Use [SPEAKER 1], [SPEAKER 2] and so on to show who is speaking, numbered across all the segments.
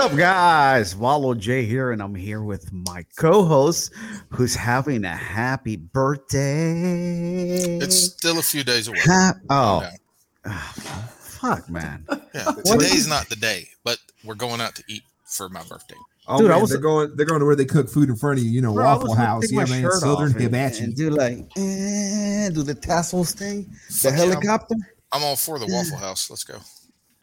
[SPEAKER 1] up, guys? Wallow J here, and I'm here with my co-host, who's having a happy birthday.
[SPEAKER 2] It's still a few days away.
[SPEAKER 1] Ha- oh,
[SPEAKER 2] Yeah.
[SPEAKER 1] Ah, fuck, man.
[SPEAKER 2] Yeah, today's not the day, but we're going out to eat for my birthday.
[SPEAKER 3] Oh
[SPEAKER 1] Dude, I was-
[SPEAKER 3] they're going. They're going to where they cook food in front of you. You know,
[SPEAKER 1] Bro,
[SPEAKER 3] Waffle House. Yeah, man. Southern
[SPEAKER 1] off and-
[SPEAKER 3] hibachi.
[SPEAKER 1] and do like, eh, do the tassels thing, the
[SPEAKER 2] Fuck yeah, I'm-
[SPEAKER 1] helicopter.
[SPEAKER 2] I'm all for the Waffle House. Let's go.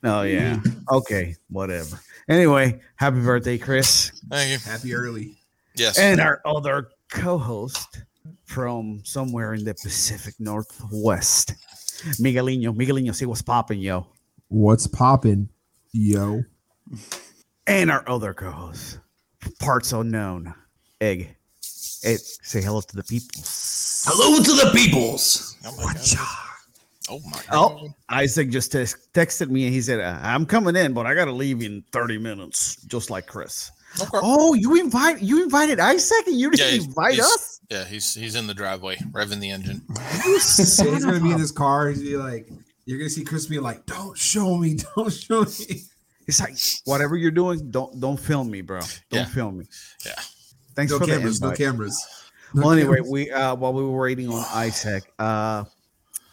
[SPEAKER 1] Oh yeah, okay, whatever. Anyway, happy birthday, Chris.
[SPEAKER 2] Thank you.
[SPEAKER 3] Happy early.
[SPEAKER 2] Yes.
[SPEAKER 1] and our other co-host from somewhere in the Pacific Northwest, Miguelino. Miguelino, see what's popping, yo.
[SPEAKER 3] What's popping, yo?
[SPEAKER 1] And our other co-host, parts unknown, Egg. Egg, say hello to the people.
[SPEAKER 4] Hello to the peoples.
[SPEAKER 2] oh my god. Oh my god.
[SPEAKER 1] Oh, Isaac just tex- texted me and he said, uh, "I'm coming in, but I gotta leave in 30 minutes, just like Chris."
[SPEAKER 2] Okay.
[SPEAKER 1] Oh, you invite you invited Isaac and you didn't
[SPEAKER 2] he's-
[SPEAKER 1] invite
[SPEAKER 2] he's-
[SPEAKER 1] us?
[SPEAKER 2] Yeah, he's he's in the driveway, revving the engine.
[SPEAKER 1] You
[SPEAKER 3] he's gonna be in his car. He's gonna be like, you're gonna see Chris be like, "Don't show me, don't show me."
[SPEAKER 1] It's like whatever you're doing, don't don't film me, bro. Don't
[SPEAKER 2] Yeah.
[SPEAKER 1] film me.
[SPEAKER 2] Yeah.
[SPEAKER 1] Thanks
[SPEAKER 3] No
[SPEAKER 1] for
[SPEAKER 3] cameras,
[SPEAKER 1] the
[SPEAKER 3] no cameras. No
[SPEAKER 1] well, anyway, we uh while we were waiting on Isaac, uh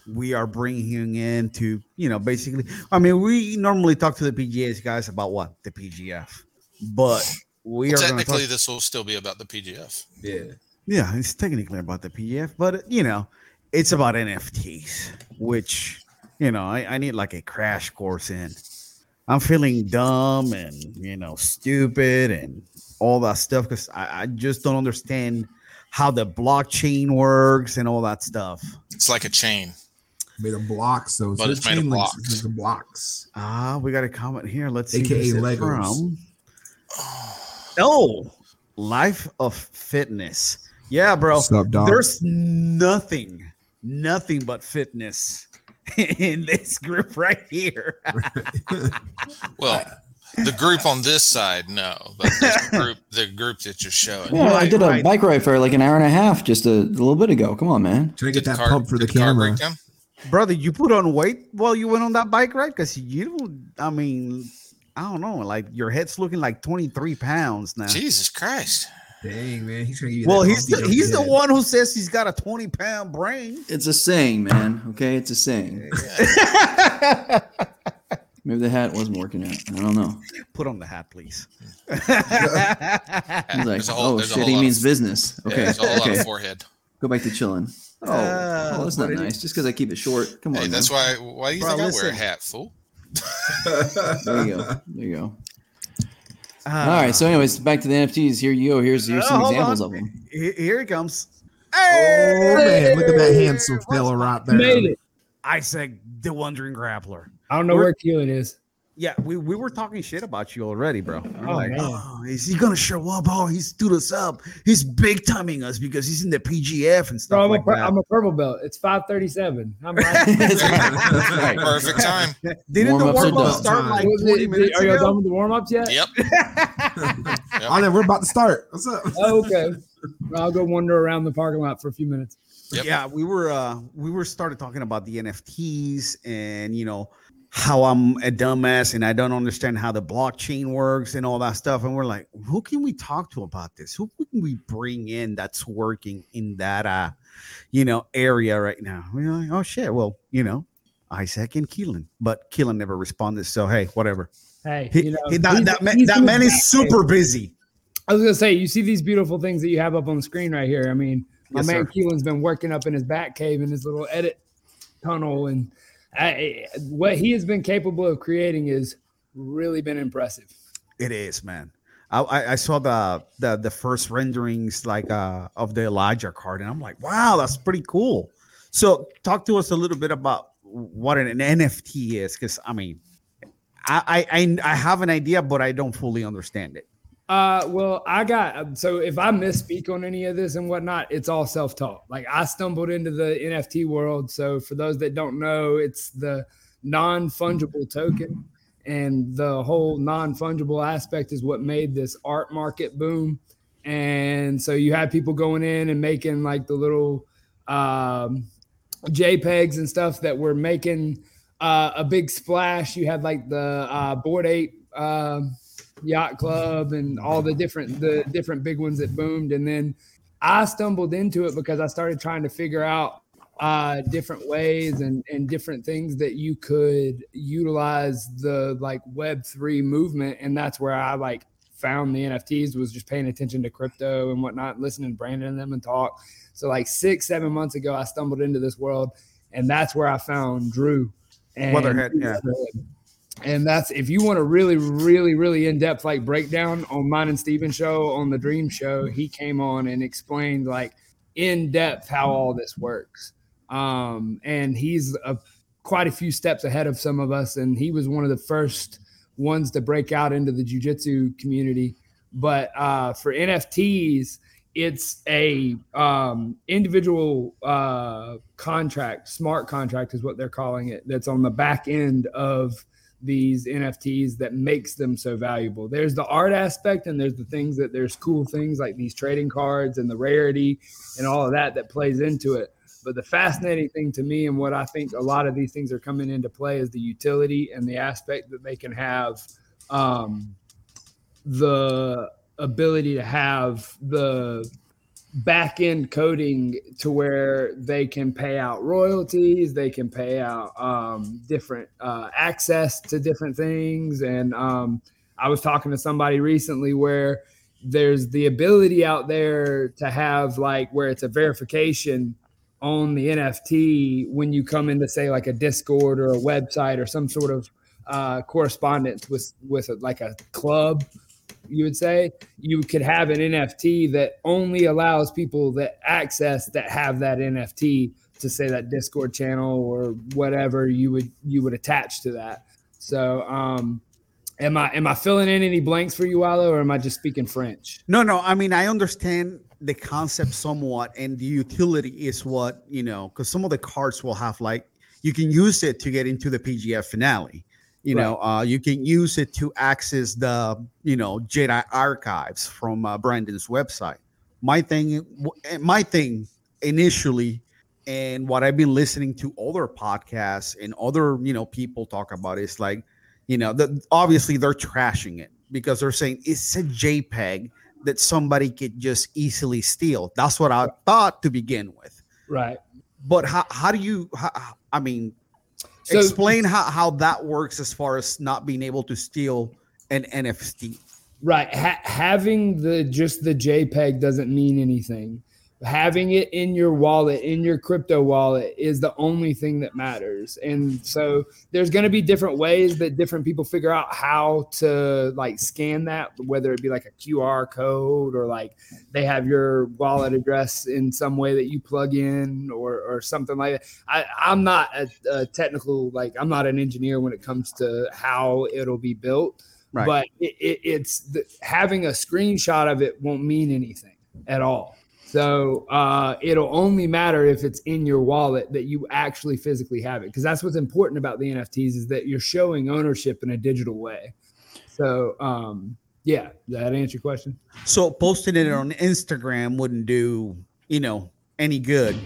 [SPEAKER 1] we are bringing in to you know basically. I mean, we normally talk to the PGA's guys about what the PGF, but we
[SPEAKER 2] Well,
[SPEAKER 1] are
[SPEAKER 2] technically,
[SPEAKER 1] talk.
[SPEAKER 2] this will still be about the PGF.
[SPEAKER 3] yeah.
[SPEAKER 1] Yeah, it's technically about the PGF, but you know, it's about NFTs, which you know I, I need like a crash course in. I'm feeling dumb and you know stupid and all that stuff because I, I just don't understand how the blockchain works and all that stuff.
[SPEAKER 2] It's like a chain.
[SPEAKER 3] Made of blocks, though.
[SPEAKER 2] But
[SPEAKER 3] So
[SPEAKER 2] it's
[SPEAKER 3] the
[SPEAKER 2] made of
[SPEAKER 3] chain links
[SPEAKER 2] blocks.
[SPEAKER 3] is the blocks.
[SPEAKER 1] Ah, we got a comment here. Let's see.
[SPEAKER 3] AKA
[SPEAKER 1] who's it
[SPEAKER 3] Legos.
[SPEAKER 1] from. Oh, life of fitness. Yeah, bro.
[SPEAKER 3] What's up, dog?
[SPEAKER 1] There's nothing, nothing but fitness in this group right here.
[SPEAKER 2] Well, the group on this side, no, but this group, the group that you're showing.
[SPEAKER 4] Yeah, I did a
[SPEAKER 1] right.
[SPEAKER 4] bike ride for like an hour and a half just a, a little bit ago. Come on, man.
[SPEAKER 3] Trying to
[SPEAKER 2] Did
[SPEAKER 3] get that
[SPEAKER 2] car-
[SPEAKER 3] pump for the
[SPEAKER 2] did car
[SPEAKER 3] camera.
[SPEAKER 2] Break down?
[SPEAKER 1] Brother, you put on weight while you went on that bike ride? Because you don't, I mean, I don't know, like your head's looking like 23 pounds now.
[SPEAKER 2] Jesus Christ.
[SPEAKER 3] Dang man, he's trying to give you.
[SPEAKER 1] Well, he's the,
[SPEAKER 3] humpy
[SPEAKER 1] he's the one who says he's got a 20 pound brain.
[SPEAKER 4] It's a saying, man. Okay, it's a saying. Maybe the hat wasn't working out. I don't know.
[SPEAKER 1] Put on the hat, please.
[SPEAKER 4] He's like,
[SPEAKER 2] a whole-
[SPEAKER 4] oh shit, he means
[SPEAKER 2] of-
[SPEAKER 4] business.
[SPEAKER 2] Yeah,
[SPEAKER 4] Okay,
[SPEAKER 2] there's a whole lot
[SPEAKER 4] okay.
[SPEAKER 2] of forehead.
[SPEAKER 4] Go back to chilling. Oh,
[SPEAKER 1] Uh,
[SPEAKER 4] oh, that's not nice. Just because I keep it short. Come on,
[SPEAKER 2] Hey, that's
[SPEAKER 4] man.
[SPEAKER 2] why. Why do you
[SPEAKER 1] Bro,
[SPEAKER 2] think I wear a hat, fool?
[SPEAKER 4] There you go. There you go.
[SPEAKER 1] Uh,
[SPEAKER 4] All right. So, anyways, back to the NFTs. Here you go. Here's here's some
[SPEAKER 1] hold
[SPEAKER 4] examples
[SPEAKER 1] on.
[SPEAKER 4] of them.
[SPEAKER 1] Here, here it comes.
[SPEAKER 3] Oh man, look at that
[SPEAKER 1] Hey,
[SPEAKER 3] handsome
[SPEAKER 1] what's
[SPEAKER 3] fella right there.
[SPEAKER 5] Made it.
[SPEAKER 1] Isaac, the Wandering Grappler.
[SPEAKER 5] I don't know
[SPEAKER 1] We're-
[SPEAKER 5] where Keelan is.
[SPEAKER 1] Yeah, we, we were talking shit about you already, bro. We're
[SPEAKER 5] Oh,
[SPEAKER 1] like, oh, is he gonna show up? Oh, he stood us up. He's big timing us because he's in the PGF and stuff
[SPEAKER 5] Bro, I'm,
[SPEAKER 1] like
[SPEAKER 5] a,
[SPEAKER 1] that.
[SPEAKER 5] I'm a purple belt. It's 537. I'm right.
[SPEAKER 4] Right.
[SPEAKER 2] Perfect time.
[SPEAKER 1] Didn't the
[SPEAKER 4] Warm-ups are
[SPEAKER 1] warm up
[SPEAKER 4] done.
[SPEAKER 1] start like 20
[SPEAKER 5] it-
[SPEAKER 1] minutes
[SPEAKER 5] are you done with the warm ups yet?
[SPEAKER 2] Yep.
[SPEAKER 3] Oh, no, we're about to start. What's up?
[SPEAKER 5] Oh, okay. Well, I'll go wander around the parking lot for a few minutes.
[SPEAKER 2] Yep.
[SPEAKER 1] Yeah, we were uh we were started talking about the NFTs and you know how I'm a dumbass and I don't understand how the blockchain works and all that stuff. And we're like, who can we talk to about this? Who can we bring in that's working in that uh you know area right now? We're like, oh shit, well, you know, Isaac and Keelan. But Keelan never responded. So hey, whatever.
[SPEAKER 5] Hey, you know,
[SPEAKER 1] he- that,
[SPEAKER 5] he's-
[SPEAKER 1] that, man, that man is super busy.
[SPEAKER 5] I was gonna say, you see these beautiful things that you have up on the screen right here. I mean, my
[SPEAKER 1] Yes,
[SPEAKER 5] man
[SPEAKER 1] sir.
[SPEAKER 5] Keelan's been working up in his back cave in his little edit tunnel, and I, what he has been capable of creating is really been impressive.
[SPEAKER 1] It is, man. I, I, saw the, the the first renderings like uh of the Elijah card, and I'm like, wow, that's pretty cool. So, talk to us a little bit about what an NFT is, because I mean, I I I have an idea, but I don't fully understand it.
[SPEAKER 5] Uh, well, I got so if I misspeak on any of this and whatnot, it's all self-taught. Like I stumbled into the NFT world. So for those that don't know, it's the non-fungible token, and the whole non-fungible aspect is what made this art market boom. And so you had people going in and making like the little um, JPEGs and stuff that were making uh, a big splash. You had like the uh, Bored Ape. Um, Yacht Club and all the different the different big ones that boomed. And then I stumbled into it because I started trying to figure out uh, different ways and, and different things that you could utilize the like web three movement. And that's where I like found the NFTs was just paying attention to crypto and whatnot, listening to Brandon and them and talk. So like six, seven months ago, I stumbled into this world and that's where I found Drew. And,
[SPEAKER 1] Weatherhead, yeah.
[SPEAKER 5] And that's if you want a really, really, really in-depth like breakdown on mine and Steven show on the Dream Show, he came on and explained like in depth how all this works. Um, and he's a, quite a few steps ahead of some of us, and he was one of the first ones to break out into the jujitsu community. But uh, for NFTs, it's a um, individual uh, contract, smart contract is what they're calling it. That's on the back end of these NFTs that makes them so valuable. There's the art aspect, and there's the things that there's cool things like these trading cards and the rarity and all of that that plays into it. But the fascinating thing to me, and what I think a lot of these things are coming into play, is the utility and the aspect that they can have um, the ability to have the back end coding to where they can pay out royalties, they can pay out um, different uh, access to different things. And um, I was talking to somebody recently where there's the ability out there to have like where it's a verification on the NFT when you come into say like a Discord or a website or some sort of uh, correspondence with with a, like a club you would say you could have an NFT that only allows people that access that have that NFT to say that Discord channel or whatever you would you would attach to that. So um am I am I filling in any blanks for you, Wallo, or am I just speaking French?
[SPEAKER 1] No, no. I mean, I understand the concept somewhat, and the utility is what you know, because some of the cards will have like you can use it to get into the PGF finale. You know, uh, you can use it to access the you know Jedi archives from uh, Brandon's website. My thing, my thing initially, and what I've been listening to other podcasts and other you know people talk about is like, you know, the, obviously they're trashing it because they're saying it's a JPEG that somebody could just easily steal. That's what I thought to begin with.
[SPEAKER 5] Right.
[SPEAKER 1] But how, how do you, how, I mean,
[SPEAKER 5] So-
[SPEAKER 1] explain how, how that works as far as not being able to steal an NFT.
[SPEAKER 5] Right. Ha- having the just the JPEG doesn't mean anything. Having it in your wallet, in your crypto wallet, is the only thing that matters. And so there's going to be different ways that different people figure out how to like scan that, whether it be like a QR code or like they have your wallet address in some way that you plug in or, or something like that. I, I'm not a, a technical, like, I'm not an engineer when it comes to how it'll be built
[SPEAKER 1] Right.
[SPEAKER 5] but it, it, it's the, having a screenshot of it won't mean anything at all. So uh, it'll only matter if it's in your wallet that you actually physically have it, because that's what's important about the NFTs is that you're showing ownership in a digital way. So um, yeah, does that answer your question?
[SPEAKER 1] So posting it on Instagram wouldn't do, you know, any good.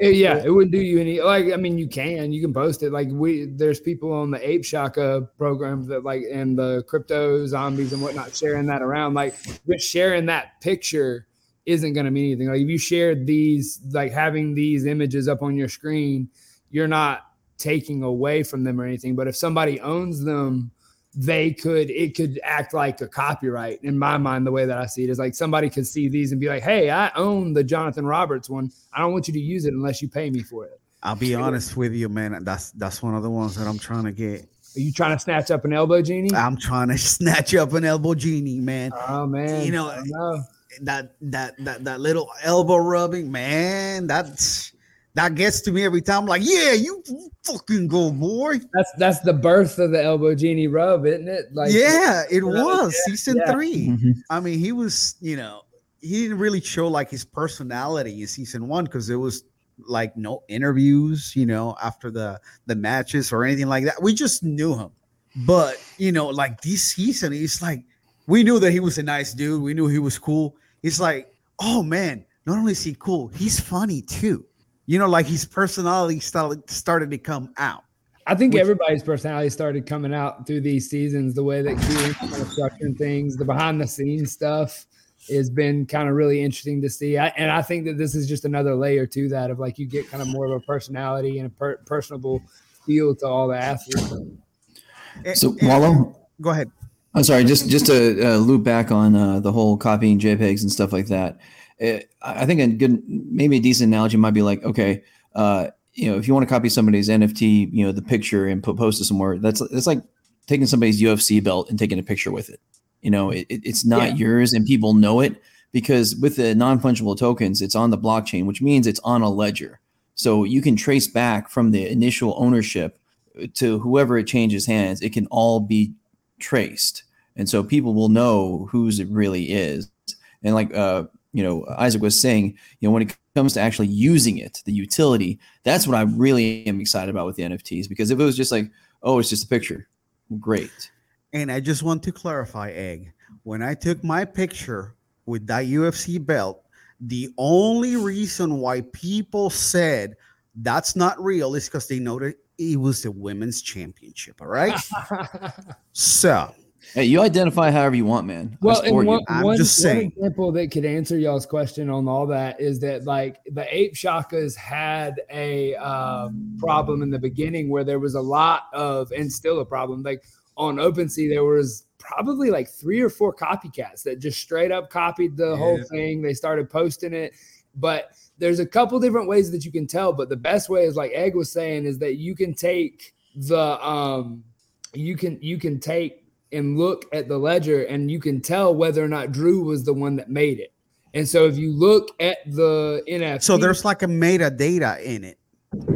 [SPEAKER 5] Eh, Yeah, it wouldn't do you any like I mean you can you can post it like we there's people on the Ape Shaka program that like and the crypto zombies and whatnot sharing that around like just sharing that picture isn't going to mean anything like if you shared these like having these images up on your screen you're not taking away from them or anything but if somebody owns them they could it could act like a copyright in my mind the way that i see it is like somebody could see these and be like hey i own the jonathan roberts one i don't want you to use it unless you pay me for it
[SPEAKER 1] I'll be honest with you, man. That's that's one of the ones that I'm trying to get.
[SPEAKER 5] are you trying to snatch up an elbow genie
[SPEAKER 1] I'm trying to snatch up an elbow genie, man.
[SPEAKER 5] oh man
[SPEAKER 1] You know,
[SPEAKER 5] know.
[SPEAKER 1] That that that that little elbow rubbing, man. That's that gets to me every time. like, yeah, you fucking go, boy.
[SPEAKER 5] that's that's the birth of the elbow genie rub isn't it like
[SPEAKER 1] yeah, it
[SPEAKER 5] Yeah,
[SPEAKER 1] was season
[SPEAKER 5] yeah.
[SPEAKER 1] three.
[SPEAKER 4] Mhm.
[SPEAKER 1] I mean, he was, you know, he didn't really show like his personality in season one because it was like no interviews, you know, after the the matches or anything like that. We just knew him. But you know, like this season, it's like we knew that he was a nice dude. We knew he was cool. It's like, oh man, not only is he cool, he's funny too. You know, like his personality started started to come out.
[SPEAKER 5] I think
[SPEAKER 1] Which-
[SPEAKER 5] everybody's personality started coming out through these seasons. The way that Q kind structuring things, the behind the scenes stuff, has been kind of really interesting to see. I, and I think that this is just another layer to that of like you get kind of more of a personality and a per- personable feel to all the athletes.
[SPEAKER 4] So Wallow,
[SPEAKER 1] go ahead.
[SPEAKER 4] I'm sorry, just just to uh, loop back on uh, the whole copying JPEGs and stuff like that. Uh, I I think a good, maybe a decent analogy might be like, okay, uh, you know, if you want to copy somebody's NFT, you know, the picture and put post it somewhere, that's it's like taking somebody's UFC belt and taking a picture with it. You know, it, it- it's not
[SPEAKER 5] Yeah.
[SPEAKER 4] yours, and people know it because with the non fungible tokens, it's on the blockchain, which means it's on a ledger. So you can trace back from the initial ownership to whoever it changes hands. It can all be traced and so people will know whose it really is and like uh you know isaac was saying you know when it comes to actually using it the utility that's what i really am excited about with the nfts because if it was just like oh it's just a picture great
[SPEAKER 1] And I just want to clarify, Egg. When I took my picture with that UFC belt, the only reason why people said that's not real is because they know that it was the women's championship. All right. so
[SPEAKER 4] hey you identify however you want man
[SPEAKER 5] Well,
[SPEAKER 4] support
[SPEAKER 5] and one,
[SPEAKER 4] you.
[SPEAKER 1] I'm
[SPEAKER 5] one,
[SPEAKER 1] just
[SPEAKER 5] one example that could answer y'all's question on all that is that like the ape shakas had a um, problem in the beginning where there was a lot of and still a problem like on OpenSea there was probably like three or four copycats that just straight up copied the whole thing. They started posting it, but there's a couple different ways that you can tell. But the best way is like Egg was saying is that you can take the um you can you can take and look at the ledger and you can tell whether or not Drew was the one that made it. And so if you look at the NFT,
[SPEAKER 1] so there's like a metadata in it.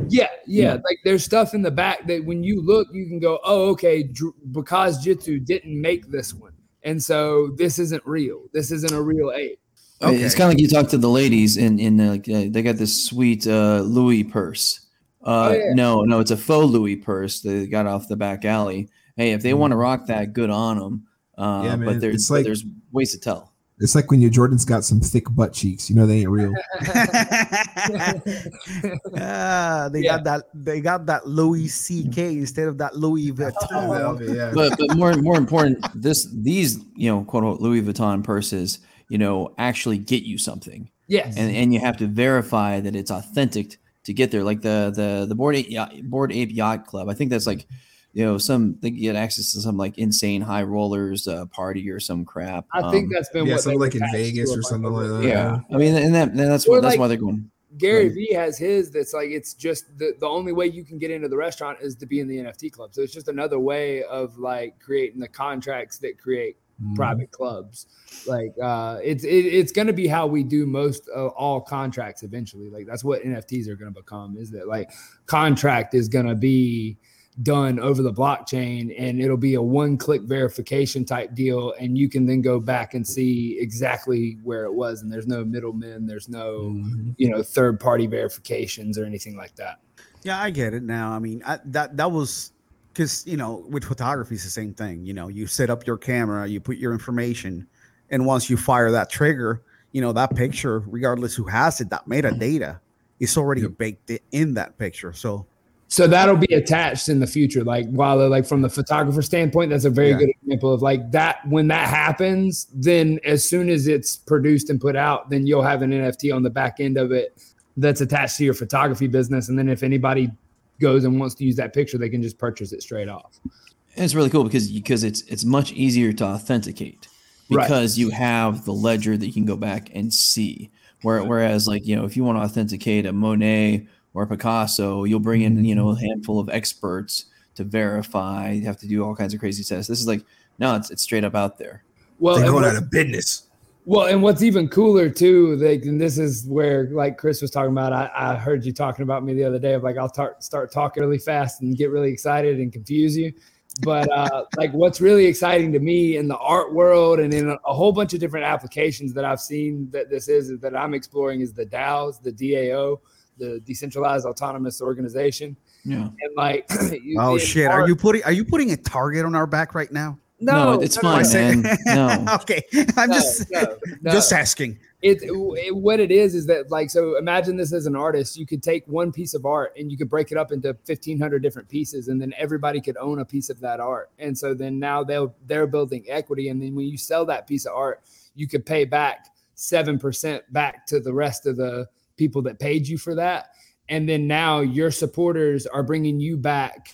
[SPEAKER 5] yeah, yeah,
[SPEAKER 4] Yeah.
[SPEAKER 5] like there's stuff in the back that when you look, you can go, oh, okay, Dr- because Jitsu didn't make this one, and so this isn't real. This isn't a real ape.
[SPEAKER 4] Uh, It's kind of like you talk to the ladies and in like uh, they got this sweet uh, Louis purse. Uh,
[SPEAKER 5] Oh, yeah.
[SPEAKER 4] No, no, it's a faux Louis purse they got off the back alley. Hey, if they want to rock that, good on them. Uh,
[SPEAKER 3] Yeah, man,
[SPEAKER 4] but there's
[SPEAKER 3] it's like-
[SPEAKER 4] there's ways to tell.
[SPEAKER 3] It's like when your Jordan's got some thick butt cheeks. You know they ain't real.
[SPEAKER 1] Ah, they
[SPEAKER 5] Yeah.
[SPEAKER 1] got that. They got that Louis C.K. instead of that Louis Vuitton.
[SPEAKER 3] yeah.
[SPEAKER 4] But but more more important, this these you know quote unquote Louis Vuitton purses you know actually get you something,
[SPEAKER 5] Yes,
[SPEAKER 4] and and you have to verify that it's authentic to get there. Like the the the Bored Ape yacht, Bored Ape yacht club, I think that's like. You know, some they get access to some like insane high rollers uh, party or some crap.
[SPEAKER 5] I think
[SPEAKER 4] Um,
[SPEAKER 5] that's been
[SPEAKER 3] Yeah,
[SPEAKER 5] what
[SPEAKER 3] something like in Vegas or something like that.
[SPEAKER 4] yeah, I mean, and that, and that's
[SPEAKER 5] Or
[SPEAKER 4] what that's why they're going.
[SPEAKER 5] Gary
[SPEAKER 4] Right.
[SPEAKER 5] V has his that's like it's just the, the only way you can get into the restaurant is to be in the NFT club. So it's just another way of like creating the contracts that create
[SPEAKER 3] Mm-hmm.
[SPEAKER 5] private clubs. Like uh it's it, it's going to be how we do most of all contracts eventually. Like that's what NFTs are going to become is that like contract is going to be done over the blockchain and it'll be a one click verification type deal and you can then go back and see exactly where it was and there's no middlemen there's no
[SPEAKER 3] Mhm.
[SPEAKER 5] you know third party verifications or anything like that
[SPEAKER 1] Yeah, I get it now. I mean, I, that that was because you know with photography it's the same thing. You know, you set up your camera, you put your information, and once you fire that trigger, you know that picture, regardless who has it, that metadata is already
[SPEAKER 3] Yep.
[SPEAKER 1] baked in that picture. So
[SPEAKER 5] so that'll be attached in the future like while like from the photographer standpoint that's a very
[SPEAKER 1] Yeah.
[SPEAKER 5] good example of like that when that happens then as soon as it's produced and put out then you'll have an nft on the back end of it that's attached to your photography business and then if anybody goes and wants to use that picture they can just purchase it straight off
[SPEAKER 4] And it's really cool because because it's it's much easier to authenticate
[SPEAKER 5] Right.
[SPEAKER 4] because you have the ledger that you can go back and see. Where, whereas like you know if you want to authenticate a Monet or Picasso, you'll bring in you know a handful of experts to verify. You have to do all kinds of crazy tests. This is like no, it's it's straight up out there.
[SPEAKER 5] well
[SPEAKER 3] They're
[SPEAKER 5] and
[SPEAKER 3] going out of business.
[SPEAKER 5] Well, and what's even cooler too, like, and this is where, like Chris was talking about, I, I heard you talking about me the other day of like, I'll tar- start talking really fast and get really excited and confuse you. But uh, like, what's really exciting to me in the art world and in a, a whole bunch of different applications that I've seen that this is, is that I'm exploring is the DAOs, the DAO, the decentralized autonomous organization,
[SPEAKER 4] Yeah.
[SPEAKER 5] and like, you-
[SPEAKER 1] oh shit,
[SPEAKER 5] art-
[SPEAKER 1] are you putting are you putting a target on our back right now?
[SPEAKER 5] No,
[SPEAKER 4] it's fine,
[SPEAKER 1] I say-
[SPEAKER 4] man. No.
[SPEAKER 1] okay. I'm
[SPEAKER 5] no,
[SPEAKER 1] just
[SPEAKER 5] no, no.
[SPEAKER 1] just asking.
[SPEAKER 5] it, it what it is is that like so imagine this as an artist you could take one piece of art and you could break it up into 1500 different pieces and then everybody could own a piece of that art and so then now they'll they're building equity and then when you sell that piece of art you could pay back 7% back to the rest of the people that paid you for that and then now your supporters are bringing you back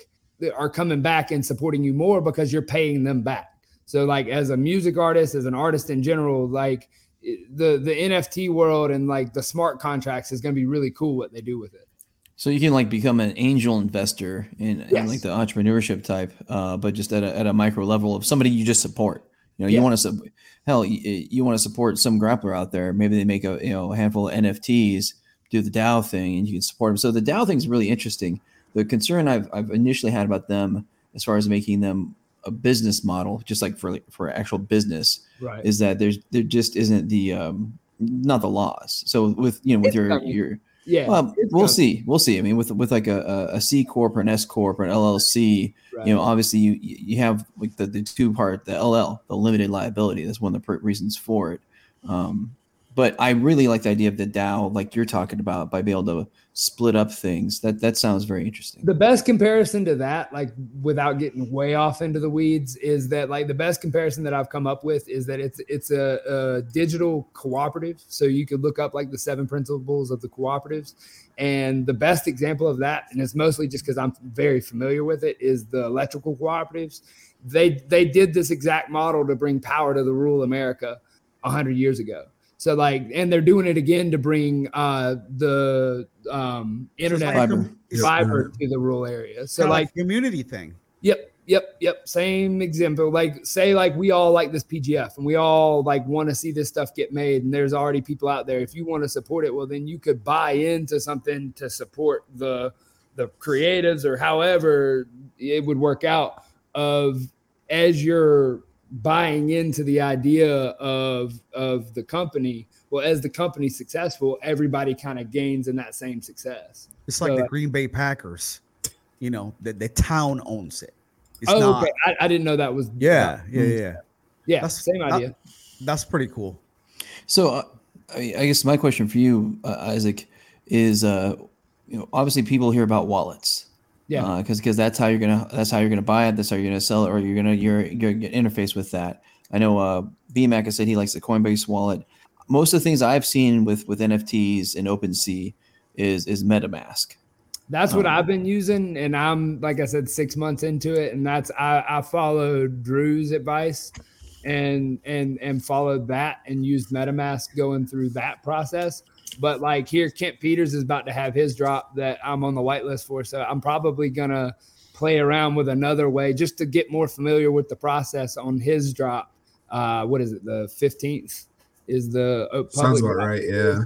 [SPEAKER 5] are coming back and supporting you more because you're paying them back so like as a music artist as an artist in general like the the NFT world and like the smart contracts is going to be really cool what they do with it.
[SPEAKER 4] So you can like become an angel investor in, in like the entrepreneurship type, uh, but just at a, at a micro level of somebody you just support. You know, you want to sub- hell, you, you want to support some grappler out there. Maybe they make a you know a handful of NFTs, do the DAO thing, and you can support them. So the DAO thing is really interesting. The concern I've I've initially had about them, as far as making them a business model, just like for for actual business,
[SPEAKER 5] Right.
[SPEAKER 4] is that there's there just isn't the um not the laws. So with you know with
[SPEAKER 5] It's
[SPEAKER 4] your your
[SPEAKER 5] yeah.
[SPEAKER 4] well, we'll see. We'll see. I mean, with with like a, a, a C corp or an S corp or an LLC,
[SPEAKER 5] Right.
[SPEAKER 4] you know, obviously you you have like the, the two part, the LL, the limited liability. That's one of the reasons for it. Um, but I really like the idea of the DAO, like you're talking about, by being able to split up things. That that sounds very interesting.
[SPEAKER 5] the best comparison to that, like without getting way off into the weeds, is that like the best comparison that I've come up with is that it's it's a, a digital cooperative. So you could look up like the seven principles of the cooperatives, and the best example of that, and it's mostly just because I'm very familiar with it, is the electrical cooperatives. They they did this exact model to bring power to the rural America hundred years ago. So like, and they're doing it again to bring uh, the um, internet
[SPEAKER 4] Fiber.
[SPEAKER 5] fiber to the rural area. So
[SPEAKER 1] Kinda
[SPEAKER 5] like,
[SPEAKER 1] community thing.
[SPEAKER 5] yep, yep, yep. Same example. Like, say like we all like this PGF and we all like want to see this stuff get made, and there's already people out there. If you want to support it, well, then you could buy into something to support the the creatives or however it would work out. Of as you're buying into the idea of of the company well as the company's successful everybody kind of gains in that same success
[SPEAKER 1] It's like
[SPEAKER 5] So,
[SPEAKER 1] the Green Bay Packers. You know, the, the town owns it. It's
[SPEAKER 5] oh
[SPEAKER 1] not.
[SPEAKER 5] okay I, I didn't know that was
[SPEAKER 1] Yeah, yeah,
[SPEAKER 5] Mm.
[SPEAKER 1] yeah.
[SPEAKER 5] yeah
[SPEAKER 1] That's-
[SPEAKER 5] same
[SPEAKER 1] that-
[SPEAKER 5] idea
[SPEAKER 1] That's pretty cool.
[SPEAKER 4] So uh, I, I guess my question for you, uh, Isaac, is uh, you know obviously people hear about wallets.
[SPEAKER 5] Yeah.
[SPEAKER 4] Because because that's how you're gonna that's how you're gonna buy it that's how you're gonna sell it or you're gonna you're, you're gonna interface with that. I know uh bmac has said he likes the coinbase wallet. Most of the things i've seen with with nfts and OpenSea is is metamask.
[SPEAKER 5] That's what
[SPEAKER 4] Um,
[SPEAKER 5] i've been using and i'm like i said six months into it and that's i i followed drew's advice and and and followed that and used metamask going through that process but like here kent peters is about to have his drop that i'm on the whitelist for so i'm probably gonna play around with another way just to get more familiar with the process on his drop uh what is it the 15th is the uh,
[SPEAKER 3] Sounds about
[SPEAKER 5] drop.
[SPEAKER 3] right. Yeah.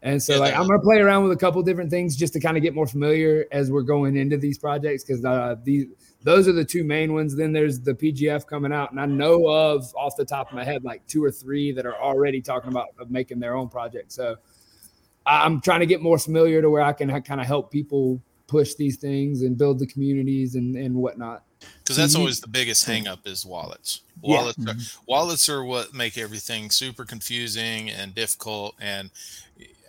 [SPEAKER 5] And so,
[SPEAKER 2] Yeah,
[SPEAKER 5] like, I'm gonna play around with a couple different things just to kind of get more familiar as we're going into these projects because uh, these those are the two main ones. Then there's the PGF coming out, and I know of off the top of my head like two or three that are already talking about making their own project. So I- I'm trying to get more familiar to where I can kind of help people push these things and build the communities and and whatnot.
[SPEAKER 2] Because that's always the biggest hang up is wallets
[SPEAKER 5] Yeah.
[SPEAKER 2] wallets are, wallets are what make everything super confusing and difficult and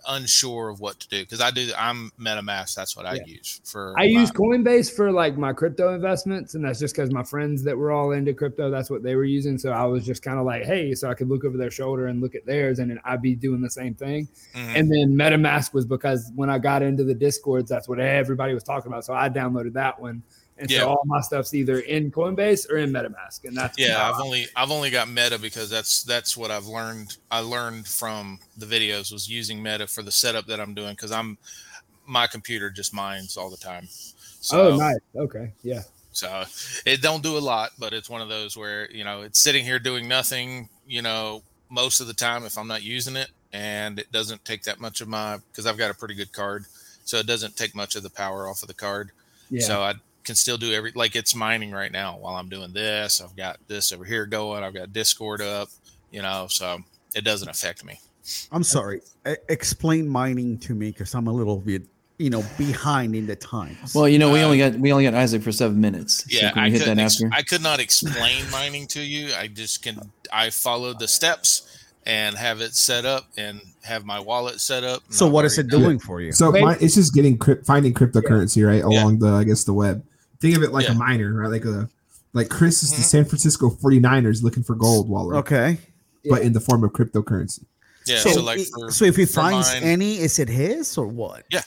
[SPEAKER 2] unsure of what to do because i do i'm metamask that's what i use for
[SPEAKER 5] I use Coinbase for like my crypto investments, and that's just because my friends that were all into crypto, that's what they were using. So I was just kind of like, hey, so I could look over their shoulder and look at theirs, and then I'd be doing the same thing.
[SPEAKER 2] Mhm.
[SPEAKER 5] And then MetaMask was because when I got into the discords, that's what everybody was talking about. So I downloaded that one, and
[SPEAKER 2] Yeah.
[SPEAKER 5] so all my stuff's either in Coinbase or in MetaMask, and that's
[SPEAKER 2] yeah i've only i've only got meta because that's that's what i've learned i learned from the videos was using meta for the setup that i'm doing because i'm my computer just mines all the time so
[SPEAKER 5] oh, nice. Okay, yeah,
[SPEAKER 2] So it don't do a lot, but it's one of those where you know it's sitting here doing nothing. You know, most of the time if I'm not using it, and it doesn't take that much of my because I've got a pretty good card, so it doesn't take much of the power off of the card.
[SPEAKER 5] yeah.
[SPEAKER 2] So I can still do every like it's mining right now while I'm doing this. I've got this over here going. I've got Discord up. You know, so it doesn't affect me.
[SPEAKER 1] I'm sorry. E- explain mining to me because I'm a little bit you know behind in the times.
[SPEAKER 4] Well, you know, we
[SPEAKER 2] Uh,
[SPEAKER 4] only got we only got Isaac for seven minutes. So
[SPEAKER 2] Yeah,
[SPEAKER 4] can we
[SPEAKER 2] I
[SPEAKER 4] hit
[SPEAKER 2] could
[SPEAKER 4] that
[SPEAKER 2] ex- I could not explain mining to you. I just can. I followed the steps and have it set up and have my wallet set up.
[SPEAKER 1] so what is it
[SPEAKER 2] already done
[SPEAKER 1] doing for you?
[SPEAKER 3] So my, it's just getting finding cryptocurrency right along the I guess the web. Think of it like
[SPEAKER 2] Yeah.
[SPEAKER 3] a miner, right? Like a like Chris is the
[SPEAKER 2] Mhm.
[SPEAKER 3] San Francisco 49ers looking for gold wallet,
[SPEAKER 1] Okay.
[SPEAKER 3] but in the form of cryptocurrency.
[SPEAKER 2] Yeah.
[SPEAKER 1] So,
[SPEAKER 2] So, like for,
[SPEAKER 1] so if he finds
[SPEAKER 2] mine-
[SPEAKER 1] any, is it his or what?
[SPEAKER 2] Yeah.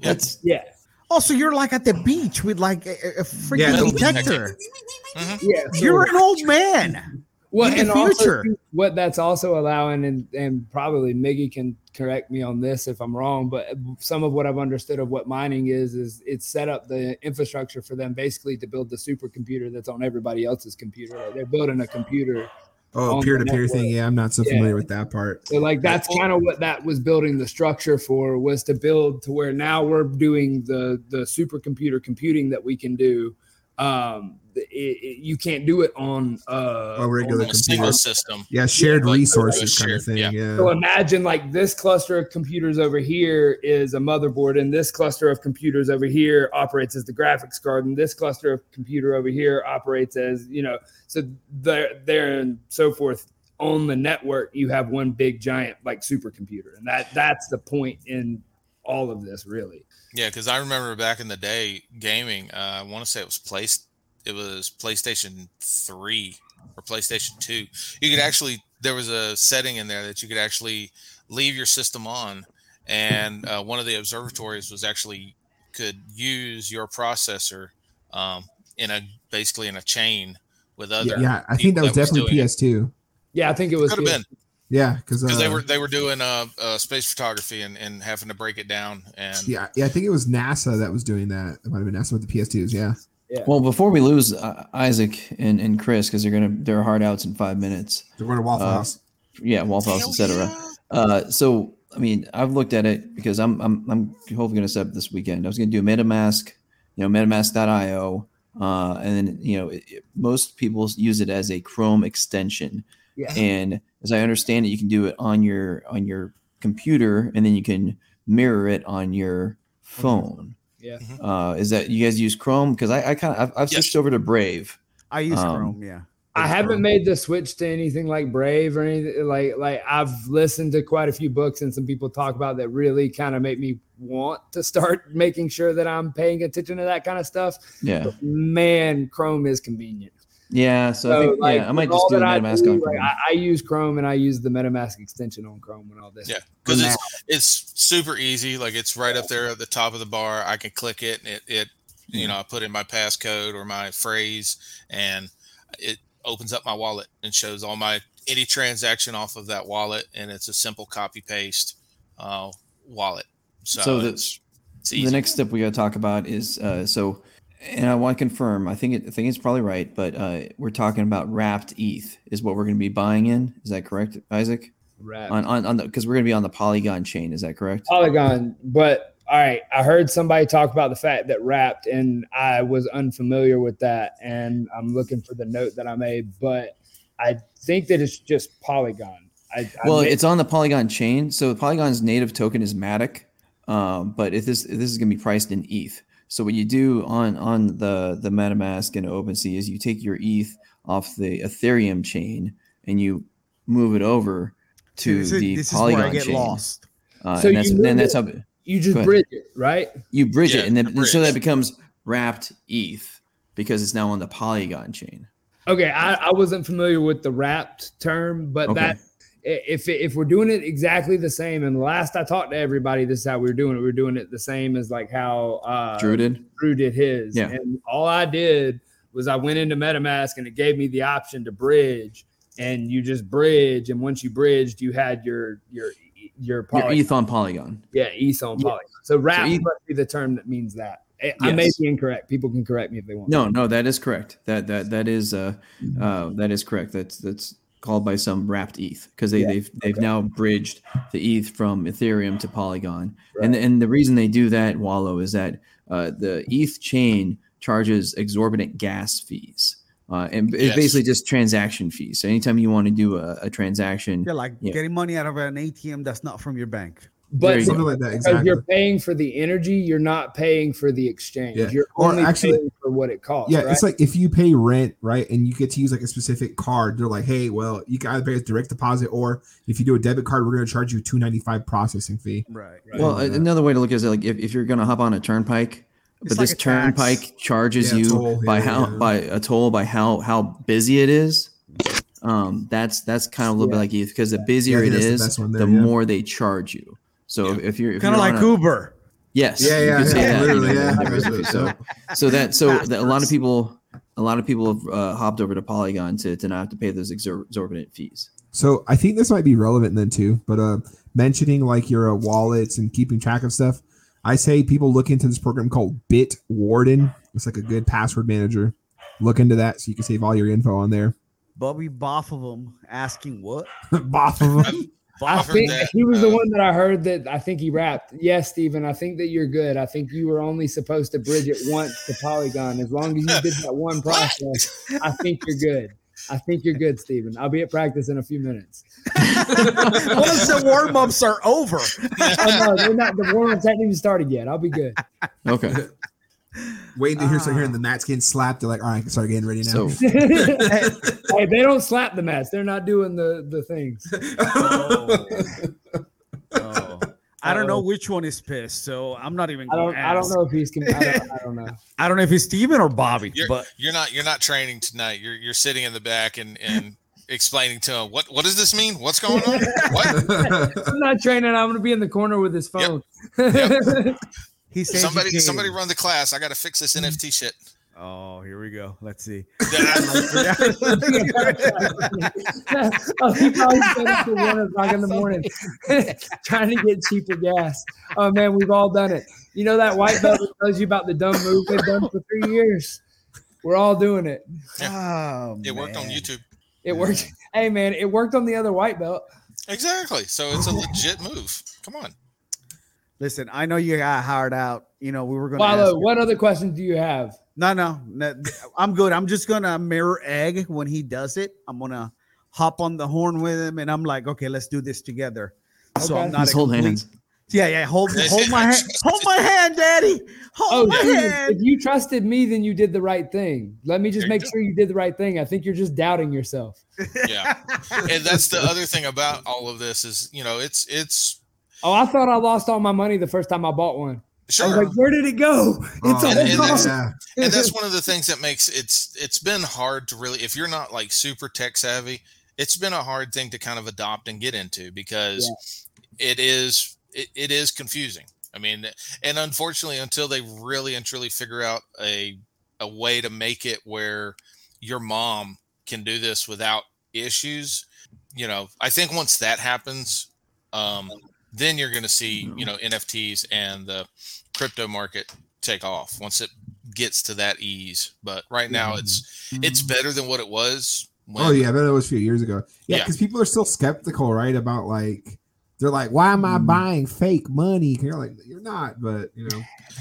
[SPEAKER 4] That's
[SPEAKER 5] Yeah.
[SPEAKER 1] Oh, so you're like at the beach with like a, a freaking
[SPEAKER 3] Yeah,
[SPEAKER 2] the-
[SPEAKER 1] detector.
[SPEAKER 2] Mhm.
[SPEAKER 5] Yeah. so-
[SPEAKER 1] You're an old man.
[SPEAKER 5] Well,
[SPEAKER 1] in the
[SPEAKER 5] and also
[SPEAKER 1] future.
[SPEAKER 5] too, what that's also allowing, and and probably Miggy can correct me on this if I'm wrong, but some of what I've understood of what mining is is it's set up the infrastructure for them basically to build the supercomputer that's on everybody else's computer. Like they're building a computer,
[SPEAKER 3] Oh, peer to peer thing. Yeah, I'm not so
[SPEAKER 5] Yeah.
[SPEAKER 3] familiar with that part.
[SPEAKER 5] so like that's kind of what that was building the structure for was to build to where now we're doing the the supercomputer computing that we can do. Um, it, it, you can't do it on uh
[SPEAKER 3] A regular
[SPEAKER 2] on a single
[SPEAKER 3] computer.
[SPEAKER 2] system.
[SPEAKER 3] Yeah, shared
[SPEAKER 2] like,
[SPEAKER 3] resources kind of thing.
[SPEAKER 2] yeah.
[SPEAKER 3] Yeah.
[SPEAKER 5] So imagine like this cluster of computers over here is a motherboard, and this cluster of computers over here operates as the graphics card, and this cluster of computer over here operates as you know. So there, there, and so forth. On the network, you have one big giant like supercomputer, and that that's the point in all of this, really.
[SPEAKER 2] Yeah, because I remember back in the day gaming. Uh, I want to say it was place. It was PlayStation Three or PlayStation Two. You could actually there was a setting in there that you could actually leave your system on, and uh, one of the observatories was actually could use your processor um, in a basically in a chain with other.
[SPEAKER 3] yeah, I think that was
[SPEAKER 2] that
[SPEAKER 3] definitely
[SPEAKER 2] doing it.
[SPEAKER 3] PS2.
[SPEAKER 5] Yeah, I think it was
[SPEAKER 2] Could have been
[SPEAKER 3] Yeah, because
[SPEAKER 2] because
[SPEAKER 3] uh,
[SPEAKER 2] they were they were doing uh, uh, space photography and, and having to break it down and
[SPEAKER 3] Yeah, yeah, I think it was NASA that was doing that. It might have been NASA with the PS2s. Yeah.
[SPEAKER 4] Well before we lose uh, Isaac and, and Chris because they're gonna they're hard outs in five minutes.
[SPEAKER 3] They're going to Waffle
[SPEAKER 4] Uh,
[SPEAKER 3] House.
[SPEAKER 4] Yeah, Waffle House, etc.
[SPEAKER 2] yeah.
[SPEAKER 4] Uh, so I mean, I've looked at it because I'm I'm I'm hopefully going to set up this weekend. I was going to do MetaMask, you know, MetaMask.io, uh, and then you know, it, it- most people use it as a Chrome extension.
[SPEAKER 5] Yeah.
[SPEAKER 4] And as I understand it, you can do it on your on your computer, and then you can mirror it on your phone.
[SPEAKER 5] Yeah.
[SPEAKER 4] Uh, is that you guys use Chrome? Because I, I kind of I've, I've
[SPEAKER 2] Yes.
[SPEAKER 4] switched over to Brave.
[SPEAKER 1] I use
[SPEAKER 4] Um,
[SPEAKER 1] Chrome. Yeah.
[SPEAKER 5] I haven't made the switch to anything like Brave or anything like like I've listened to quite a few books and some people talk about that really kind of make me want to start making sure that I'm paying attention to that kind of stuff.
[SPEAKER 4] Yeah,
[SPEAKER 5] But man, Chrome is convenient.
[SPEAKER 4] Yeah. So, I think,
[SPEAKER 5] like,
[SPEAKER 4] yeah, I might just do a
[SPEAKER 5] that I
[SPEAKER 4] MetaMask
[SPEAKER 5] do,
[SPEAKER 4] on
[SPEAKER 5] like,
[SPEAKER 4] Chrome.
[SPEAKER 5] I, I use Chrome and I use the MetaMask extension on Chrome and all this.
[SPEAKER 2] Yeah, because it's it's super easy. Like it's right up there at the top of the bar. I can click it, and it it you know I put in my passcode or my phrase, and it opens up my wallet and shows all my any transaction off of that wallet, and it's a simple copy paste uh, wallet. So,
[SPEAKER 4] So the-
[SPEAKER 2] it's, it's easy.
[SPEAKER 4] the next step we got to talk about is uh, so, and I want to confirm. I think it, I think it's probably right, but uh, we're talking about wrapped ETH is what we're going to be buying in. Is that correct, Isaac?
[SPEAKER 5] Right.
[SPEAKER 4] On on on the because we're going to be on the Polygon chain. Is that correct?
[SPEAKER 5] Polygon, but all right, I heard somebody talk about the fact that wrapped, and I was unfamiliar with that, and I'm looking for the note that I made, but I think that it's just Polygon. I, I
[SPEAKER 4] Well,
[SPEAKER 5] may-
[SPEAKER 4] it's on the Polygon chain. So Polygon's native token is Matic, um, but if this if this is going to be priced in ETH. So what you do on on the the MetaMask and OpenSea is you take your ETH off the Ethereum chain and you move it over to
[SPEAKER 1] this is,
[SPEAKER 4] the
[SPEAKER 1] this is
[SPEAKER 4] Polygon
[SPEAKER 1] where I get
[SPEAKER 4] chain.
[SPEAKER 1] lost.
[SPEAKER 4] Uh,
[SPEAKER 5] So
[SPEAKER 4] and that's
[SPEAKER 5] you
[SPEAKER 4] then
[SPEAKER 5] move
[SPEAKER 4] that's
[SPEAKER 5] it-
[SPEAKER 4] how
[SPEAKER 5] you just bridge it, right?
[SPEAKER 4] you bridge
[SPEAKER 2] Yeah,
[SPEAKER 4] it, and then
[SPEAKER 2] the
[SPEAKER 4] so that becomes wrapped ETH because it's now on the Polygon chain.
[SPEAKER 5] Okay, I, I wasn't familiar with the wrapped term, but
[SPEAKER 4] Okay.
[SPEAKER 5] that i- if if we're doing it exactly the same, and last I talked to everybody, this is how we were doing it. We were doing it the same as like how uh,
[SPEAKER 4] Drew did.
[SPEAKER 5] Drew did his.
[SPEAKER 4] Yeah.
[SPEAKER 5] And all I did was I went into MetaMask and it gave me the option to bridge. And you just bridge, and once you bridged, you had your your your
[SPEAKER 4] Your ETH on Polygon.
[SPEAKER 5] yeah ETH on
[SPEAKER 4] Yeah.
[SPEAKER 5] Polygon. So wrap
[SPEAKER 4] ETH
[SPEAKER 5] must be the term that means that. I- I may be incorrect. People can correct me if they want.
[SPEAKER 4] No, no, that is correct. That that that is uh, uh that is correct. That's that's called by some wrapped ETH because they
[SPEAKER 5] Yeah,
[SPEAKER 4] they've they've
[SPEAKER 5] okay.
[SPEAKER 4] now bridged the ETH from Ethereum to Polygon.
[SPEAKER 5] Right.
[SPEAKER 4] And and the reason they do that, Wallow, is that uh, the ETH chain charges exorbitant gas fees. Uh, and it's
[SPEAKER 2] Yes.
[SPEAKER 4] basically just transaction fees. So anytime you want to do a, a transaction,
[SPEAKER 1] You're like
[SPEAKER 4] Yeah.
[SPEAKER 1] getting money out of an ATM that's not from your bank.
[SPEAKER 4] There
[SPEAKER 5] but
[SPEAKER 4] you
[SPEAKER 3] something
[SPEAKER 4] go.
[SPEAKER 3] like that.
[SPEAKER 5] because
[SPEAKER 3] Exactly.
[SPEAKER 5] you're paying for the energy, you're not paying for the exchange.
[SPEAKER 3] Yeah.
[SPEAKER 5] You're
[SPEAKER 3] Or
[SPEAKER 5] only
[SPEAKER 3] actually-
[SPEAKER 5] paying for what it costs.
[SPEAKER 3] Yeah,
[SPEAKER 5] right?
[SPEAKER 3] it's like if you pay rent, right, and you get to use like a specific card, they're like, hey, well, you can either pay a direct deposit or if you do a debit card, we're going to charge you two ninety five processing fee.
[SPEAKER 1] Right.
[SPEAKER 4] Well,
[SPEAKER 3] Yeah.
[SPEAKER 4] another way to look at it, like if, if you're going to hop on a turnpike,
[SPEAKER 1] It's
[SPEAKER 4] but
[SPEAKER 1] like
[SPEAKER 4] this
[SPEAKER 1] a tax.
[SPEAKER 4] turnpike charges
[SPEAKER 3] Yeah,
[SPEAKER 4] you
[SPEAKER 3] toll,
[SPEAKER 4] by
[SPEAKER 3] yeah,
[SPEAKER 4] how
[SPEAKER 3] yeah.
[SPEAKER 4] by a toll by how how busy it is. Um, that's that's kind of a little
[SPEAKER 5] Yeah.
[SPEAKER 4] bit like you, because the busier
[SPEAKER 3] I
[SPEAKER 4] it
[SPEAKER 3] think that's the
[SPEAKER 4] is,
[SPEAKER 3] best one
[SPEAKER 4] the
[SPEAKER 3] yeah.
[SPEAKER 4] more they charge you. So
[SPEAKER 2] Yeah.
[SPEAKER 4] if, if you're if
[SPEAKER 1] Kind of like
[SPEAKER 4] a-
[SPEAKER 1] Uber.
[SPEAKER 4] yes,
[SPEAKER 3] Yeah,
[SPEAKER 4] you
[SPEAKER 3] yeah,
[SPEAKER 4] say
[SPEAKER 3] yeah,
[SPEAKER 4] that.
[SPEAKER 3] literally, yeah.
[SPEAKER 4] So so that so that a lot of people a lot of people have uh, hopped over to Polygon to to not have to pay those exorbitant fees.
[SPEAKER 3] So I think this might be relevant then too, but uh, mentioning like your uh, wallets and keeping track of stuff, I say people look into this program called Bit Warden. It's like a good password manager. Look into that so you can save all your info on there.
[SPEAKER 1] Bubby both of them asking what?
[SPEAKER 3] Both of them.
[SPEAKER 5] I think
[SPEAKER 2] that,
[SPEAKER 5] he was the one that I heard that I think he rapped. Yes, Stephen, I think that you're good. I think you were only supposed to bridge it once to Polygon. As long as you did that one process, I think you're good. I think you're good, Stephen. I'll be at practice in a few minutes.
[SPEAKER 1] Once the warm ups are over.
[SPEAKER 5] Oh, no, they're not, the warm-ups haven't even started yet. I'll be good.
[SPEAKER 4] Okay.
[SPEAKER 3] Waiting to hear start hearing ah. the mats getting slapped. They're like, all right, start getting ready now.
[SPEAKER 4] So
[SPEAKER 5] hey, they don't slap the mats. They're not doing the the things.
[SPEAKER 1] Oh. oh. I don't know which one is pissed, so I'm not even.
[SPEAKER 5] I
[SPEAKER 1] Gonna
[SPEAKER 5] don't. I don't know if he's. con- I don't, I don't know.
[SPEAKER 1] I don't know if it's Steven or Bobby,
[SPEAKER 2] You're,
[SPEAKER 1] but
[SPEAKER 2] you're not you're not training tonight. You're you're sitting in the back and and explaining to him what what does this mean? What's going on? What?
[SPEAKER 5] I'm not training. I'm going to be in the corner with his phone.
[SPEAKER 1] He says
[SPEAKER 2] Somebody somebody run the class. I got to fix this hmm. NFT shit.
[SPEAKER 1] Oh, here we go. Let's see.
[SPEAKER 5] oh, he probably said it to one o'clock in the morning, trying to get cheaper gas. Oh man, we've all done it. You know that white belt that tells you about the dumb move they've done for three years. We're all doing it.
[SPEAKER 1] Oh,
[SPEAKER 2] It worked on. YouTube.
[SPEAKER 5] It worked. Hey man, it worked on the other white belt.
[SPEAKER 2] Exactly. So it's a legit move. Come on.
[SPEAKER 1] Listen, I know you got hired out. You know, we were going to.
[SPEAKER 5] Wallow, what other questions do you have?
[SPEAKER 1] No, no, no, I'm good. I'm just gonna mirror egg when he does it. I'm gonna hop on the horn with him, and I'm like, okay, let's do this together. So I'm not
[SPEAKER 4] let's hold
[SPEAKER 1] complete-
[SPEAKER 4] hands.
[SPEAKER 1] Yeah, yeah. Hold, hold my hand. Hold my hand, Daddy. Hold
[SPEAKER 5] Oh,
[SPEAKER 1] my
[SPEAKER 5] dude,
[SPEAKER 1] hand.
[SPEAKER 5] if you trusted me, then you did the right thing. Let me just
[SPEAKER 2] There
[SPEAKER 5] make
[SPEAKER 2] go.
[SPEAKER 5] sure you did the right thing. I think you're just doubting yourself.
[SPEAKER 2] Yeah. and that's the other thing about all of this is, you know, it's it's
[SPEAKER 5] Oh, I thought I lost all my money the first time I bought one. I
[SPEAKER 2] sure.
[SPEAKER 5] was like, where did it go? It's a
[SPEAKER 2] And-
[SPEAKER 5] whole
[SPEAKER 2] and
[SPEAKER 5] cost.
[SPEAKER 2] and that's one of the things that makes it's it's been hard to really if you're not like super tech savvy it's been a hard thing to kind of adopt and get into because it is it, it is confusing i mean and unfortunately until they really and truly figure out a a way to make it where your mom can do this without issues you know i think once that happens um then you're going to see mm-hmm. you know nfts and the crypto market take off once it gets to that ease but right now mm-hmm. it's it's mm-hmm. better than what it was when,
[SPEAKER 3] Oh yeah, I bet it was a few years ago. Yeah,
[SPEAKER 2] Yeah.
[SPEAKER 3] because people are still skeptical, right? About like they're like, why am I mm. buying fake money? And you're like, you're not, but you know,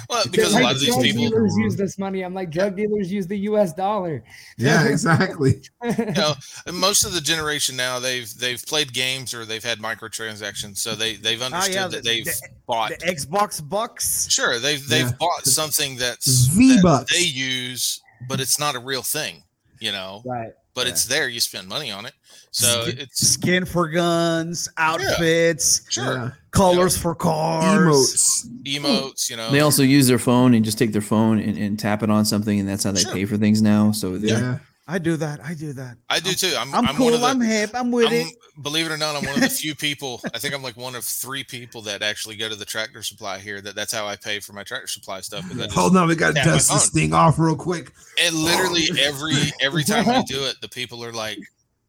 [SPEAKER 2] well because a lot of these
[SPEAKER 5] drug
[SPEAKER 2] people
[SPEAKER 5] dealers use this money. I'm like, drug dealers use the U.S. dollar.
[SPEAKER 3] yeah, exactly.
[SPEAKER 2] you know most of the generation now they've they've played games or they've had microtransactions so they they've oh, understood
[SPEAKER 1] yeah,
[SPEAKER 2] that they've
[SPEAKER 1] the-
[SPEAKER 2] bought
[SPEAKER 1] the Xbox bucks.
[SPEAKER 2] sure they've they've
[SPEAKER 3] Yeah.
[SPEAKER 2] bought something that's
[SPEAKER 3] V-Bucks.
[SPEAKER 2] that they use but it's not a real thing you know
[SPEAKER 5] right.
[SPEAKER 2] But
[SPEAKER 1] Yeah.
[SPEAKER 2] it's there you spend money on it so
[SPEAKER 1] Skin-
[SPEAKER 2] it's
[SPEAKER 1] Skin for guns, outfits,
[SPEAKER 2] sure
[SPEAKER 3] Yeah.
[SPEAKER 1] colors for cars.
[SPEAKER 3] Emotes.
[SPEAKER 2] emotes you know
[SPEAKER 4] They also use their phone and just take their phone and, and tap it on something, and that's how they
[SPEAKER 2] Sure.
[SPEAKER 4] pay for things now. So
[SPEAKER 3] Yeah.
[SPEAKER 4] They're-
[SPEAKER 1] I do that. I do that.
[SPEAKER 2] i do too i'm,
[SPEAKER 1] I'm,
[SPEAKER 2] I'm,
[SPEAKER 1] cool.
[SPEAKER 2] one of the,
[SPEAKER 1] I'm hip. I'm with
[SPEAKER 2] I'm-
[SPEAKER 1] it.
[SPEAKER 2] believe it or not, I'm one of the few people. I think I'm like one of three people that actually go to the tractor supply here. That that's how I pay for my tractor supply stuff. is just-
[SPEAKER 3] Hold on, we got to
[SPEAKER 2] Yeah,
[SPEAKER 3] dust this thing off real quick.
[SPEAKER 2] and literally every every time we do it, the people are like,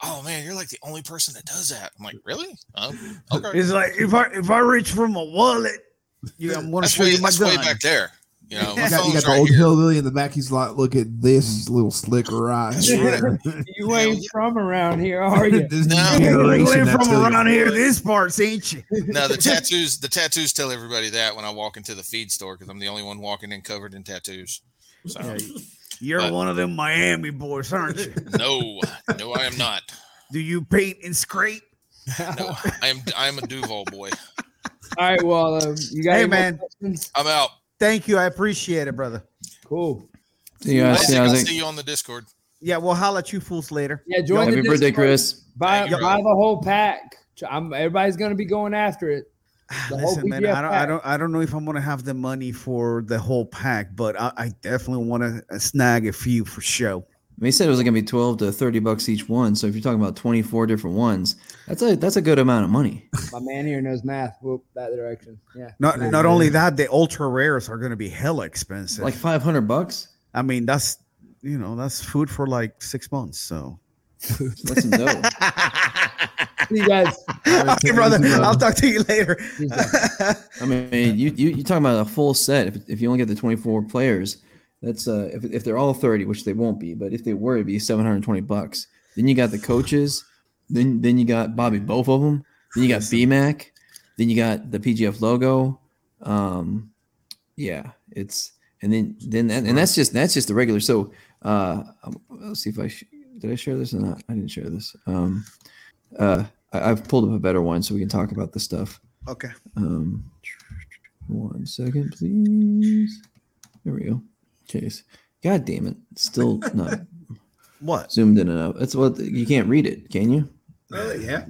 [SPEAKER 2] "Oh man, you're like the only person that does that." I'm like, "Really? Oh, okay."
[SPEAKER 1] It's like if I if I reach for my wallet, you, I'm gonna
[SPEAKER 2] That's
[SPEAKER 1] show
[SPEAKER 2] way,
[SPEAKER 1] you my
[SPEAKER 2] that's way back there. You know,
[SPEAKER 3] You got, you
[SPEAKER 2] phone's
[SPEAKER 3] got the old
[SPEAKER 2] here.
[SPEAKER 3] hillbilly in the back. He's like, look at this little slicker right.
[SPEAKER 5] You ain't from around here, are you?
[SPEAKER 3] This
[SPEAKER 2] No.
[SPEAKER 1] You ain't from around here, this parts, ain't you?
[SPEAKER 2] No, the tattoos. The tattoos tell everybody that when I walk into the feed store because I'm the only one walking in covered in tattoos. So
[SPEAKER 1] Yeah, You're
[SPEAKER 2] But-
[SPEAKER 1] one of them Miami boys, aren't you?
[SPEAKER 2] no, no, I am not.
[SPEAKER 1] Do you paint and scrape?
[SPEAKER 2] No, I am. I am a Duval boy.
[SPEAKER 5] All right. Well, um, you got
[SPEAKER 1] Hey,
[SPEAKER 5] any
[SPEAKER 1] man.
[SPEAKER 5] questions?
[SPEAKER 2] I'm out.
[SPEAKER 1] Thank you. I appreciate it, brother.
[SPEAKER 5] Cool.
[SPEAKER 4] See you guys.
[SPEAKER 2] I'll
[SPEAKER 4] See
[SPEAKER 2] I'll see you on the Discord.
[SPEAKER 1] Yeah, we'll holler at you fools later.
[SPEAKER 5] Yeah. Join
[SPEAKER 4] Happy
[SPEAKER 5] the
[SPEAKER 4] birthday,
[SPEAKER 5] Discord.
[SPEAKER 4] Chris.
[SPEAKER 5] Buy,
[SPEAKER 2] Thank you,
[SPEAKER 5] buy the whole pack. I'm, everybody's going to be going after it. Ah,
[SPEAKER 1] listen, man, I don't, I don't, I don't know if I'm gonna have the money for the whole pack, but I, I definitely want to snag a few for show.
[SPEAKER 4] They said it was gonna be twelve to thirty bucks each one. So if you're talking about twenty four different ones, that's a that's a good amount of money.
[SPEAKER 5] My man here knows math. Whoop, that direction. Yeah.
[SPEAKER 1] Not,
[SPEAKER 3] Yeah,
[SPEAKER 1] not only that, the ultra rares are gonna be hella expensive.
[SPEAKER 4] Like five hundred bucks.
[SPEAKER 1] I mean, that's you know, that's food for like six months. So,
[SPEAKER 4] That's some dough.
[SPEAKER 5] See you guys.
[SPEAKER 1] okay, brother, I'll talk to you later.
[SPEAKER 4] I mean, you you you talking about a full set? If, if you only get the twenty four players, that's uh if, if they're all thirty, which they won't be, but if they were, it'd be seven hundred twenty bucks. Then you got the coaches. Then then you got Bobby, both of them. Then you got BMAC. Then you got the PGF logo. Um, yeah, it's and then then that, and that's just that's just the regular. So uh, let's see if I sh- did I share this or not. I didn't share this. Um, uh, I, I've pulled up a better one so we can talk about the stuff.
[SPEAKER 1] okay.
[SPEAKER 4] Um, one second, please. There we go. Case. God damn it! Still not
[SPEAKER 1] What?
[SPEAKER 4] zoomed in enough. That's what you can't read it, can you?
[SPEAKER 3] Uh, yeah.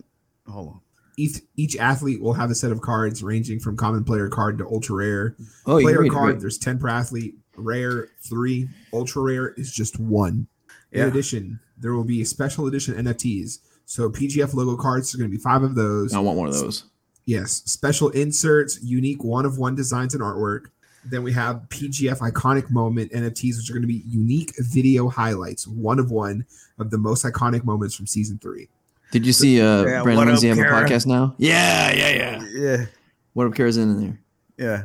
[SPEAKER 1] Hold on.
[SPEAKER 3] Each each athlete will have a set of cards ranging from common player card to ultra rare.
[SPEAKER 4] Oh, you can
[SPEAKER 3] player
[SPEAKER 4] read it,
[SPEAKER 3] card,
[SPEAKER 4] right.
[SPEAKER 3] there's 10 per athlete. Rare, three. Ultra rare is just one. In addition, there will be special edition NFTs. So PGF logo cards are going to be five of those.
[SPEAKER 4] I want one of those.
[SPEAKER 3] Yes, special inserts, unique one of one designs and artwork. Then we have PGF iconic moment NFTs, which are going to be unique video highlights, one of one of the most iconic moments from season three.
[SPEAKER 4] Did you see uh
[SPEAKER 1] Yeah,
[SPEAKER 4] Brandon
[SPEAKER 1] what up,
[SPEAKER 4] Lindsay have
[SPEAKER 1] Kara?
[SPEAKER 4] a podcast now? Yeah, yeah, yeah.
[SPEAKER 1] Yeah.
[SPEAKER 4] What up, Kara's in there?
[SPEAKER 1] Yeah.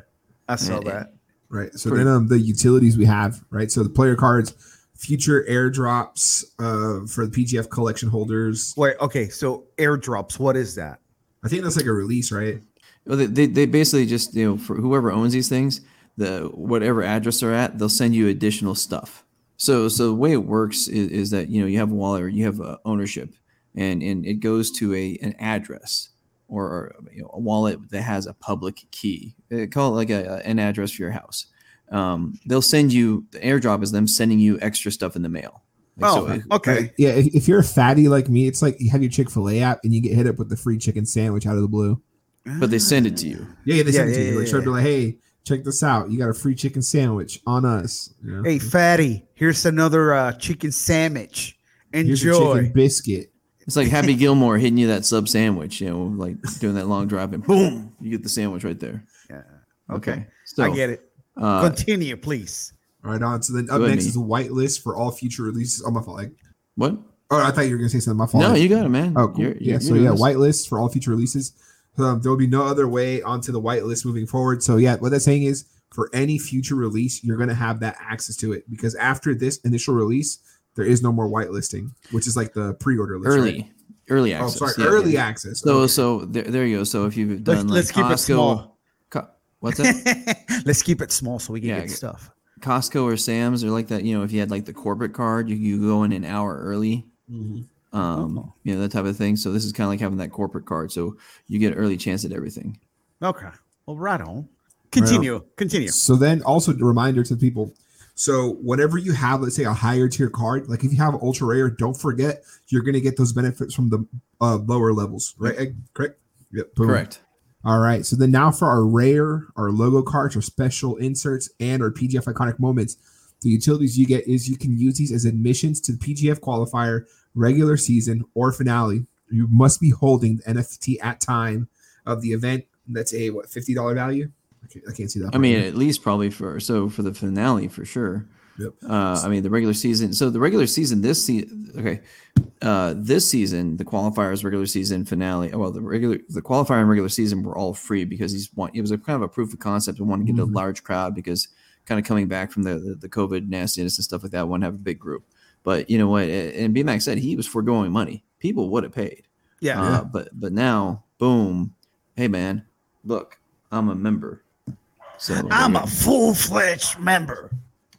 [SPEAKER 1] I saw
[SPEAKER 4] Yeah.
[SPEAKER 1] that.
[SPEAKER 3] Right. So
[SPEAKER 4] Pretty-
[SPEAKER 3] then um the utilities we have, right? So the player cards, future airdrops uh for the PGF collection holders.
[SPEAKER 1] Wait, okay. So airdrops, what is that?
[SPEAKER 3] I think that's like a release, right?
[SPEAKER 4] Well, they, they, they basically just you know for whoever owns these things, the whatever address they're at, they'll send you additional stuff. So so the way it works is, is that you know you have a wallet or you have uh, ownership, and and it goes to a an address or, or you know, a wallet that has a public key. They call it like a, an address for your house. Um, they'll send you the airdrop is them sending you extra stuff in the mail. Like,
[SPEAKER 1] Oh,
[SPEAKER 4] it-
[SPEAKER 1] okay.
[SPEAKER 3] Yeah. If, if you're a fatty like me, it's like you have your Chick fil A app and you get hit up with the free chicken sandwich out of the blue.
[SPEAKER 4] but they send it to you.
[SPEAKER 3] Yeah, yeah they send
[SPEAKER 1] Yeah,
[SPEAKER 3] it to
[SPEAKER 1] yeah,
[SPEAKER 3] you. Like,
[SPEAKER 1] yeah,
[SPEAKER 3] sure,
[SPEAKER 1] yeah.
[SPEAKER 3] be like, hey, check this out. You got a free chicken sandwich on us. You know?
[SPEAKER 1] Hey, fatty, here's another uh, chicken sandwich.
[SPEAKER 3] Here's your
[SPEAKER 1] Enjoy.
[SPEAKER 3] chicken biscuit.
[SPEAKER 4] It's like Happy Gilmore hitting you that sub sandwich, you know, like doing that long drive and boom, you get the sandwich right there.
[SPEAKER 1] Yeah. Okay.
[SPEAKER 4] So
[SPEAKER 1] I get it.
[SPEAKER 4] Uh,
[SPEAKER 1] Continue, please.
[SPEAKER 3] Right on. So then up next
[SPEAKER 4] me.
[SPEAKER 3] is a whitelist for all future releases. Oh my fault. Like,
[SPEAKER 4] what?
[SPEAKER 3] oh, I thought you were gonna say something. My fault.
[SPEAKER 4] No, you got it, man.
[SPEAKER 3] Oh, cool.
[SPEAKER 4] You're-
[SPEAKER 3] yeah.
[SPEAKER 4] you're-
[SPEAKER 3] So
[SPEAKER 4] you're
[SPEAKER 3] yeah,
[SPEAKER 4] this.
[SPEAKER 3] whitelist for all future releases. Um, there will be no other way onto the whitelist moving forward. So yeah, what that's saying is for any future release, you're gonna have that access to it because after this initial release, there is no more whitelisting, which is like the pre-order list.
[SPEAKER 4] early,
[SPEAKER 3] right?
[SPEAKER 4] early
[SPEAKER 3] Oh,
[SPEAKER 4] access.
[SPEAKER 3] sorry,
[SPEAKER 4] yeah,
[SPEAKER 3] early
[SPEAKER 4] yeah.
[SPEAKER 3] access.
[SPEAKER 4] So,
[SPEAKER 3] Okay.
[SPEAKER 4] so there, there you go. So if you've
[SPEAKER 1] Let's,
[SPEAKER 4] done like
[SPEAKER 1] let's keep it small.
[SPEAKER 4] Co- what's that?
[SPEAKER 1] let's keep it small so we can
[SPEAKER 4] Yeah,
[SPEAKER 1] get
[SPEAKER 4] get-
[SPEAKER 1] stuff.
[SPEAKER 4] Costco or Sam's or like that. You know, if you had like the corporate card, you you go in an hour early.
[SPEAKER 3] Mhm.
[SPEAKER 4] Um,
[SPEAKER 1] Oh.
[SPEAKER 4] you know that type of thing. So this is kind of like having that corporate card. So you get early chance at everything.
[SPEAKER 1] Okay. Well, right on. Continue. Continue.
[SPEAKER 3] So then also a reminder to people. So whenever you have, let's say, a higher tier card, like if you have ultra rare, don't forget you're gonna get those benefits from the uh, lower levels, right? Ed? Correct. Yep. boom.
[SPEAKER 4] Correct.
[SPEAKER 3] All right. So then now for our rare, our logo cards, our special inserts, and our PGF iconic moments, the utilities you get is you can use these as admissions to the PGF qualifier, regular season, or finale. You must be holding the NFT at time of the event. That's a what fifty dollar value. I can't, I can't see that.
[SPEAKER 4] I mean, at least probably for so for the finale for sure.
[SPEAKER 3] Yep.
[SPEAKER 4] Uh, I mean, the regular season. So the regular season this season, okay, uh, this season the qualifiers, regular season finale. Well, the regular the qualifier and regular season were all free because he's want it was a kind of a proof of concept and wanted to get
[SPEAKER 3] Mhm.
[SPEAKER 4] a large crowd because kind of coming back from the, the the COVID nastiness and stuff like that, want to have a big group. But you know what? And BMAC said he was foregoing money. People would have paid.
[SPEAKER 1] Yeah.
[SPEAKER 4] Uh, but but now, boom, hey man, look, I'm a member. So
[SPEAKER 1] I'm a full fledged member.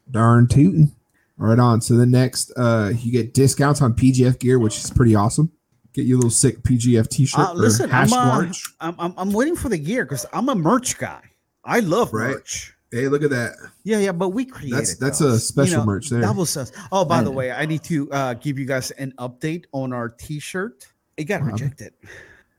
[SPEAKER 3] Darn tootin'. Right on. So the next, uh, you get discounts on PGF gear, which is pretty awesome. Get you a little sick PGF T-shirt.
[SPEAKER 1] Uh,
[SPEAKER 3] or
[SPEAKER 1] listen,
[SPEAKER 3] hash
[SPEAKER 1] I'm, uh,
[SPEAKER 3] march.
[SPEAKER 1] I'm, I'm I'm waiting for the gear because I'm a merch guy. I love
[SPEAKER 3] Right.
[SPEAKER 1] merch.
[SPEAKER 3] Hey, look at that.
[SPEAKER 1] Yeah, yeah, but we created
[SPEAKER 3] That's that's
[SPEAKER 1] those.
[SPEAKER 3] a special merch there.
[SPEAKER 1] That was us. Oh, by the way, I need to uh, give you guys an update on our T-shirt. It got
[SPEAKER 3] happened?
[SPEAKER 1] rejected.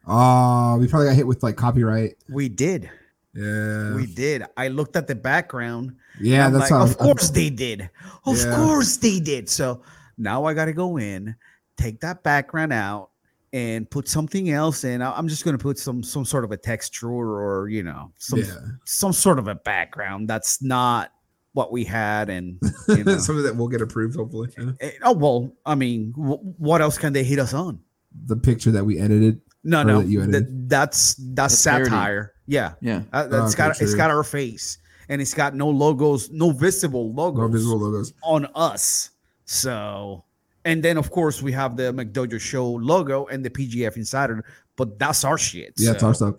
[SPEAKER 3] Oh, we probably got hit with like copyright.
[SPEAKER 1] We did.
[SPEAKER 3] Yeah,
[SPEAKER 1] We did. I looked at the background.
[SPEAKER 3] yeah. That's
[SPEAKER 1] like,
[SPEAKER 3] how.
[SPEAKER 1] Of course they did. Of
[SPEAKER 3] Yeah.
[SPEAKER 1] course they did. So now I got to go in, take that background out, and put something else in. I- I'm just going to put some some sort of a texture or you know some
[SPEAKER 3] yeah,
[SPEAKER 1] some sort of a background that's not what we had and you know.
[SPEAKER 3] something that will get approved hopefully. Yeah.
[SPEAKER 1] Eh, oh well i mean w- what else can they hit us on
[SPEAKER 3] The picture that we edited.
[SPEAKER 1] no no
[SPEAKER 3] that you
[SPEAKER 1] th-
[SPEAKER 3] edited.
[SPEAKER 1] that's that's
[SPEAKER 4] That's parody.
[SPEAKER 1] satire yeah
[SPEAKER 4] Yeah.
[SPEAKER 1] uh, that's
[SPEAKER 3] Okay,
[SPEAKER 1] got it's
[SPEAKER 3] true.
[SPEAKER 1] got our face and it's got no logos no visible
[SPEAKER 3] No
[SPEAKER 1] logos
[SPEAKER 3] visual logos.
[SPEAKER 1] on us so and then of course we have the mcdojo show logo and the pgf insider but that's our shit
[SPEAKER 3] Yeah, it's our stuff.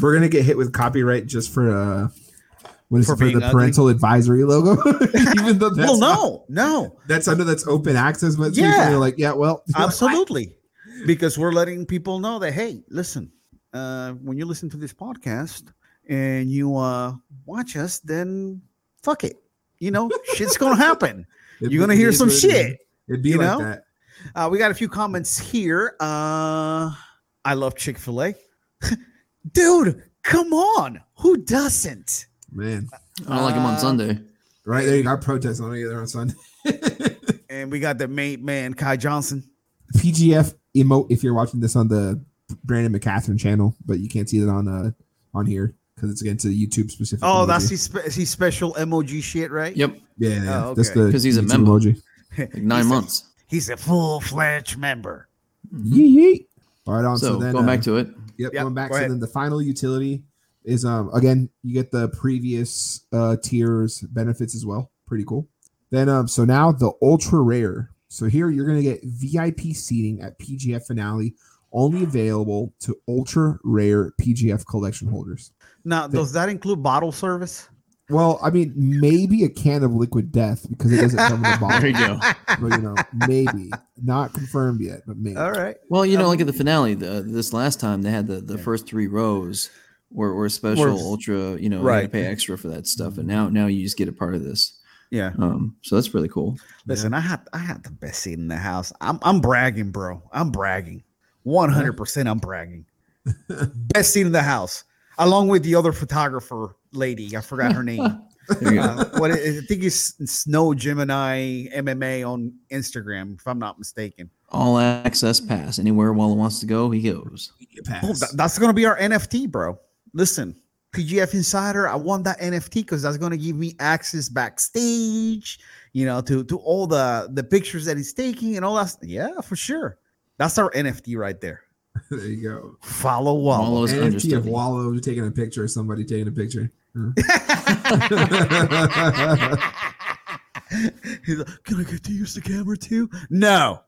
[SPEAKER 3] We're gonna get hit with copyright just for uh, what is
[SPEAKER 1] For
[SPEAKER 3] it for the
[SPEAKER 1] ugly?
[SPEAKER 3] parental advisory logo? Even though that's
[SPEAKER 1] well
[SPEAKER 3] not-
[SPEAKER 1] no no
[SPEAKER 3] that's under that's open access, but
[SPEAKER 1] Yeah.
[SPEAKER 3] you're like, yeah, well,
[SPEAKER 1] absolutely because we're letting people know that hey listen uh when you listen to this podcast and you uh watch us then fuck it you know shit's gonna happen you're gonna hear some
[SPEAKER 3] what it is.
[SPEAKER 1] shit
[SPEAKER 3] It'd be
[SPEAKER 1] you
[SPEAKER 3] like
[SPEAKER 1] know?
[SPEAKER 3] that.
[SPEAKER 1] uh we got a few comments here uh i love chick-fil-a dude come on who doesn't
[SPEAKER 3] Man,
[SPEAKER 4] I don't like him on
[SPEAKER 1] Uh,
[SPEAKER 4] Sunday.
[SPEAKER 3] right there, you got protests on it there on Sunday.
[SPEAKER 1] and we got the main man kai johnson
[SPEAKER 3] PGF emote if you're watching this on the Brandon McCaffrey channel, but you can't see it on uh on here because it's against the YouTube specific.
[SPEAKER 1] oh that's
[SPEAKER 3] emoji.
[SPEAKER 1] his, spe- his special emoji shit right
[SPEAKER 4] Yep.
[SPEAKER 3] yeah, yeah.
[SPEAKER 1] Oh,
[SPEAKER 3] that's
[SPEAKER 1] okay.
[SPEAKER 3] the
[SPEAKER 4] 'Cause he's a
[SPEAKER 3] YouTube
[SPEAKER 4] member.
[SPEAKER 3] emoji.
[SPEAKER 4] Like nine
[SPEAKER 1] He's a-
[SPEAKER 4] months.
[SPEAKER 1] he's a full-fledged member
[SPEAKER 3] Yee yee. All right, on
[SPEAKER 4] So,
[SPEAKER 3] so, then
[SPEAKER 4] going
[SPEAKER 3] uh,
[SPEAKER 4] back to it.
[SPEAKER 3] Yep,
[SPEAKER 1] Yep,
[SPEAKER 3] going back.
[SPEAKER 1] go
[SPEAKER 3] So
[SPEAKER 1] ahead.
[SPEAKER 3] then the final utility is um again you get the previous uh tiers benefits as well. Pretty cool. Then um so now the ultra rare. So here you're gonna get VIP seating at PGF finale, only available to ultra rare PGF collection holders.
[SPEAKER 1] now does that include bottle service
[SPEAKER 3] Well, I mean maybe a can of liquid death because it doesn't come in the bottle.
[SPEAKER 4] There you go.
[SPEAKER 3] But you know, maybe not confirmed yet, but maybe.
[SPEAKER 1] all right
[SPEAKER 4] Well, you know,
[SPEAKER 1] Um,
[SPEAKER 4] like at the finale, the, this last time they had the, the first three rows were, were special
[SPEAKER 1] Were-
[SPEAKER 4] ultra. You know, you had
[SPEAKER 1] Right.
[SPEAKER 4] to pay extra for that stuff, and now now you just get a part of this.
[SPEAKER 1] yeah
[SPEAKER 4] Um, so that's really cool.
[SPEAKER 1] Listen, I had I had the best seat in the house. I'm I'm bragging, bro. I'm bragging. 100% I'm bragging. best seat in the house, along with the other photographer lady. I forgot her name.
[SPEAKER 4] There you go.
[SPEAKER 1] Uh, what I think is Snow Gemini MMA on Instagram, if I'm not mistaken.
[SPEAKER 4] All access pass anywhere Walla wants to go, he goes.
[SPEAKER 3] You
[SPEAKER 1] Oh, that's gonna be our NFT, bro. Listen, PGF Insider. I want that NFT because that's gonna give me access backstage. You know, to to all the the pictures that he's taking and all that. Yeah, for sure. That's our NFT right there.
[SPEAKER 3] there you go.
[SPEAKER 1] Follow Wallow.
[SPEAKER 4] Wallow's
[SPEAKER 3] NFT of
[SPEAKER 4] understudy.
[SPEAKER 3] Wallow taking a picture of somebody taking a picture.
[SPEAKER 1] He's like, Can I get to use the camera too? No,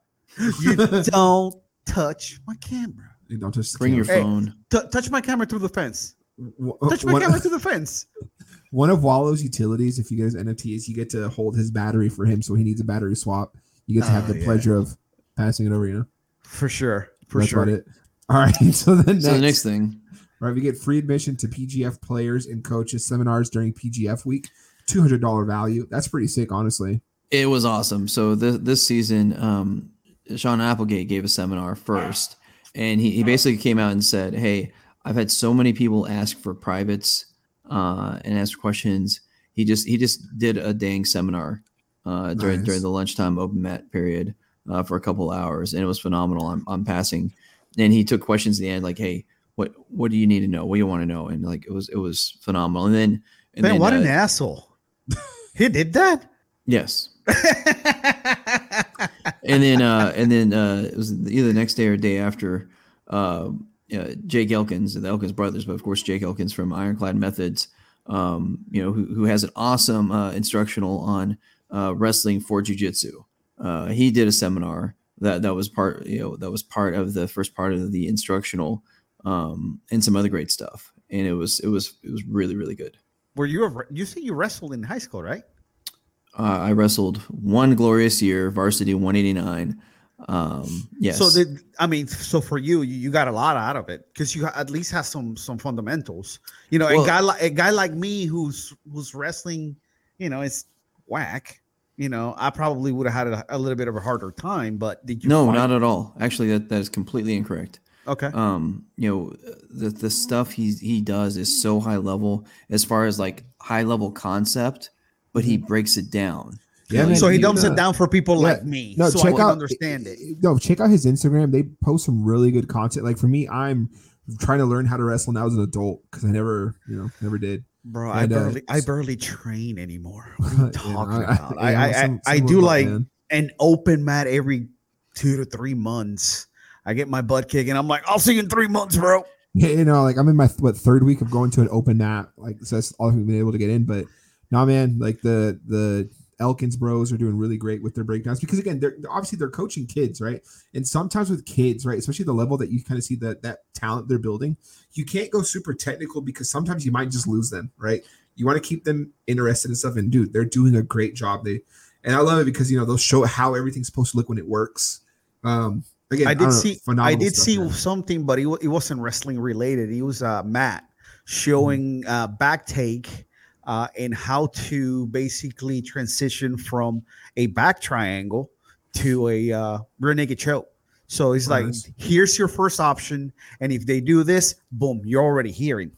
[SPEAKER 1] you don't touch my camera.
[SPEAKER 3] You don't touch the
[SPEAKER 4] Bring your
[SPEAKER 3] camera.
[SPEAKER 1] Hey.
[SPEAKER 4] phone.
[SPEAKER 1] T- touch my camera through the fence.
[SPEAKER 3] W-
[SPEAKER 1] Touch my
[SPEAKER 3] one,
[SPEAKER 1] camera through the fence.
[SPEAKER 3] one of Wallow's utilities, if you get his NFTs, you get to hold his battery for him, so he needs a battery swap. You get to have
[SPEAKER 1] Oh,
[SPEAKER 3] the
[SPEAKER 1] yeah.
[SPEAKER 3] pleasure of passing it over. You know,
[SPEAKER 1] For sure. For
[SPEAKER 3] that's
[SPEAKER 1] sure.
[SPEAKER 3] about it. All right. So then
[SPEAKER 4] So the next thing,
[SPEAKER 3] All right, we get free admission to PGF players and coaches seminars during PGF week. Two hundred dollar value. That's pretty sick, honestly.
[SPEAKER 4] it was awesome. So this this season, um, Sean Applegate gave a seminar first, and he, he basically came out and said, "Hey, I've had so many people ask for privates uh, and ask questions. He just he just did a dang seminar uh, during
[SPEAKER 3] Nice.
[SPEAKER 4] during the lunchtime open mat period uh, for a couple hours, and it was phenomenal. I'm, I'm passing, and he took questions at the end like, "Hey, what what do you need to know? What do you want to know?" And like it was it was phenomenal. And then and
[SPEAKER 1] Man,
[SPEAKER 4] then,
[SPEAKER 1] what
[SPEAKER 4] uh,
[SPEAKER 1] an asshole. he did that?
[SPEAKER 4] yes. and then uh and then uh it was either the next day or day after uh, uh Jake Elkins and the Elkins brothers but of course Jake Elkins from Ironclad Methods um you know who, who has an awesome uh instructional on uh wrestling for jiu-jitsu uh he did a seminar that that was part you know that was part of the first part of the instructional um and some other great stuff and it was it was it was really really good
[SPEAKER 1] Were you a, you say you wrestled in high school, right?
[SPEAKER 4] uh, I wrestled one glorious year, varsity 189. Um, yes.
[SPEAKER 1] So the, I mean, so for you, you, you got a lot out of it because you at least have some some fundamentals. You know,
[SPEAKER 4] Well-
[SPEAKER 1] a guy like a guy like me who's who's wrestling, you know, it's whack. You know, I probably would have had a, a little bit of a harder time. But did you?
[SPEAKER 4] no,
[SPEAKER 1] find-
[SPEAKER 4] not at all. Actually, that, that is completely incorrect.
[SPEAKER 1] Okay.
[SPEAKER 4] um you know the the stuff he he does is so high level as far as like high level concept but he breaks it down
[SPEAKER 3] Yeah,
[SPEAKER 4] man,
[SPEAKER 1] Mm-hmm. so he
[SPEAKER 4] you-
[SPEAKER 1] dumps it
[SPEAKER 3] uh,
[SPEAKER 1] down for people
[SPEAKER 3] yeah,
[SPEAKER 1] like me,
[SPEAKER 3] No,
[SPEAKER 1] so I
[SPEAKER 3] check
[SPEAKER 1] would
[SPEAKER 3] out
[SPEAKER 1] understand it.
[SPEAKER 3] No, check out his Instagram. They post some really good content. Like for me, I'm trying to learn how to wrestle now as an adult because I never, you know, never did.
[SPEAKER 1] Bro, I
[SPEAKER 3] And, uh,
[SPEAKER 1] barely I barely train anymore. What are you talking
[SPEAKER 3] I-
[SPEAKER 1] about?
[SPEAKER 3] yeah,
[SPEAKER 1] I I, I,
[SPEAKER 3] some-
[SPEAKER 1] I
[SPEAKER 3] some
[SPEAKER 1] do like
[SPEAKER 3] man.
[SPEAKER 1] an open mat every two to three months. I get my butt kicked and I'm like, I'll see you in three months, bro.
[SPEAKER 3] You know, like I'm in my what third week of going to an open mat. Like so that's all I've been able to get in. But nah, man, like the the Elkins bros are doing really great with their breakdowns because again, they're obviously they're coaching kids, right? And sometimes with kids, right, especially the level that you kind of see that that talent they're building, you can't go super technical because sometimes you might just lose them, right? You want to keep them interested in stuff, and dude, they're doing a great job. They and I love it because you know they'll show how everything's supposed to look when it works. Um, again,
[SPEAKER 1] I did see I did see something, but it, it wasn't wrestling related. It was uh Matt showing uh back take uh and how to basically transition from a back triangle to a uh rear naked choke. So it's like here's your first option, and if they do this, boom, you're already hearing.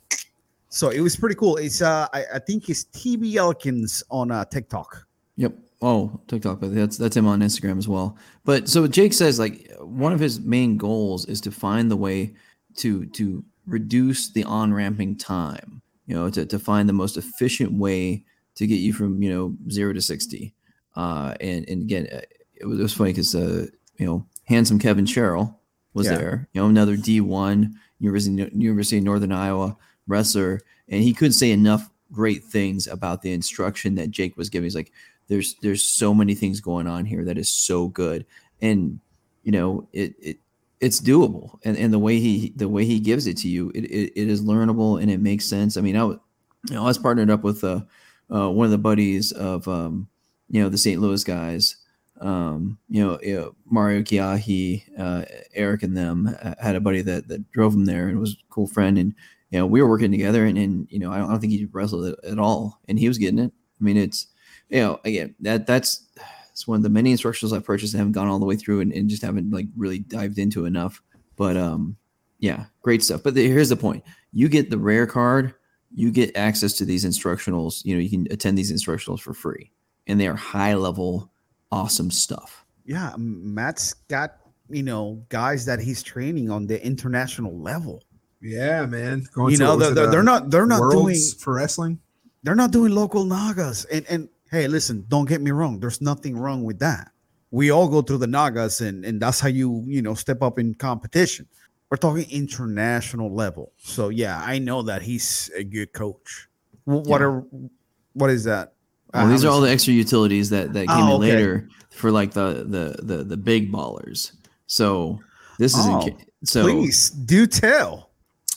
[SPEAKER 1] So it was pretty cool. It's uh I, I think it's TB Elkins on uh TikTok.
[SPEAKER 4] Yep. Oh, TikTok, but that's that's him on Instagram as well. But so Jake says like one of his main goals is to find the way to to reduce the on ramping time. You know, to to find the most efficient way to get you from you know zero to sixty. Uh, and and again, uh, it was, it was funny because uh, you know, handsome Kevin Sherrill was
[SPEAKER 1] Yeah.
[SPEAKER 4] there. You know, another D one University University of Northern Iowa wrestler, and he couldn't say enough great things about the instruction that Jake was giving. He's like, there's there's so many things going on here that is so good, and you know it it it's doable, and and the way he the way he gives it to you, it it, it is learnable and it makes sense. I mean, I was you know I was partnered up with uh, uh one of the buddies of um you know the St. Louis guys. Um, you know, you know, Mario Kiahi, uh, Eric, and them uh, had a buddy that that drove him there, and was a cool friend. And you know, we were working together, and, and you know, I don't, I don't think he wrestled at all, and he was getting it. I mean, it's you know, again, that that's it's one of the many instructionals I've purchased and haven't gone all the way through and, and just haven't like really dived into enough. But um, yeah, great stuff. But the, here's the point: you get the rare card, you get access to these instructionals. You know, you can attend these instructionals for free, and they are high level, awesome stuff.
[SPEAKER 1] Yeah, Matt's got you know guys that he's training on the international level.
[SPEAKER 3] Yeah, man. Going
[SPEAKER 1] you
[SPEAKER 3] to,
[SPEAKER 1] know,
[SPEAKER 3] what
[SPEAKER 1] they're,
[SPEAKER 3] it,
[SPEAKER 1] they're,
[SPEAKER 3] uh,
[SPEAKER 1] they're not they're not doing
[SPEAKER 3] for wrestling.
[SPEAKER 1] they're not doing local nagas. And and hey, listen, don't get me wrong. There's nothing wrong with that. We all go through the nagas, and and that's how you you know step up in competition. We're talking international level. So yeah, I know that he's a good coach. What
[SPEAKER 4] Yeah.
[SPEAKER 1] are what is that?
[SPEAKER 4] Well, these are all the extra utilities that that came
[SPEAKER 1] Oh,
[SPEAKER 4] in
[SPEAKER 1] okay.
[SPEAKER 4] later for like the the the the big ballers. So this is in
[SPEAKER 1] Oh,
[SPEAKER 4] ca- so
[SPEAKER 1] Please do tell.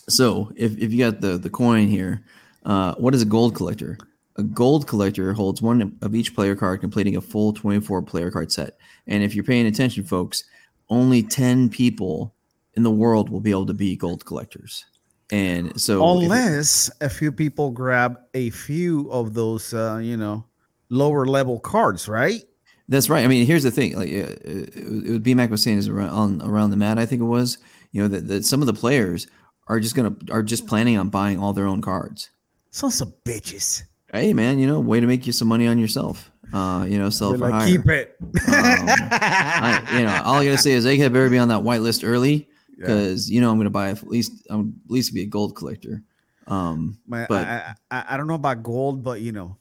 [SPEAKER 4] so if, if you got the the coin here, uh, what is a gold collector? A gold collector holds one of each player card, completing a full 24 player card set. And if you're paying attention, folks, only 10 people in the world will be able to be gold collectors. And so
[SPEAKER 1] unless a few people grab a few of those uh, you know lower level cards right
[SPEAKER 4] That's right. I mean, here's the thing. Like, uh, it, it BMAC was saying is around on, around the mat. I think it was. You know that, that some of the players are just gonna are just planning on buying all their own cards.
[SPEAKER 1] sons of bitches
[SPEAKER 4] Hey, man, you know, way to make you some money on yourself. Uh, you know, self
[SPEAKER 1] They're like,
[SPEAKER 4] higher.
[SPEAKER 1] keep it
[SPEAKER 4] I, you know, all I gotta say is Egghead better be on that white list early
[SPEAKER 1] Yeah.
[SPEAKER 4] because you know I'm gonna buy at least I'm at least be a gold collector. Um,
[SPEAKER 1] Man,
[SPEAKER 4] but-
[SPEAKER 1] I, I, I don't know about gold but you know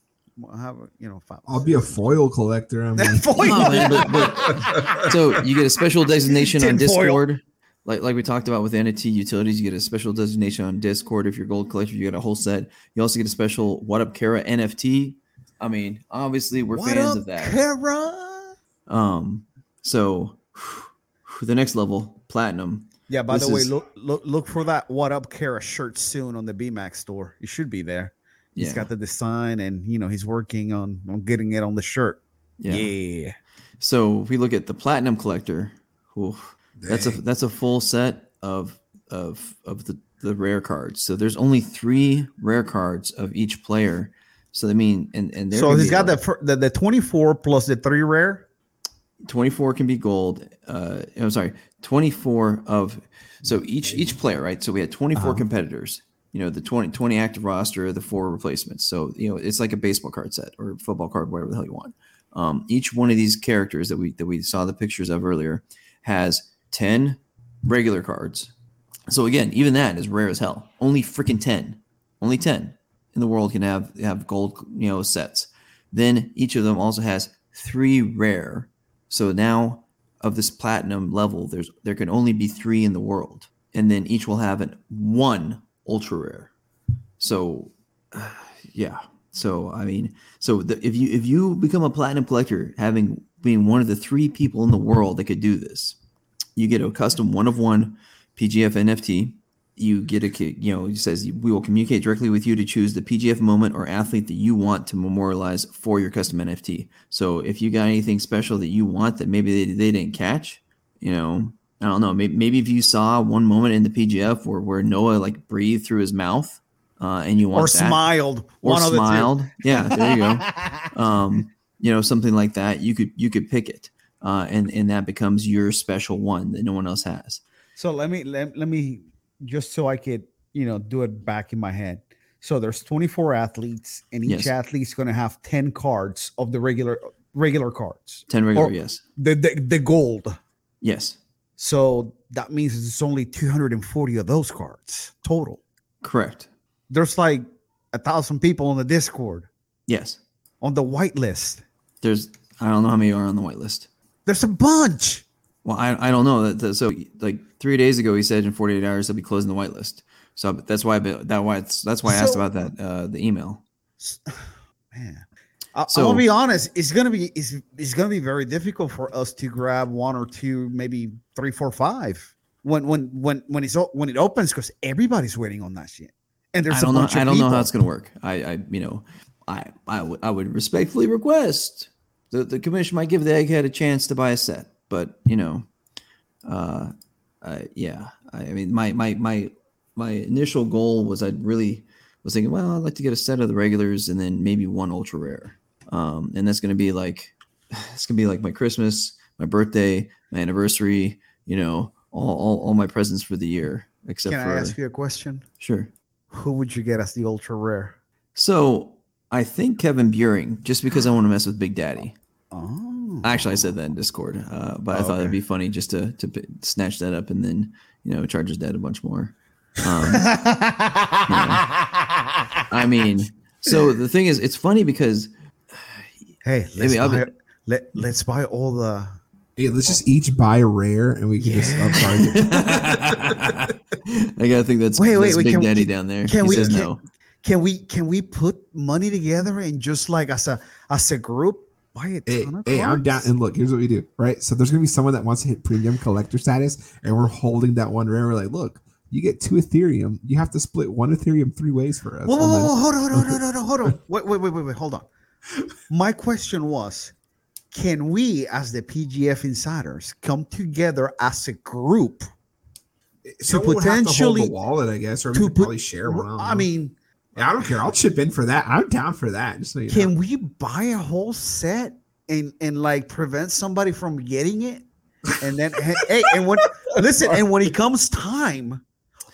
[SPEAKER 1] I have a- you know five,
[SPEAKER 3] I'll be a foil collector. I'm like,
[SPEAKER 1] Foil.
[SPEAKER 4] No, man, but- but- so you get a special designation on
[SPEAKER 1] Discord. foil.
[SPEAKER 4] Like like we talked about with NFT utilities, you get a special designation on Discord if you're a gold collector. You get a whole set. You also get a special What Up Kara NFT. I mean, obviously we're
[SPEAKER 1] what
[SPEAKER 4] fans
[SPEAKER 1] up
[SPEAKER 4] of that.
[SPEAKER 1] Kara?
[SPEAKER 4] Um, so the next level, platinum.
[SPEAKER 1] yeah by
[SPEAKER 4] This
[SPEAKER 1] the way
[SPEAKER 4] is-
[SPEAKER 1] look look look for that what up Kara shirt soon on the bmax store it should be there He's
[SPEAKER 4] Yeah,
[SPEAKER 1] got the design and you know he's working on on getting it on the shirt
[SPEAKER 4] yeah.
[SPEAKER 1] yeah.
[SPEAKER 4] So if we look at the platinum collector, Oof. That's a that's a full set of of of the the rare cards. So there's only three rare cards of each player. So I mean, and and
[SPEAKER 1] So he's got
[SPEAKER 4] like-
[SPEAKER 1] the, the the 24 plus the three rare.
[SPEAKER 4] 24 can be gold uh i'm sorry 24 of so each each player right so we had 24
[SPEAKER 1] Uh-huh.
[SPEAKER 4] competitors you know the 20 20 active roster the four replacements so you know it's like a baseball card set or football card whatever the hell you want um each one of these characters that we that we saw the pictures of earlier has 10 regular cards. So again even that is rare as hell. Only freaking 10 only 10 in the world can have have gold you know sets. Then each of them also has three rare. So now of this platinum level, there's there can only be three in the world, and then each will have an one ultra rare. So, yeah. So I mean, so the, if you if you become a platinum collector, having being one of the three people in the world that could do this, you get a custom one of one PGF NFT. You get a you know it says we will communicate directly with you to choose the PGF moment or athlete that you want to memorialize for your custom NFT. So if you got anything special that you want that maybe they, they didn't catch, you know, I don't know. Maybe, maybe if you saw one moment in the PGF where, where Noah like breathed through his mouth, uh, and you want
[SPEAKER 1] Or
[SPEAKER 4] that,
[SPEAKER 1] smiled.
[SPEAKER 4] or
[SPEAKER 1] one of the
[SPEAKER 4] smiled, yeah, there you go. Um, you know, something like that. You could you could pick it, uh, and and that becomes your special one that no one else has.
[SPEAKER 1] So let me let, let me just so I could you know do it back in my head. So there's 24 athletes, and each
[SPEAKER 4] Yes.
[SPEAKER 1] athlete's going to have 10 cards of the regular regular cards,
[SPEAKER 4] Ten regular,
[SPEAKER 1] Or-
[SPEAKER 4] yes,
[SPEAKER 1] the, the the gold.
[SPEAKER 4] yes,
[SPEAKER 1] So that means it's only 240 of those cards total.
[SPEAKER 4] correct,
[SPEAKER 1] There's like a thousand people on the Discord
[SPEAKER 4] yes.
[SPEAKER 1] on the whitelist.
[SPEAKER 4] There's I don't know how many are on the white list.
[SPEAKER 1] There's a bunch.
[SPEAKER 4] Well, I, I don't know. So like three days ago, he said in 48 hours they'll be closing the whitelist. So that's why I that why it's, that's why I asked
[SPEAKER 1] So-
[SPEAKER 4] about that uh, the email.
[SPEAKER 1] Man. I,
[SPEAKER 4] So-
[SPEAKER 1] gonna be honest. It's gonna be it's, it's gonna be very difficult for us to grab one or two, maybe three, four, five when when when when it's when it opens because everybody's waiting on that shit. And there's
[SPEAKER 4] I don't
[SPEAKER 1] a
[SPEAKER 4] know.
[SPEAKER 1] bunch
[SPEAKER 4] I don't know how it's going to work. I, I you know I I I would respectfully request the the commission might give the egghead a chance to buy a set, but you know, uh, uh yeah. I, mean my my my my initial goal was I'd really was thinking well I'd like to get a set of the regulars and then maybe one ultra rare. Um, and that's going to be like it's going to be like my Christmas, my birthday, my anniversary. You know, all all, all my presents for the year except for
[SPEAKER 1] Can
[SPEAKER 4] for
[SPEAKER 1] I ask you a question?
[SPEAKER 4] sure.
[SPEAKER 1] Who would you get as the ultra rare?
[SPEAKER 4] So I think Kevin Buring, just because I want to mess with Big Daddy.
[SPEAKER 1] Oh,
[SPEAKER 4] Actually, I said that in Discord, uh, but I
[SPEAKER 1] Oh,
[SPEAKER 4] thought it'd be funny just to to p- snatch that up and then you know charge his dad a bunch more. Um, I mean, so the thing is, it's funny because
[SPEAKER 1] hey, let's
[SPEAKER 4] Maybe I'll be-
[SPEAKER 1] buy, let let's buy all the.
[SPEAKER 3] Hey, let's just each buy a rare and we can just upcharge it.
[SPEAKER 4] I gotta think that's,
[SPEAKER 1] Wait, wait,
[SPEAKER 4] that's
[SPEAKER 1] wait,
[SPEAKER 4] Big
[SPEAKER 1] can we-
[SPEAKER 4] Daddy down there.
[SPEAKER 1] can
[SPEAKER 4] he
[SPEAKER 1] we-
[SPEAKER 4] says
[SPEAKER 1] can-
[SPEAKER 4] no.
[SPEAKER 1] Can we can we put money together and just like as a as a group a
[SPEAKER 3] Hey, hey, I'm down. And look, here's what we do, right? So there's gonna be someone that wants to hit premium collector status, and we're holding that one rare. We're like, look, you get two Ethereum. You have to split one Ethereum three ways for us.
[SPEAKER 1] Whoa, whoa, whoa, whoa, hold on, hold on, hold on, hold on. Wait, wait, wait, wait, wait, hold on. My question was, can we, as the PGF insiders, come together as a group
[SPEAKER 3] Someone would have to hold
[SPEAKER 1] potentially-
[SPEAKER 3] the wallet, I guess, or we
[SPEAKER 1] to
[SPEAKER 3] could
[SPEAKER 1] put-
[SPEAKER 3] probably share one.
[SPEAKER 1] I mean,
[SPEAKER 3] I don't care. I'll chip in for that. I'm down for that. Just so you know.
[SPEAKER 1] can we buy a whole set and and like prevent somebody from getting it? And then hey, and when listen, and when it comes time,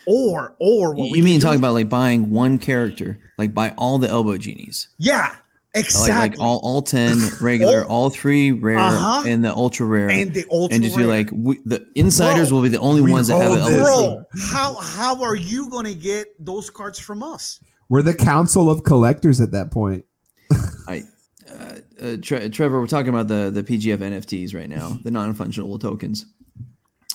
[SPEAKER 1] or or what we
[SPEAKER 4] You mean talking about like buying one character, like buy all the elbow genies?
[SPEAKER 1] yeah, exactly.
[SPEAKER 4] Like, like all, all 10 regular,
[SPEAKER 1] Oh.
[SPEAKER 4] all three rare,
[SPEAKER 1] Uh-huh.
[SPEAKER 4] and the ultra rare.
[SPEAKER 1] and the ultra
[SPEAKER 4] and just be like, we, the insiders
[SPEAKER 1] Bro,
[SPEAKER 4] will be the only ones that have
[SPEAKER 3] it.
[SPEAKER 4] an
[SPEAKER 3] this.
[SPEAKER 4] elbow genie.
[SPEAKER 1] Bro, how how are you gonna get those cards from us?
[SPEAKER 3] We're the council of collectors at that point.
[SPEAKER 4] I, uh, uh, Tre- Trevor, we're talking about the the PGF NFTs right now, the non fungible tokens.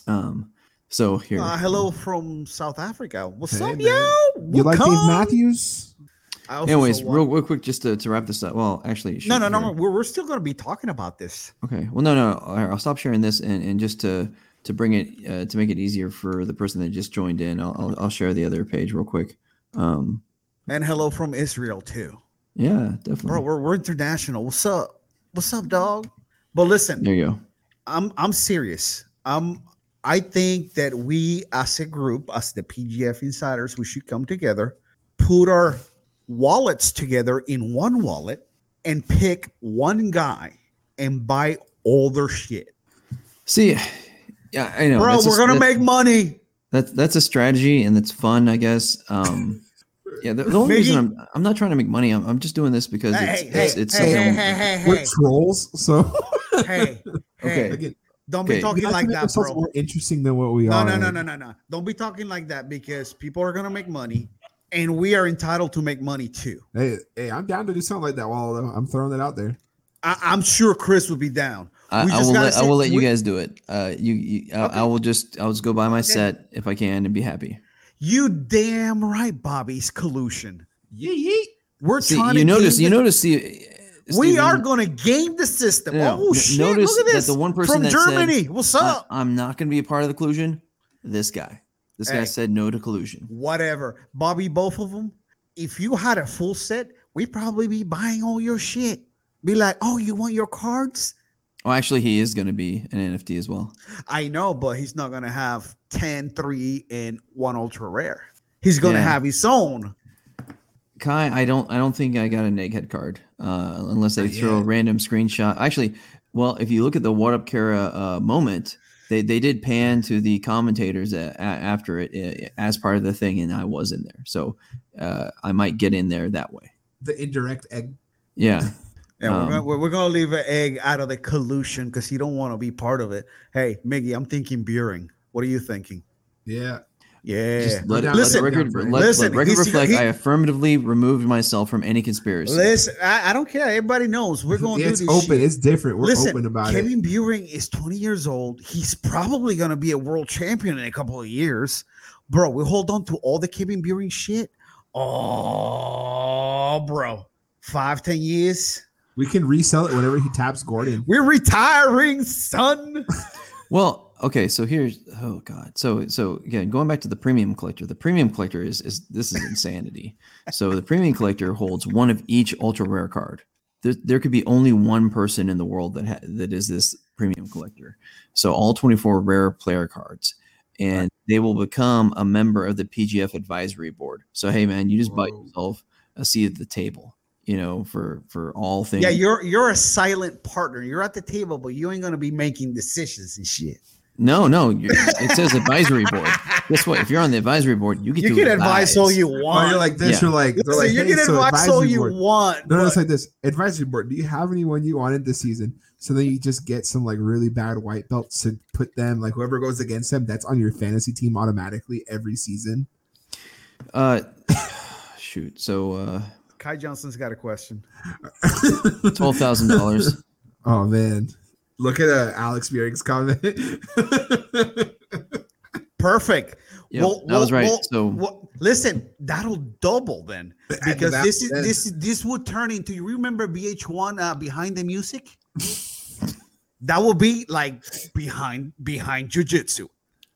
[SPEAKER 4] Um, so here,
[SPEAKER 1] Uh, hello from South Africa. What's
[SPEAKER 3] Hey,
[SPEAKER 1] up,
[SPEAKER 3] man.
[SPEAKER 1] yo?
[SPEAKER 3] You like Dave
[SPEAKER 1] Welcome.
[SPEAKER 3] Matthews?
[SPEAKER 4] Anyways, real, real quick, just to, to wrap this up. Well, actually,
[SPEAKER 1] no, no, no, no. We're, we're still gonna be talking about this.
[SPEAKER 4] Okay. Well, no, no. all right, I'll stop sharing this, and, and just to to bring it uh, to make it easier for the person that just joined in, I'll I'll, I'll share the other page real quick. Um,
[SPEAKER 1] And hello from Israel too,
[SPEAKER 4] yeah, definitely.
[SPEAKER 1] bro. We're, we're international. What's up? What's up, dog? But listen,
[SPEAKER 4] there you go.
[SPEAKER 1] I'm I'm serious. Um, I think that we as a group, as the PGF insiders, we should come together, put our wallets together in one wallet, and pick one guy and buy all their shit.
[SPEAKER 4] See, yeah, I know.
[SPEAKER 1] Bro,
[SPEAKER 4] that's
[SPEAKER 1] we're gonna
[SPEAKER 4] that's-
[SPEAKER 1] make money.
[SPEAKER 4] That's that's a strategy and it's fun, I guess. Um, yeah, the, the only reason I'm I'm not trying to make money. I'm, I'm just doing this because it's
[SPEAKER 1] Hey, hey,
[SPEAKER 4] it's, it's
[SPEAKER 1] hey,
[SPEAKER 4] something
[SPEAKER 1] hey, hey, hey,
[SPEAKER 3] We're
[SPEAKER 1] hey,
[SPEAKER 3] trolls, so
[SPEAKER 1] hey,
[SPEAKER 4] Okay.
[SPEAKER 3] again,
[SPEAKER 1] don't
[SPEAKER 4] Okay.
[SPEAKER 1] be talking
[SPEAKER 3] we
[SPEAKER 1] like that, bro.
[SPEAKER 3] more interesting than what we
[SPEAKER 1] No,
[SPEAKER 3] are.
[SPEAKER 1] no, no, no, no, no. Don't be talking like that because people are gonna make money, and we are entitled to make money too.
[SPEAKER 3] Hey, hey, I'm down to do something like that. While though, I'm throwing that out there.
[SPEAKER 1] I, I'm sure Chris would be down.
[SPEAKER 4] I, I will
[SPEAKER 1] gotta
[SPEAKER 4] let, I
[SPEAKER 1] say-
[SPEAKER 4] will let you
[SPEAKER 1] we-
[SPEAKER 4] guys do it. Uh, you, you I,
[SPEAKER 1] Okay.
[SPEAKER 4] I will just I'll just go buy my
[SPEAKER 1] Okay.
[SPEAKER 4] set if I can and be happy.
[SPEAKER 1] You damn right, Bobby's collusion.
[SPEAKER 3] Yeet yeet.
[SPEAKER 1] We're
[SPEAKER 4] See,
[SPEAKER 1] trying
[SPEAKER 4] you
[SPEAKER 1] to
[SPEAKER 4] notice
[SPEAKER 1] game
[SPEAKER 4] you
[SPEAKER 1] the-
[SPEAKER 4] notice the
[SPEAKER 1] we
[SPEAKER 4] Steven,
[SPEAKER 1] are going to game the system.
[SPEAKER 4] No,
[SPEAKER 1] oh
[SPEAKER 4] n-
[SPEAKER 1] shit!
[SPEAKER 4] notice
[SPEAKER 1] Look at
[SPEAKER 4] that
[SPEAKER 1] this.
[SPEAKER 4] the one person
[SPEAKER 1] from
[SPEAKER 4] that said,
[SPEAKER 1] Germany. What's up?
[SPEAKER 4] I'm not going to be a part of the collusion. This guy, this
[SPEAKER 1] Hey.
[SPEAKER 4] guy said no to collusion.
[SPEAKER 1] Whatever, Bobby. Both of them. If you had a full set, we'd probably be buying all your shit. Be like, oh, you want your cards?
[SPEAKER 4] Oh, actually, he is going to be an NFT as well.
[SPEAKER 1] I know, but he's not going to have 10, 3, and one ultra rare. He's going to
[SPEAKER 4] Yeah.
[SPEAKER 1] have his own.
[SPEAKER 4] Kai, I don't I don't think I got a Neghead card uh, unless they
[SPEAKER 3] Not
[SPEAKER 4] throw a random screenshot. Actually, well, if you look at the What Up Kara uh, moment, they they did pan to the commentators a, a- after it uh, as part of the thing, and I was in there, so uh, I might get in there that way.
[SPEAKER 3] The indirect egg.
[SPEAKER 4] Yeah,
[SPEAKER 1] And
[SPEAKER 4] Um,
[SPEAKER 1] we're, gonna, we're, we're gonna leave an egg out of the collusion because you don't want to be part of it. Hey, Miggy, I'm thinking Buring. What are you thinking?
[SPEAKER 3] Yeah.
[SPEAKER 1] Yeah.
[SPEAKER 4] just let, it, let
[SPEAKER 1] listen,
[SPEAKER 4] the record
[SPEAKER 3] listen,
[SPEAKER 4] let,
[SPEAKER 1] listen,
[SPEAKER 4] let record reflect.
[SPEAKER 1] he-
[SPEAKER 4] I affirmatively removed myself from any conspiracy.
[SPEAKER 1] listen. I, I don't care. Everybody knows we're going to
[SPEAKER 3] it's
[SPEAKER 1] do this.
[SPEAKER 3] open.
[SPEAKER 1] shit.
[SPEAKER 3] It's different. We're
[SPEAKER 1] Listen,
[SPEAKER 3] open about it.
[SPEAKER 1] Kevin Buring is 20 years old. He's probably going to be a world champion in a couple of years. Bro, we hold on to all the Kevin Buring shit. Oh, bro. Five, ten years.
[SPEAKER 3] We can resell it whenever he taps Gordon.
[SPEAKER 1] We're retiring, son.
[SPEAKER 4] Well, okay, so here's oh god. So so again, going back to the premium collector, the premium collector is is this is insanity. so the premium collector holds one of each ultra rare card. There, there could be only one person in the world that ha- that is this premium collector. So all 24 rare player cards and they will become a member of the PGF advisory board. So hey man, you just buy
[SPEAKER 3] Whoa.
[SPEAKER 4] yourself a seat at the table, you know, for for all things
[SPEAKER 1] Yeah, you're you're a silent partner. You're at the table, but you ain't gonna be making decisions and shit.
[SPEAKER 4] No, no, it says advisory board. Guess what? If you're on the advisory board, you get
[SPEAKER 1] You
[SPEAKER 4] to
[SPEAKER 1] can advise all you
[SPEAKER 3] Oh,
[SPEAKER 1] want.
[SPEAKER 3] you're like this.
[SPEAKER 4] Yeah.
[SPEAKER 3] You're like, they're like
[SPEAKER 1] you
[SPEAKER 3] hey,
[SPEAKER 1] can
[SPEAKER 3] so
[SPEAKER 1] advise all you
[SPEAKER 3] board.
[SPEAKER 1] want.
[SPEAKER 3] No, no, it's like this. Advisory board. Do you have anyone you wanted this season? So then you just get some like really bad white belts to put them like whoever goes against them, that's on your fantasy team automatically every season.
[SPEAKER 4] Uh, shoot. So uh,
[SPEAKER 1] Kai Johnson's got a question.
[SPEAKER 4] twelve thousand dollars.
[SPEAKER 3] Oh man. Look at uh, Alex Buring's comment.
[SPEAKER 1] Perfect.
[SPEAKER 4] Yeah, that was right. so
[SPEAKER 1] well, listen, that'll double then because
[SPEAKER 3] That-
[SPEAKER 1] this is
[SPEAKER 3] that-
[SPEAKER 1] this is this would turn into. You remember VH1 uh, behind the music? that will be like behind behind jujitsu.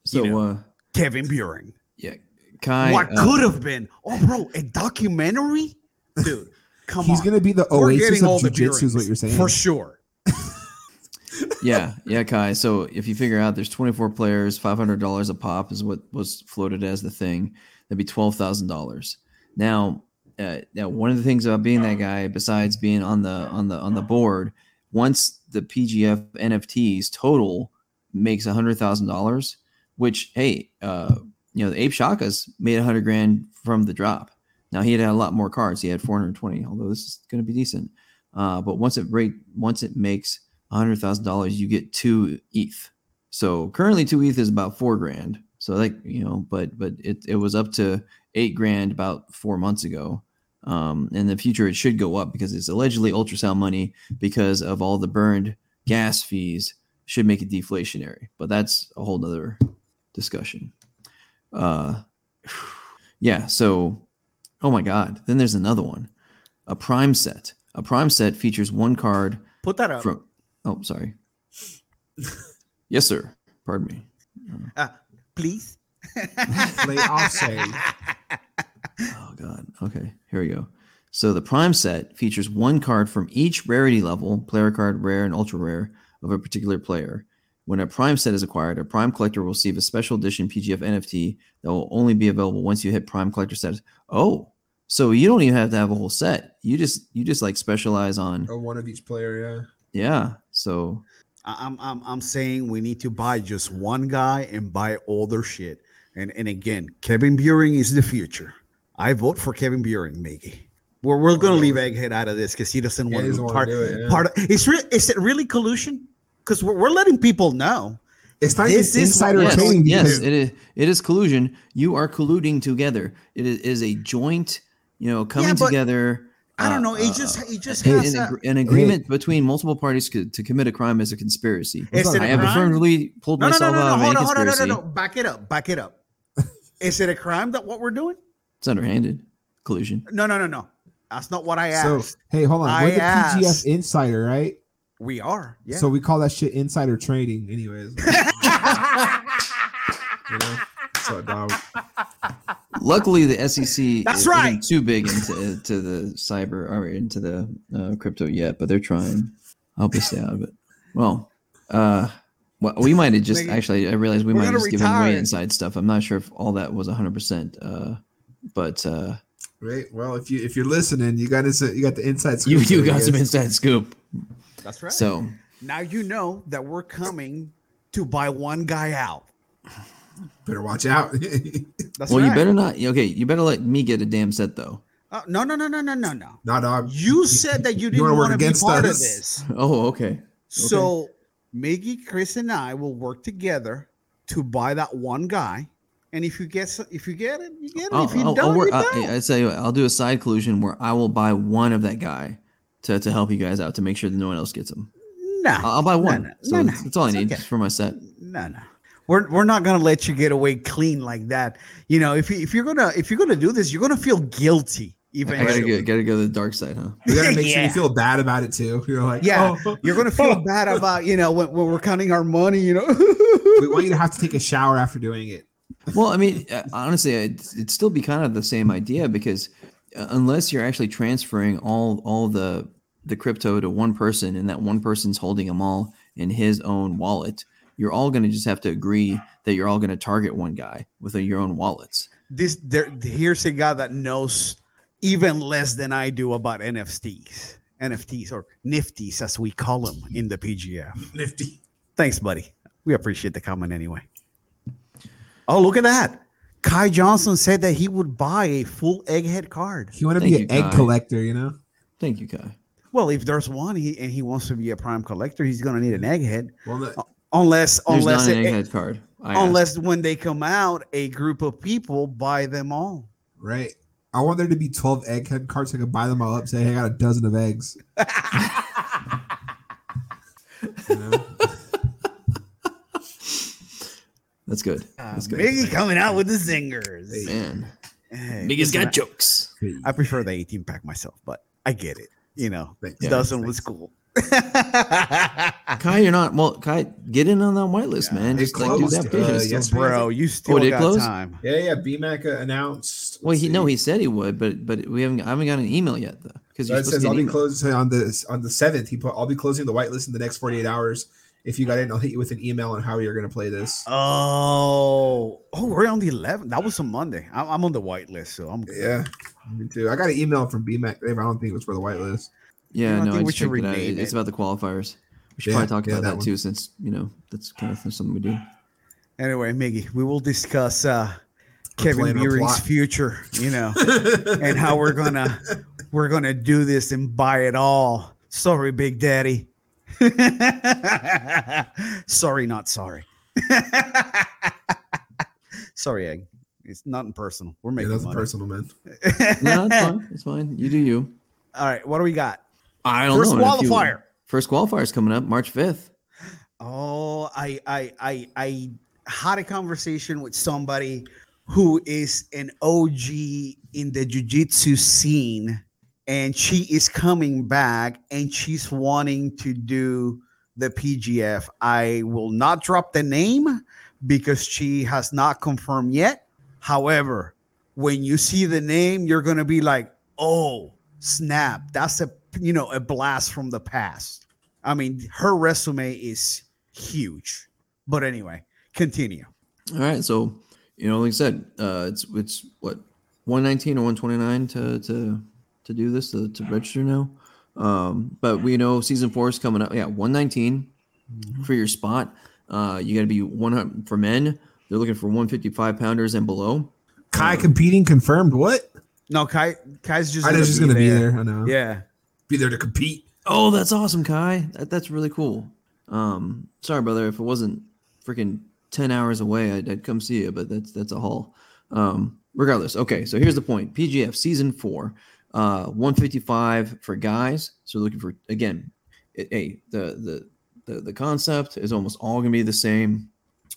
[SPEAKER 4] so
[SPEAKER 1] you know,
[SPEAKER 4] uh,
[SPEAKER 1] Kevin Buring.
[SPEAKER 4] yeah, Kai.
[SPEAKER 1] what
[SPEAKER 4] uh,
[SPEAKER 1] could have been? Oh, bro, a documentary, dude. Come
[SPEAKER 3] He's
[SPEAKER 1] on,
[SPEAKER 3] gonna be the oasis of
[SPEAKER 1] all the
[SPEAKER 3] jujitsu, is what you're saying.
[SPEAKER 1] for sure.
[SPEAKER 4] Yeah, yeah, Kai. So if you figure out there's 24 players, five hundred dollars a pop is what was floated as the thing. That'd be twelve thousand dollars. Now, uh, now one of the things about being that guy, besides being on the on the on the board, once the PGF NFTs total makes hundred thousand dollars, which hey, uh, you know, the Ape Shakas made a hundred grand from the drop. Now he had a lot more cards. He had 420, although this is going to be decent. Uh, but once it break, once it makes hundred thousand dollars, you get two ETH. So currently, two ETH is about four grand. So like you know, but but it it was up to eight grand about four months ago. Um, in the future, it should go up because it's allegedly ultrasound money because of all the burned gas fees should make it deflationary. But that's a whole nother discussion. Uh, yeah. So, oh my God. Then there's another one, a prime set. A prime set features one card
[SPEAKER 1] Put that up.
[SPEAKER 4] from. Oh, sorry. yes, sir. Pardon me.
[SPEAKER 1] Uh, please.
[SPEAKER 3] Play offside.
[SPEAKER 4] Oh God. Okay, here we go. So the prime set features one card from each rarity level, player card, rare, and ultra rare of a particular player. When a Prime set is acquired, a Prime collector will receive a special edition PGF NFT that will only be available once you hit Prime collector status. Oh, so you don't even have to have a whole set. You just you just like specialize on
[SPEAKER 3] Oh, one of each player,
[SPEAKER 4] yeah. So
[SPEAKER 1] I- I'm I'm I'm saying we need to buy just one guy and buy all their shit. And and again, Kevin Buring is the future. I vote for Kevin Buring, Miggy. We're, we're gonna leave Egghead out of this because he doesn't
[SPEAKER 3] Yeah,
[SPEAKER 1] want
[SPEAKER 3] he
[SPEAKER 1] to be part,
[SPEAKER 3] do it, yeah.
[SPEAKER 1] part of it's re- is it really collusion? Because we're, we're letting people know.
[SPEAKER 3] It's not
[SPEAKER 1] This
[SPEAKER 3] even
[SPEAKER 1] is
[SPEAKER 3] insider
[SPEAKER 1] what-
[SPEAKER 4] yes,
[SPEAKER 3] trading.
[SPEAKER 4] yes,
[SPEAKER 3] because-
[SPEAKER 4] it is. It is collusion. You are colluding together. It is, is a joint, you know, coming
[SPEAKER 1] but
[SPEAKER 4] together.
[SPEAKER 1] I don't
[SPEAKER 4] uh,
[SPEAKER 1] know. It
[SPEAKER 4] uh,
[SPEAKER 1] just it just
[SPEAKER 4] an,
[SPEAKER 1] has
[SPEAKER 4] an, an agreement between multiple parties co- to commit a crime as a conspiracy.
[SPEAKER 1] Is
[SPEAKER 4] I have
[SPEAKER 1] crime?
[SPEAKER 4] affirmatively pulled
[SPEAKER 1] no, no, no,
[SPEAKER 4] myself
[SPEAKER 1] no, no,
[SPEAKER 4] out of
[SPEAKER 1] hold
[SPEAKER 4] any
[SPEAKER 1] on, no,
[SPEAKER 4] conspiracy.
[SPEAKER 1] no, no, back it up, back it up. is it a crime that what we're doing?
[SPEAKER 4] It's underhanded collusion.
[SPEAKER 1] No, no, no, no. That's not what I
[SPEAKER 3] So
[SPEAKER 1] asked.
[SPEAKER 3] hey, hold on.
[SPEAKER 1] I
[SPEAKER 3] We're the
[SPEAKER 1] asked-
[SPEAKER 3] PGF insider, right?
[SPEAKER 1] we are. Yeah.
[SPEAKER 3] So we call that shit insider trading, anyways. you know? So dog.
[SPEAKER 4] Luckily, the SEC
[SPEAKER 1] That's
[SPEAKER 4] is-
[SPEAKER 1] right.
[SPEAKER 4] isn't too big into to the cyber or into the uh, crypto yet, but they're trying. I'll they stay out of it. Well, uh, well, we might have just
[SPEAKER 1] Nigga,
[SPEAKER 4] actually. I realized we
[SPEAKER 1] we're
[SPEAKER 4] might have
[SPEAKER 1] gonna
[SPEAKER 4] just given away inside stuff. I'm not sure if all that was 100, percent uh, but uh,
[SPEAKER 3] Right. Well, if you if you're listening, you got to you got the inside scoop.
[SPEAKER 4] you you got some inside scoop.
[SPEAKER 1] That's right.
[SPEAKER 4] So
[SPEAKER 1] now you know that we're coming to buy one guy out.
[SPEAKER 3] Better watch out.
[SPEAKER 1] That's
[SPEAKER 4] well,
[SPEAKER 1] right.
[SPEAKER 4] you better not. Okay, you better let me get a damn set though.
[SPEAKER 1] Uh, no, no, no, no, no, no, no.
[SPEAKER 3] nah, dog.
[SPEAKER 1] You said that you
[SPEAKER 3] You
[SPEAKER 1] didn't
[SPEAKER 3] wanna
[SPEAKER 1] want to be
[SPEAKER 3] against
[SPEAKER 1] part of this.
[SPEAKER 4] Oh, okay.
[SPEAKER 1] So, Miggy, Chris, and I will work together to buy that one guy. And if you get if you get it, you get it.
[SPEAKER 4] I'll,
[SPEAKER 1] if you
[SPEAKER 4] I'll,
[SPEAKER 1] don't,
[SPEAKER 4] I'll work.
[SPEAKER 1] you
[SPEAKER 4] I,
[SPEAKER 1] don't.
[SPEAKER 4] I say I'll do a side collusion where I will buy one of that guy to, to help you guys out to make sure that no one else gets him.
[SPEAKER 1] no,
[SPEAKER 4] I'll, I'll buy one.
[SPEAKER 1] no,
[SPEAKER 4] so
[SPEAKER 1] no, no.
[SPEAKER 4] that's, that's all I
[SPEAKER 1] It's
[SPEAKER 4] need
[SPEAKER 1] okay.
[SPEAKER 4] for my set.
[SPEAKER 1] no, no. We're, we're not gonna let you get away clean like that. You know, if you, if you're gonna if you're gonna do this, you're gonna feel guilty.
[SPEAKER 4] I gotta
[SPEAKER 1] Eventually,
[SPEAKER 4] go, gotta go to the dark side, huh?
[SPEAKER 3] You gotta make sure you feel bad about it too. You're like,
[SPEAKER 1] Yeah,
[SPEAKER 3] oh,
[SPEAKER 1] you're gonna feel bad about you know when, when we're counting our money. You know,
[SPEAKER 3] we want you to have to take a shower after doing it.
[SPEAKER 4] Well, I mean, uh, honestly, it'd, it'd still be kind of the same idea because uh, unless you're actually transferring all all the the crypto to one person and that one person's holding them all in his own wallet, you're all going to just have to agree that you're all going to target one guy with uh, your own wallets.
[SPEAKER 1] this there here's a guy that knows even less than I do about NFTs, NFTs or nifties as we call them in the PGF.
[SPEAKER 3] Nifty.
[SPEAKER 1] Thanks, buddy. We appreciate the comment anyway. Oh, look at that. Kai Johnson said that he would buy a full egghead card.
[SPEAKER 3] You want to
[SPEAKER 4] Thank
[SPEAKER 3] be an egg
[SPEAKER 4] Kai.
[SPEAKER 3] collector, you know?
[SPEAKER 4] Thank you, Kai.
[SPEAKER 1] Well, if there's one he, and he wants to be a prime collector, he's going to need an egghead.
[SPEAKER 3] Well, the,
[SPEAKER 1] Unless,
[SPEAKER 4] There's
[SPEAKER 1] unless,
[SPEAKER 4] not an
[SPEAKER 1] it-
[SPEAKER 4] egghead card. I asked.
[SPEAKER 1] unless when they come out, a group of people buy them all.
[SPEAKER 3] right. I want there to be 12 egghead cards so I can buy them all up. Say, hey, I got a dozen of eggs. You know?
[SPEAKER 4] that's good.
[SPEAKER 1] Uh,
[SPEAKER 4] That's good.
[SPEAKER 1] Biggie coming out with the zingers.
[SPEAKER 4] Man,
[SPEAKER 1] Hey,
[SPEAKER 4] Biggest
[SPEAKER 1] listen,
[SPEAKER 4] got jokes.
[SPEAKER 1] I prefer the 18 pack myself, but I get it. You know,
[SPEAKER 3] Thanks.
[SPEAKER 4] Yeah,
[SPEAKER 1] dozen was cool.
[SPEAKER 4] Kai, you're not. Well, Kai, get in on that whitelist, man.
[SPEAKER 3] it
[SPEAKER 4] Just like do
[SPEAKER 3] closed,
[SPEAKER 4] that
[SPEAKER 3] uh,
[SPEAKER 4] page.
[SPEAKER 3] yes.
[SPEAKER 1] Bro, you still
[SPEAKER 4] did it
[SPEAKER 1] got
[SPEAKER 4] close?
[SPEAKER 1] time.
[SPEAKER 3] Yeah, yeah. BMAC announced.
[SPEAKER 4] Well,
[SPEAKER 3] let's
[SPEAKER 4] he
[SPEAKER 3] see.
[SPEAKER 4] no, he said he would, but but we haven't. I haven't got an email yet though, because
[SPEAKER 3] So
[SPEAKER 4] you're
[SPEAKER 3] it says I'll be closing on the on the seventh. He put I'll be closing the whitelist in the next 48 hours. If you got in, I'll hit you with an email on how you're gonna play this.
[SPEAKER 1] Oh, oh, we're on the 11th. That was a Monday. I'm, I'm on the white list, so I'm good.
[SPEAKER 3] Yeah, me too. I got an email from BMAC. I don't think it was for the whitelist.
[SPEAKER 4] Yeah,
[SPEAKER 1] I
[SPEAKER 4] no,
[SPEAKER 1] think
[SPEAKER 4] I
[SPEAKER 1] we should
[SPEAKER 4] checked it out. It's about the qualifiers. We should
[SPEAKER 3] Yeah,
[SPEAKER 4] probably talk
[SPEAKER 3] yeah,
[SPEAKER 4] about
[SPEAKER 3] that
[SPEAKER 4] that, too, since you know that's kind of something we do.
[SPEAKER 1] Anyway, Miggy, we will discuss uh, Kevin
[SPEAKER 3] playing a
[SPEAKER 1] Beering's
[SPEAKER 3] plot.
[SPEAKER 1] future, you know, and how we're gonna we're gonna do this and buy it all. Sorry, Big Daddy. sorry, not sorry. sorry, Egg. It's nothing personal. We're
[SPEAKER 3] Yeah,
[SPEAKER 1] making
[SPEAKER 3] that's
[SPEAKER 1] money.
[SPEAKER 3] personal, man.
[SPEAKER 4] No, it's fine. It's fine. You do you.
[SPEAKER 1] All right, what do we got?
[SPEAKER 4] I don't
[SPEAKER 1] First
[SPEAKER 4] know. in a few-
[SPEAKER 1] qualifier.
[SPEAKER 4] First qualifier is coming up March fifth.
[SPEAKER 1] Oh, I I I I had a conversation with somebody who is an OG in the jiu-jitsu scene and she is coming back and she's wanting to do the PGF. I will not drop the name because she has not confirmed yet. However, when you see the name, you're going to be like, "Oh, snap. That's a, you know, a blast from the past." I mean, her resume is huge. But anyway, continue.
[SPEAKER 4] All right, so you know, like I said, uh, it's it's what one nineteen or one twenty nine to to to do this to, to register now. Um, but we know season four is coming up. Yeah, one for your spot. Uh, you got to be one hundred for men. They're looking for one fifty five pounders and below.
[SPEAKER 3] Kai competing confirmed. What?
[SPEAKER 1] No, Kai Kai's just
[SPEAKER 3] I
[SPEAKER 1] gonna
[SPEAKER 3] just
[SPEAKER 1] be
[SPEAKER 3] gonna be
[SPEAKER 1] there.
[SPEAKER 3] there. I know.
[SPEAKER 1] Yeah.
[SPEAKER 3] Be there to compete.
[SPEAKER 4] Oh, that's awesome, Kai. That, that's really cool. Um, sorry, brother, if it wasn't freaking ten hours away, I'd, I'd come see you, but that's that's a haul. Um, regardless, okay. So here's the point: PGF season four, uh, one fifty five for guys. So looking for again, it, hey, the the the the concept is almost all gonna be the same.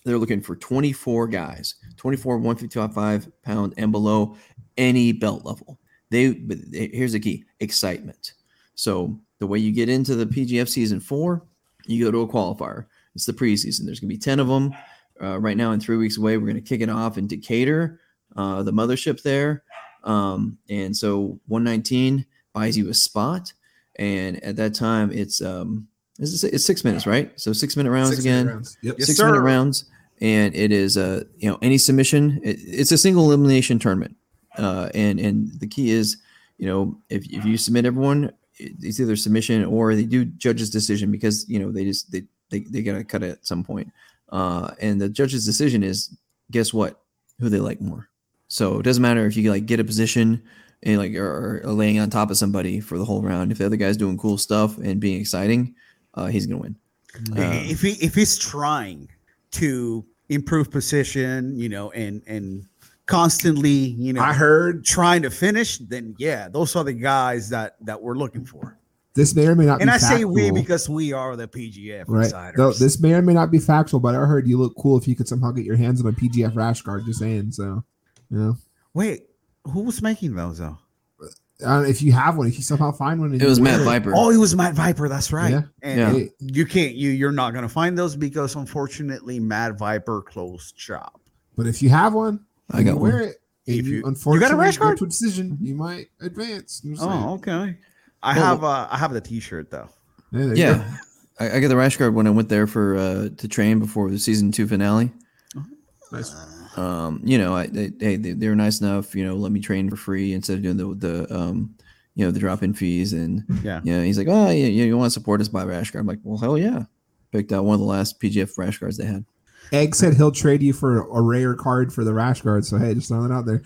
[SPEAKER 4] They're looking for 24 guys, 24 155 pound and below, any belt level. They but here's the key: excitement. So the way you get into the PGF season four, you go to a qualifier. It's the preseason. There's gonna be 10 of them. Uh, right now, in three weeks away, we're gonna kick it off in Decatur, uh, the mothership there. Um, and so 119 buys you a spot, and at that time, it's um, it's, it's six minutes, right? So six minute rounds
[SPEAKER 3] Six
[SPEAKER 4] again
[SPEAKER 3] rounds. Yep.
[SPEAKER 1] Yes,
[SPEAKER 4] six
[SPEAKER 1] sir.
[SPEAKER 4] minute rounds, and it is uh you know any submission. It, it's a single elimination tournament, uh, and and the key is you know if if you submit everyone, it- it's either submission or they do judge's decision because you know they just they they, they gotta cut it at some point. Uh, and the judge's decision is guess what who they like more. So it doesn't matter if you like get a position and like are, laying on top of somebody for the whole round. If the other guy's doing cool stuff and being exciting, uh, he's gonna win. Uh,
[SPEAKER 1] if he if he's trying to improve position, you know, and and constantly, you know,
[SPEAKER 3] I heard
[SPEAKER 1] trying to finish, then yeah, those are the guys that that we're looking for.
[SPEAKER 3] this may or may not
[SPEAKER 1] And
[SPEAKER 3] be
[SPEAKER 1] I say we
[SPEAKER 3] factual,
[SPEAKER 1] because we are the PGF
[SPEAKER 3] right.
[SPEAKER 1] insiders.
[SPEAKER 3] Though this may or may not be factual, but I heard you look cool if you could somehow get your hands on a PGF rash guard. Just saying. So, you know,
[SPEAKER 1] Wait, who was making those though?
[SPEAKER 3] uh, if you have one, if you somehow find one,
[SPEAKER 4] It was
[SPEAKER 3] wear
[SPEAKER 4] Matt
[SPEAKER 3] it,
[SPEAKER 4] Viper.
[SPEAKER 1] Oh, it was Matt Viper. That's right.
[SPEAKER 3] Yeah.
[SPEAKER 1] And
[SPEAKER 4] Yeah.
[SPEAKER 1] you can't you you're not gonna find those because unfortunately Matt Viper closed shop.
[SPEAKER 3] But if you have one,
[SPEAKER 4] I got
[SPEAKER 3] you wear
[SPEAKER 4] one.
[SPEAKER 3] it.
[SPEAKER 1] If
[SPEAKER 3] If
[SPEAKER 1] you-
[SPEAKER 3] you,
[SPEAKER 1] you got a
[SPEAKER 3] unfortunately
[SPEAKER 1] rash
[SPEAKER 3] go
[SPEAKER 1] guard?
[SPEAKER 3] to a decision, you might advance. I'm.
[SPEAKER 1] Oh, okay. I
[SPEAKER 4] Well-
[SPEAKER 1] have uh I have the t-shirt though.
[SPEAKER 3] Yeah, there you go.
[SPEAKER 4] Yeah, I, I got the rash guard when I went there for uh, to train before the season two finale.
[SPEAKER 3] Nice.
[SPEAKER 4] Um, you know, I they, hey, they, they were nice enough. You know, let me train for free instead of doing the the um, you know, the drop in fees. And
[SPEAKER 1] Yeah.
[SPEAKER 4] you know, he's like, oh yeah, yeah, you want to support us by rash guard? I'm like, well, hell yeah. Picked out one of the last PGF rash guards they had.
[SPEAKER 3] Egg said he'll trade you for a rare card for the rash guard. So hey, just throwing it out there.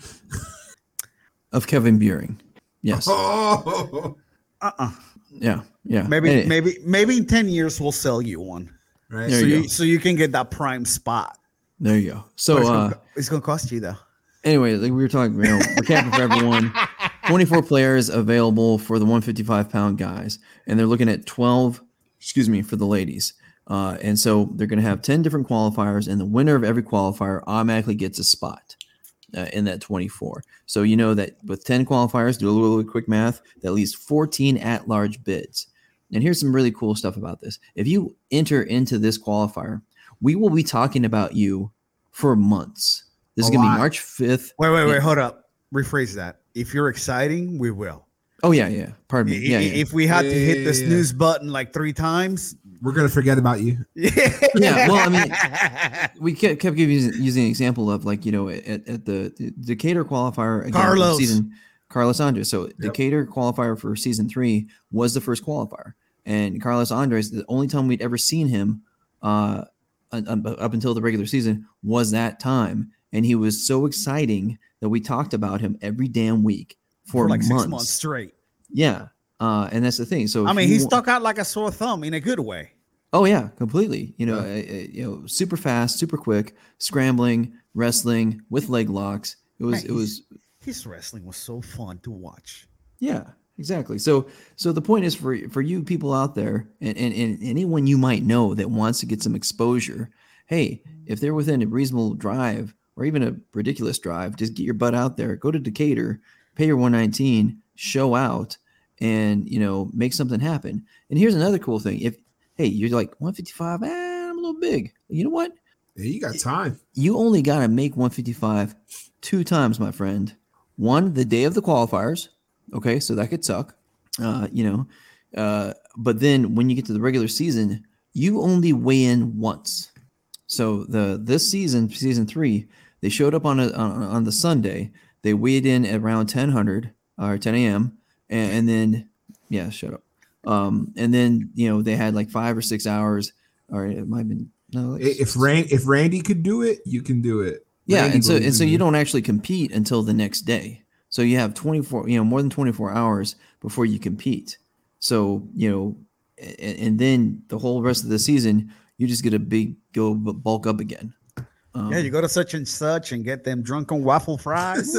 [SPEAKER 4] Of Kevin Buring. Yes.
[SPEAKER 3] Oh,
[SPEAKER 1] Uh-uh.
[SPEAKER 4] Yeah. Yeah.
[SPEAKER 1] Maybe
[SPEAKER 4] Any-
[SPEAKER 1] maybe maybe in 10 years we'll sell you one.
[SPEAKER 3] right.
[SPEAKER 4] There
[SPEAKER 1] so
[SPEAKER 4] you
[SPEAKER 1] you so you can get that prime spot.
[SPEAKER 4] there you go. So
[SPEAKER 1] it's,
[SPEAKER 4] uh
[SPEAKER 1] gonna, it's gonna cost you though.
[SPEAKER 4] anyway, like we were talking, you know, we're capping for everyone. 24 players available for the 155 pound guys, and they're looking at 12, excuse me, for the ladies. Uh, and so they're going to have 10 different qualifiers, and the winner of every qualifier automatically gets a spot uh, in that 24. So you know that with 10 qualifiers, do a little, little quick math, that leaves 14 at large bids. And here's some really cool stuff about this. If you enter into this qualifier, we will be talking about you for months. This
[SPEAKER 1] A
[SPEAKER 4] is going to be. March 5th.
[SPEAKER 1] Wait, wait,
[SPEAKER 4] Yeah.
[SPEAKER 1] wait, hold up. Rephrase that. If you're exciting, we will.
[SPEAKER 4] Oh yeah, yeah. Pardon me. Yeah,
[SPEAKER 1] i-
[SPEAKER 4] yeah.
[SPEAKER 1] If we had to hit the snooze button like three times,
[SPEAKER 3] We're gonna forget about you.
[SPEAKER 4] Yeah, well, I mean, we kept, kept giving using an example of like you know at, at the, the Decatur qualifier again
[SPEAKER 1] Carlos.
[SPEAKER 4] season Carlos Andres. So Decatur qualifier for season three was the first qualifier, and Carlos Andres the only time we'd ever seen him uh, un- un- up until the regular season was that time, and he was so exciting that we talked about him every damn week for,
[SPEAKER 1] for like
[SPEAKER 4] months.
[SPEAKER 1] six months straight.
[SPEAKER 4] Yeah, uh, and that's the thing. So
[SPEAKER 1] I mean, he stuck out like a sore thumb in a good way.
[SPEAKER 4] Oh yeah, completely. You know,
[SPEAKER 3] Yeah.
[SPEAKER 4] uh, uh, you know, super fast, super quick, scrambling, wrestling with leg locks. It was,
[SPEAKER 1] Man,
[SPEAKER 4] it was,
[SPEAKER 1] His wrestling was so fun to watch.
[SPEAKER 4] yeah, exactly. So, so the point is for for you people out there, and, and and anyone you might know that wants to get some exposure. Hey, if they're within a reasonable drive or even a ridiculous drive, just get your butt out there. Go to Decatur, pay your 119, show out, and you know, make something happen. And here's another cool thing: if hey, you're like 155, eh, I'm a little big. You know what?
[SPEAKER 3] Yeah, you got time.
[SPEAKER 4] you only got to make 155 two times, my friend. One, the day of the qualifiers. Okay, so that could suck. Uh, you know, uh, but then when you get to the regular season, you only weigh in once. So the this season, season three, they showed up on a on, on the Sunday. They weighed in at around ten hundred or ten a.m. And, and then yeah, shut up. Um, and then you know they had like five or six hours, or it might have been no. like
[SPEAKER 3] If Rand, if Randy could do it, you can do it.
[SPEAKER 4] yeah,
[SPEAKER 3] Randy
[SPEAKER 4] and so and so you don't actually compete until the next day. So you have 24, you know, more than 24 hours before you compete. So, you know, and, and then the whole rest of the season, you just get a big go bulk up again. Um,
[SPEAKER 1] Yeah, you go to such and such and get them drunken waffle fries.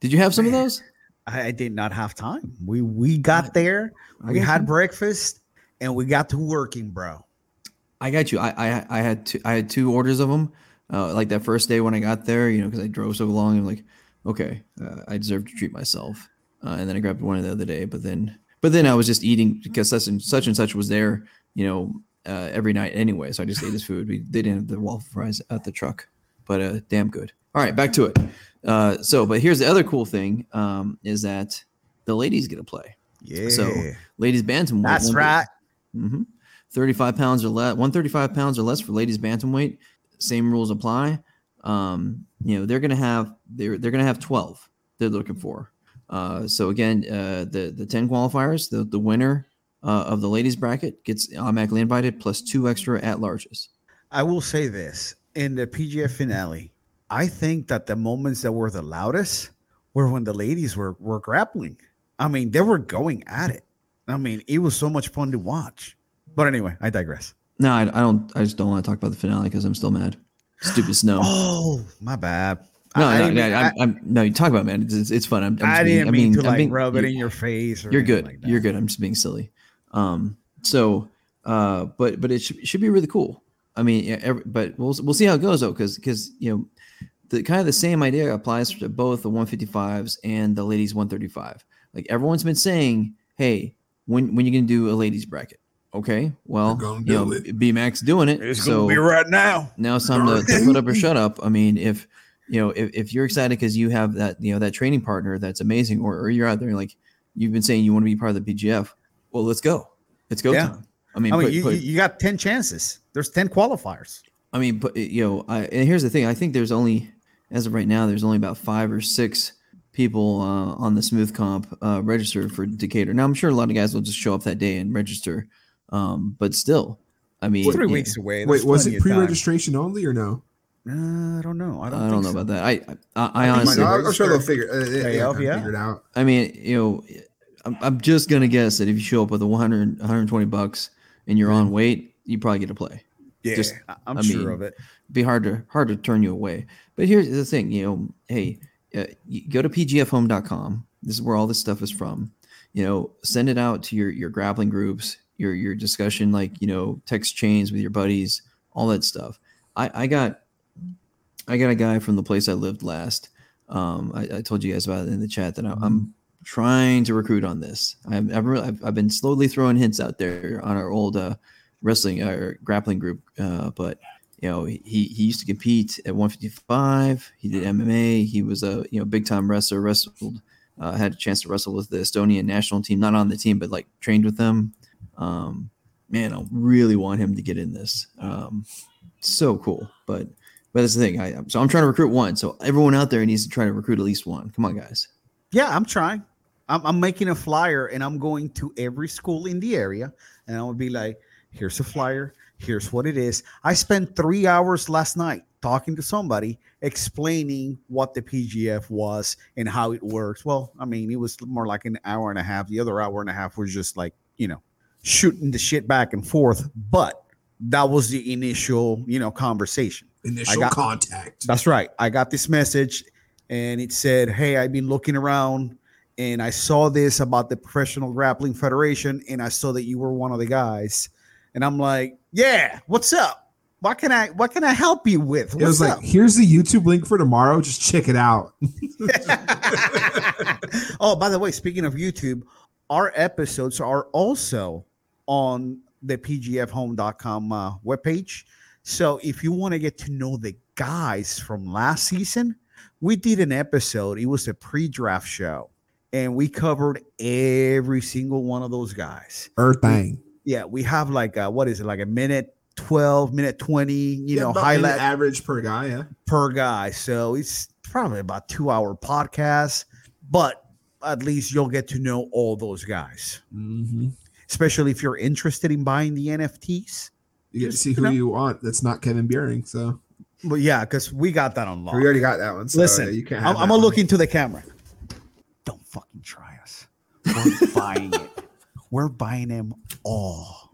[SPEAKER 4] Did you have some of those?
[SPEAKER 1] I, I did not have time. We we got there, we had breakfast, and we got to working, bro.
[SPEAKER 4] I got you. I, I I had two I had two orders of them. Uh, like that first day when I got there, you know, because I drove so long, I'm like, okay, uh, I deserve to treat myself. Uh, and then I grabbed one the other day, but then but then I was just eating because such and such and such was there, you know, uh, every night anyway. So I just ate his food. We they didn't have the waffle fries at the truck, but uh, damn good. All right, back to it. Uh, so, but here's the other cool thing um, is that the ladies get to play.
[SPEAKER 1] Yeah,
[SPEAKER 4] So, Ladies bantamweight.
[SPEAKER 1] that's right.
[SPEAKER 4] hmm 35 pounds or less, 135 pounds or less for ladies bantamweight. Same rules apply. Um, you know, they're gonna have they're they're gonna have 12 they're looking for. Uh, so again, uh, the the 10 qualifiers, the the winner uh, of the ladies bracket gets automatically invited plus two extra at larges.
[SPEAKER 1] I will say this in the PGF finale. I think that the moments that were the loudest were when the ladies were were grappling. I mean, they were going at it. I mean, it was so much fun to watch. But anyway, I digress.
[SPEAKER 4] No, I, I don't. I just don't want to talk about the finale because I'm still mad. Stupid snow.
[SPEAKER 1] Oh, my bad.
[SPEAKER 4] no,
[SPEAKER 1] I, I
[SPEAKER 4] no, no,
[SPEAKER 1] mean,
[SPEAKER 4] I'm, I'm, no. You talk about it, man. It's, it's, it's fun. I'm, I'm
[SPEAKER 1] I, I didn't
[SPEAKER 4] I'm
[SPEAKER 1] mean
[SPEAKER 4] being-
[SPEAKER 1] to like
[SPEAKER 4] being-
[SPEAKER 1] rub it in your face. Or
[SPEAKER 4] you're good.
[SPEAKER 1] like that.
[SPEAKER 4] you're good. I'm just being silly. Um, so, uh, but but it should, should be really cool. I mean, yeah, every, but we'll we'll see how it goes though, because because you know, the kind of the same idea applies to both the 155s and the ladies 135. Like everyone's been saying, hey, when when you gonna do a ladies bracket? Okay, well, you know,
[SPEAKER 3] it.
[SPEAKER 4] B Max doing it.
[SPEAKER 1] It's
[SPEAKER 4] so
[SPEAKER 1] gonna be right now.
[SPEAKER 4] now it's time to, to put up or shut up. I mean, if you know, if, if you're excited because you have that, you know, that training partner that's amazing, or, or you're out there like you've been saying you want to be part of the PGF, well, let's go. It's go
[SPEAKER 1] Yeah.
[SPEAKER 4] time. I mean,
[SPEAKER 1] I mean,
[SPEAKER 4] put,
[SPEAKER 1] you,
[SPEAKER 4] put-
[SPEAKER 1] you you got 10 chances. There's 10 qualifiers.
[SPEAKER 4] I mean, but you know, I, and here's the thing. I think there's only, as of right now, there's only about five or six people uh, on the smooth comp uh, registered for Decatur. Now, I'm sure a lot of guys will just show up that day and register. Um, but still, I mean,
[SPEAKER 1] Three
[SPEAKER 4] yeah,
[SPEAKER 1] weeks away.
[SPEAKER 3] Wait, was it pre-registration only or no?
[SPEAKER 1] Uh, I don't know. I
[SPEAKER 4] I
[SPEAKER 1] don't,
[SPEAKER 4] don't, know
[SPEAKER 1] so.
[SPEAKER 4] about that. I, I, I
[SPEAKER 1] think
[SPEAKER 4] honestly,
[SPEAKER 1] my-
[SPEAKER 3] I'm, I'm sure they'll figure, uh, it, yeah,
[SPEAKER 1] yeah.
[SPEAKER 3] figure it out.
[SPEAKER 4] I mean, you know, I'm, I'm just gonna guess that if you show up with a 100, 120 bucks and you're on weight, you probably get to play.
[SPEAKER 1] Yeah,
[SPEAKER 4] Just-
[SPEAKER 1] I'm
[SPEAKER 4] I
[SPEAKER 1] sure
[SPEAKER 4] mean,
[SPEAKER 1] of it.
[SPEAKER 4] be hard to hard to turn you away. But here's the thing, you know, hey, uh, you go to pgfhome.com. This is where all this stuff is from. You know, send it out to your your grappling groups, your your discussion, like you know, text chains with your buddies, all that stuff. I I got I got a guy from the place I lived last. Um, I, I told you guys about it in the chat that I, I'm trying to recruit on this. I've, I've, I've been slowly throwing hints out there on our old uh, wrestling or grappling group, uh, but you know he he used to compete at 155 he did mma he was a you know big time wrestler wrestled uh, had a chance to wrestle with the estonian national team not on the team but like trained with them. Um man i really want him to get in this. Um so cool but but that's the thing. I so i'm trying to recruit one so everyone out there needs to try to recruit at least one. Come on guys.
[SPEAKER 1] Yeah, I'm trying. I'm, I'm making a flyer and I'm going to every school in the area and I'll be like, here's a flyer. Here's what it is. I spent three hours last night talking to somebody explaining what the PGF was and how it works. Well, I mean, it was more like an hour and a half. The other hour and a half was just like, you know, shooting the shit back and forth. But that was the initial, you know, conversation.
[SPEAKER 3] Initial
[SPEAKER 1] got-
[SPEAKER 3] contact.
[SPEAKER 1] That's right. I got this message and it said, Hey, I've been looking around and I saw this about the Professional Grappling Federation and I saw that you were one of the guys. And I'm like, Yeah, what's up? What can I what can I help you with?
[SPEAKER 3] It was
[SPEAKER 1] What's
[SPEAKER 3] like,
[SPEAKER 1] up?
[SPEAKER 3] here's the YouTube link for tomorrow. Just check it out.
[SPEAKER 1] oh, by the way, speaking of YouTube, our episodes are also on the pgfhome.com uh, webpage. So if you want to get to know the guys from last season, we did an episode. It was a pre-draft show, and we covered every single one of those guys.
[SPEAKER 3] Earth bang.
[SPEAKER 1] Yeah, we have like a, what is it, like a minute 12, minute 20, you
[SPEAKER 3] Yeah,
[SPEAKER 1] know, highlight
[SPEAKER 3] average per guy. Yeah.
[SPEAKER 1] per guy. So it's probably about two hour podcast, but at least you'll get to know all those guys,
[SPEAKER 3] Mm-hmm.
[SPEAKER 1] especially if you're interested in buying the NFTs.
[SPEAKER 3] You get to see
[SPEAKER 1] you
[SPEAKER 3] who
[SPEAKER 1] know.
[SPEAKER 3] you want. That's not Kevin Beering. So
[SPEAKER 1] But yeah, because we got that on lock.
[SPEAKER 3] we already got that one. So
[SPEAKER 1] Listen,
[SPEAKER 3] yeah, you can't.
[SPEAKER 1] I'm, I'm gonna
[SPEAKER 3] one.
[SPEAKER 1] look into the camera. Don't fucking try us. We're buying it. We're buying them all.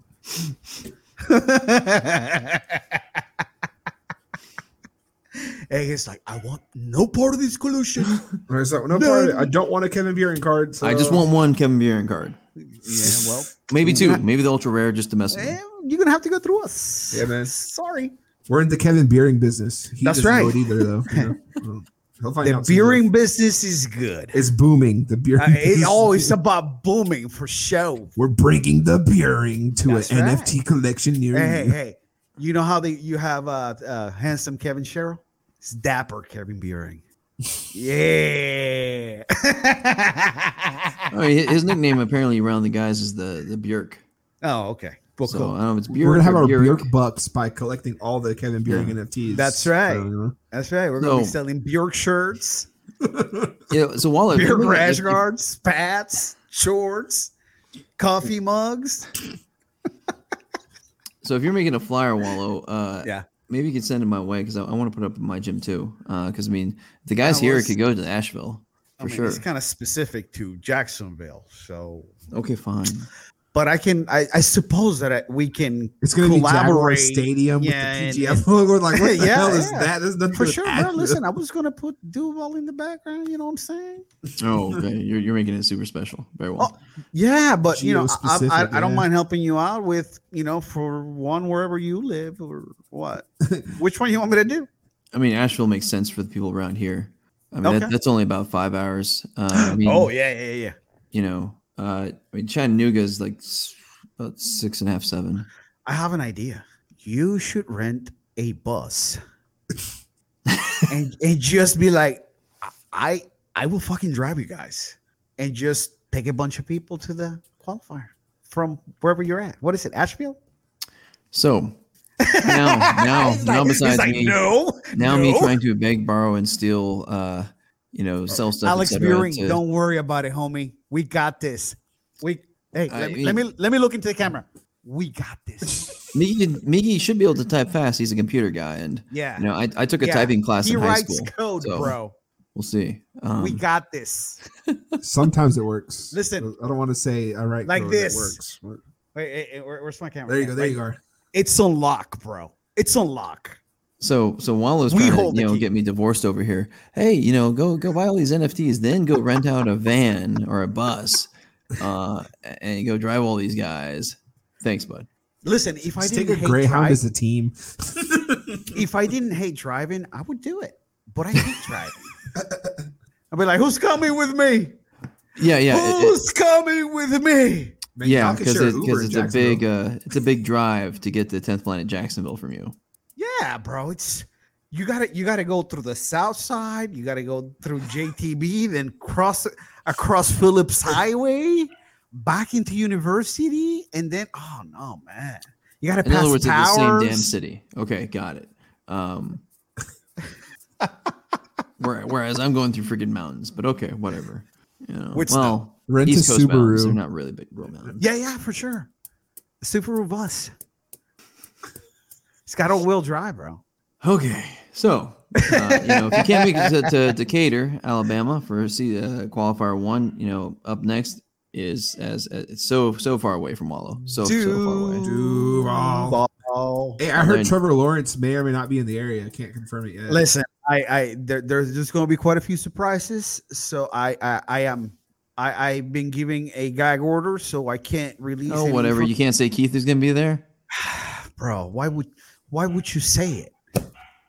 [SPEAKER 1] hey, it's like I want no part of this collusion.
[SPEAKER 3] Or is no,
[SPEAKER 1] No.
[SPEAKER 3] part of it. I don't want a Kevin Beering card. So
[SPEAKER 4] I just want one Kevin Buren card.
[SPEAKER 1] yeah, well,
[SPEAKER 4] Maybe two.
[SPEAKER 1] gonna-
[SPEAKER 4] Maybe the ultra rare just to mess with
[SPEAKER 1] eh, you're gonna have to go through us.
[SPEAKER 3] Yeah, man.
[SPEAKER 1] Sorry.
[SPEAKER 3] We're in the Kevin Beering business. He
[SPEAKER 1] That's
[SPEAKER 3] doesn't
[SPEAKER 1] right.
[SPEAKER 3] either, though. you know? Well, He'll find
[SPEAKER 1] The
[SPEAKER 3] out.
[SPEAKER 1] beering business is good.
[SPEAKER 3] It's booming. The beer.
[SPEAKER 1] Uh, it always about booming for show.
[SPEAKER 3] We're bringing the beering to
[SPEAKER 1] That's
[SPEAKER 3] an
[SPEAKER 1] right.
[SPEAKER 3] NFT collection near
[SPEAKER 1] Hey, hey,
[SPEAKER 3] you.
[SPEAKER 1] hey. You know how they you have uh, uh handsome Kevin Sherrill? It's dapper Kevin Beering. Yeah.
[SPEAKER 4] Oh, hi- his nickname apparently around the guys is the the Björk.
[SPEAKER 1] oh, okay. Well,
[SPEAKER 4] So
[SPEAKER 1] cool.
[SPEAKER 4] I don't know if it's Björk
[SPEAKER 3] We're gonna have our
[SPEAKER 4] Björk.
[SPEAKER 3] Björk bucks by collecting all the Kevin Beering NFTs.
[SPEAKER 1] That's right.
[SPEAKER 3] So.
[SPEAKER 1] That's right. We're gonna be selling Bjork shirts,
[SPEAKER 4] Yeah, so while
[SPEAKER 1] Bjork
[SPEAKER 4] if-
[SPEAKER 1] rash
[SPEAKER 4] if-
[SPEAKER 1] guards, spats, shorts, coffee mugs.
[SPEAKER 4] So if you're making a flyer, Wallow, uh,
[SPEAKER 1] Yeah.
[SPEAKER 4] maybe you could send it my way because I, I want to put it up in my gym too. Because I mean, the guys
[SPEAKER 1] I
[SPEAKER 4] here could go to Asheville
[SPEAKER 1] I
[SPEAKER 4] for
[SPEAKER 1] mean,
[SPEAKER 4] sure.
[SPEAKER 1] It's kind of specific to Jacksonville, so.
[SPEAKER 4] Okay, fine.
[SPEAKER 1] But I can, I, I suppose that I, we can
[SPEAKER 3] It's gonna be Jaguar
[SPEAKER 1] collaborate.
[SPEAKER 3] Stadium
[SPEAKER 1] Yeah,
[SPEAKER 3] with the
[SPEAKER 1] and-
[SPEAKER 3] PGF logo. Like, what the
[SPEAKER 1] Yeah,
[SPEAKER 3] hell is
[SPEAKER 1] yeah.
[SPEAKER 3] that? There's nothing
[SPEAKER 1] For sure, bro. Listen, I was gonna put Duval in the background. You know what I'm saying?
[SPEAKER 4] Oh, okay. You're, you're making it super special. Very well.
[SPEAKER 1] Yeah, but you know, I,
[SPEAKER 3] Geo-specific,
[SPEAKER 1] I, I don't mind helping you out with, you know, for one wherever you live or what. Which one you want me to do?
[SPEAKER 4] I mean, Asheville makes sense for the people around here. I mean,
[SPEAKER 1] Okay.
[SPEAKER 4] that, that's only about five hours. Uh, I mean,
[SPEAKER 1] oh yeah, yeah, yeah.
[SPEAKER 4] you know, uh, I mean, Chattanooga is like about six and a half, seven.
[SPEAKER 1] I have an idea. You should rent a bus and and just be like, I I will fucking drive you guys and just take a bunch of people to the qualifier from wherever you're at. What is it, Asheville?
[SPEAKER 4] So now, now, now,
[SPEAKER 1] like-
[SPEAKER 4] besides
[SPEAKER 1] like,
[SPEAKER 4] me,
[SPEAKER 1] no,
[SPEAKER 4] now me trying to beg, borrow, and steal, uh, you know, sell stuff.
[SPEAKER 1] Alex
[SPEAKER 4] et
[SPEAKER 1] Buring,
[SPEAKER 4] to-
[SPEAKER 1] don't worry about it, homie. We got this. We hey, let, me, let me let me look into the camera. We got this.
[SPEAKER 4] Miggy, Miggy should be able to type fast. He's a computer guy, and
[SPEAKER 1] Yeah.
[SPEAKER 4] you know, I, I took a
[SPEAKER 1] Yeah,
[SPEAKER 4] typing class
[SPEAKER 1] he
[SPEAKER 4] in high
[SPEAKER 1] writes
[SPEAKER 4] school.
[SPEAKER 1] code,
[SPEAKER 4] so
[SPEAKER 1] bro.
[SPEAKER 4] We'll see. Um,
[SPEAKER 1] we got this.
[SPEAKER 3] Sometimes it works.
[SPEAKER 1] Listen.
[SPEAKER 3] I don't want to say I write
[SPEAKER 1] Like
[SPEAKER 3] code that
[SPEAKER 1] this.
[SPEAKER 3] works. What-
[SPEAKER 1] Wait, hey, hey, where's my camera?
[SPEAKER 3] There you go. There
[SPEAKER 1] Right
[SPEAKER 3] you go.
[SPEAKER 1] It's on lock, bro. It's on lock.
[SPEAKER 4] So so Wallow's
[SPEAKER 1] We
[SPEAKER 4] trying to
[SPEAKER 1] hold the
[SPEAKER 4] you know
[SPEAKER 1] key.
[SPEAKER 4] get me divorced over here. Hey, you know, go go buy all these NFTs, then go rent out a van or a bus, uh, and go drive all these guys. Thanks, bud.
[SPEAKER 1] Listen, if I didn't
[SPEAKER 3] take a
[SPEAKER 1] hate
[SPEAKER 3] Greyhound
[SPEAKER 1] drive,
[SPEAKER 3] as a team.
[SPEAKER 1] if I didn't hate driving, I would do it. But I hate driving. I'd be like, "Who's coming with me?
[SPEAKER 4] Yeah, yeah, it- it-
[SPEAKER 1] Who's coming with me?"
[SPEAKER 3] Man,
[SPEAKER 4] yeah, because it, because it's a big uh, it's a big drive to get to 10th Planet Jacksonville from you.
[SPEAKER 1] Yeah, bro. It's you gotta you gotta go through the south side, you gotta go through JTB, then cross across Phillips Highway, back into university, and then oh no, man. You gotta
[SPEAKER 4] In
[SPEAKER 1] pass
[SPEAKER 4] other words, it's the same damn city. Okay, got it. Um, whereas I'm going through freaking mountains, but okay, whatever. You know,
[SPEAKER 1] Which
[SPEAKER 4] well,
[SPEAKER 3] Rent a
[SPEAKER 4] East Coast mountains, they're not really big real mountains.
[SPEAKER 1] Yeah, yeah, for sure. Subaru bus. It's got all wheel drive, bro.
[SPEAKER 4] Okay, so uh, you know, if you can't make it to, to Decatur, Alabama, for see uh, qualifier one, you know, up next is as uh, it's so so far away from Wallow, so so far away.
[SPEAKER 3] Duval.
[SPEAKER 1] Duval.
[SPEAKER 3] Hey, I heard
[SPEAKER 4] Then-
[SPEAKER 3] Trevor Lawrence may or may not be in the area. I can't confirm it yet.
[SPEAKER 1] Listen, I, I there, there's just going to be quite a few surprises. So I, I, I am, I, I've been giving a gag order, so I can't release.
[SPEAKER 4] Oh, whatever.
[SPEAKER 1] from-
[SPEAKER 4] You can't say Keith is going to be there.
[SPEAKER 1] bro. Why would, why would you say it?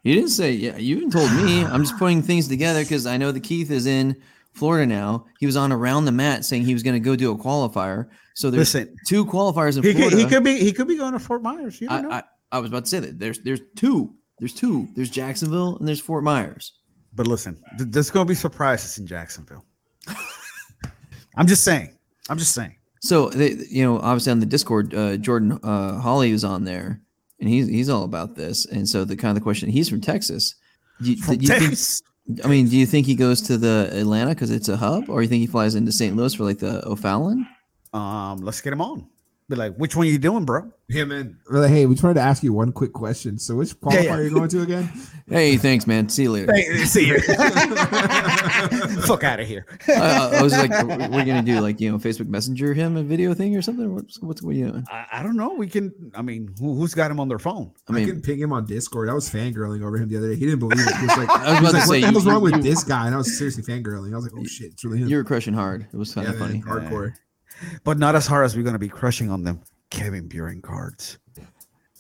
[SPEAKER 4] You didn't say. Yeah, you even told me. I'm just putting things together because I know that Keith is in Florida now. He was on around the mat saying he was going to go do a qualifier. So there's
[SPEAKER 1] Listen,
[SPEAKER 4] two qualifiers in
[SPEAKER 1] he could,
[SPEAKER 4] Florida.
[SPEAKER 1] he could be, he could be going to Fort Myers. You
[SPEAKER 4] I,
[SPEAKER 1] don't know.
[SPEAKER 4] I, I was about to say that there's there's two. There's two. There's Jacksonville and there's Fort Myers.
[SPEAKER 1] but listen, th- there's going to be surprises in Jacksonville. I'm just saying. I'm just saying.
[SPEAKER 4] So they, you know, obviously on the Discord, uh, Jordan uh, Holly was on there, and he's he's all about this. And so the kind of the question, he's from Texas. Do
[SPEAKER 1] From
[SPEAKER 4] do you think,
[SPEAKER 1] Texas.
[SPEAKER 4] I mean, do you think he goes to the Atlanta because it's a hub, or you think he flies into St. Louis for like the O'Fallon?
[SPEAKER 1] Um, let's get him on. Be like, which one are you doing, bro?
[SPEAKER 3] Yeah, man. We're like, hey, we just wanted to ask you one quick question. So, which qualifier
[SPEAKER 1] yeah.
[SPEAKER 3] are you going to again?
[SPEAKER 4] Hey, thanks, man. See you later.
[SPEAKER 1] Hey, see you. Fuck out of here.
[SPEAKER 4] uh, I was like, we're we gonna do like you know Facebook Messenger him a video thing or something. What's what's what you doing?
[SPEAKER 1] I, I don't know. We can. I mean, who, who's got him on their phone?
[SPEAKER 4] I
[SPEAKER 3] I,
[SPEAKER 4] mean,
[SPEAKER 3] can ping him on Discord. I was fangirling over him the other day. He didn't believe it. He was like,
[SPEAKER 4] I was
[SPEAKER 3] he was
[SPEAKER 4] to
[SPEAKER 3] like
[SPEAKER 4] say,
[SPEAKER 3] what the hell's
[SPEAKER 4] you-
[SPEAKER 3] wrong with
[SPEAKER 4] you-
[SPEAKER 3] this guy? And I was seriously fangirling. I was like, oh shit, it's really him.
[SPEAKER 4] you were crushing hard. It was kind
[SPEAKER 3] yeah,
[SPEAKER 4] of
[SPEAKER 3] man,
[SPEAKER 4] funny.
[SPEAKER 3] hardcore.
[SPEAKER 1] But not as hard as we're gonna be crushing on them Kevin Buren cards.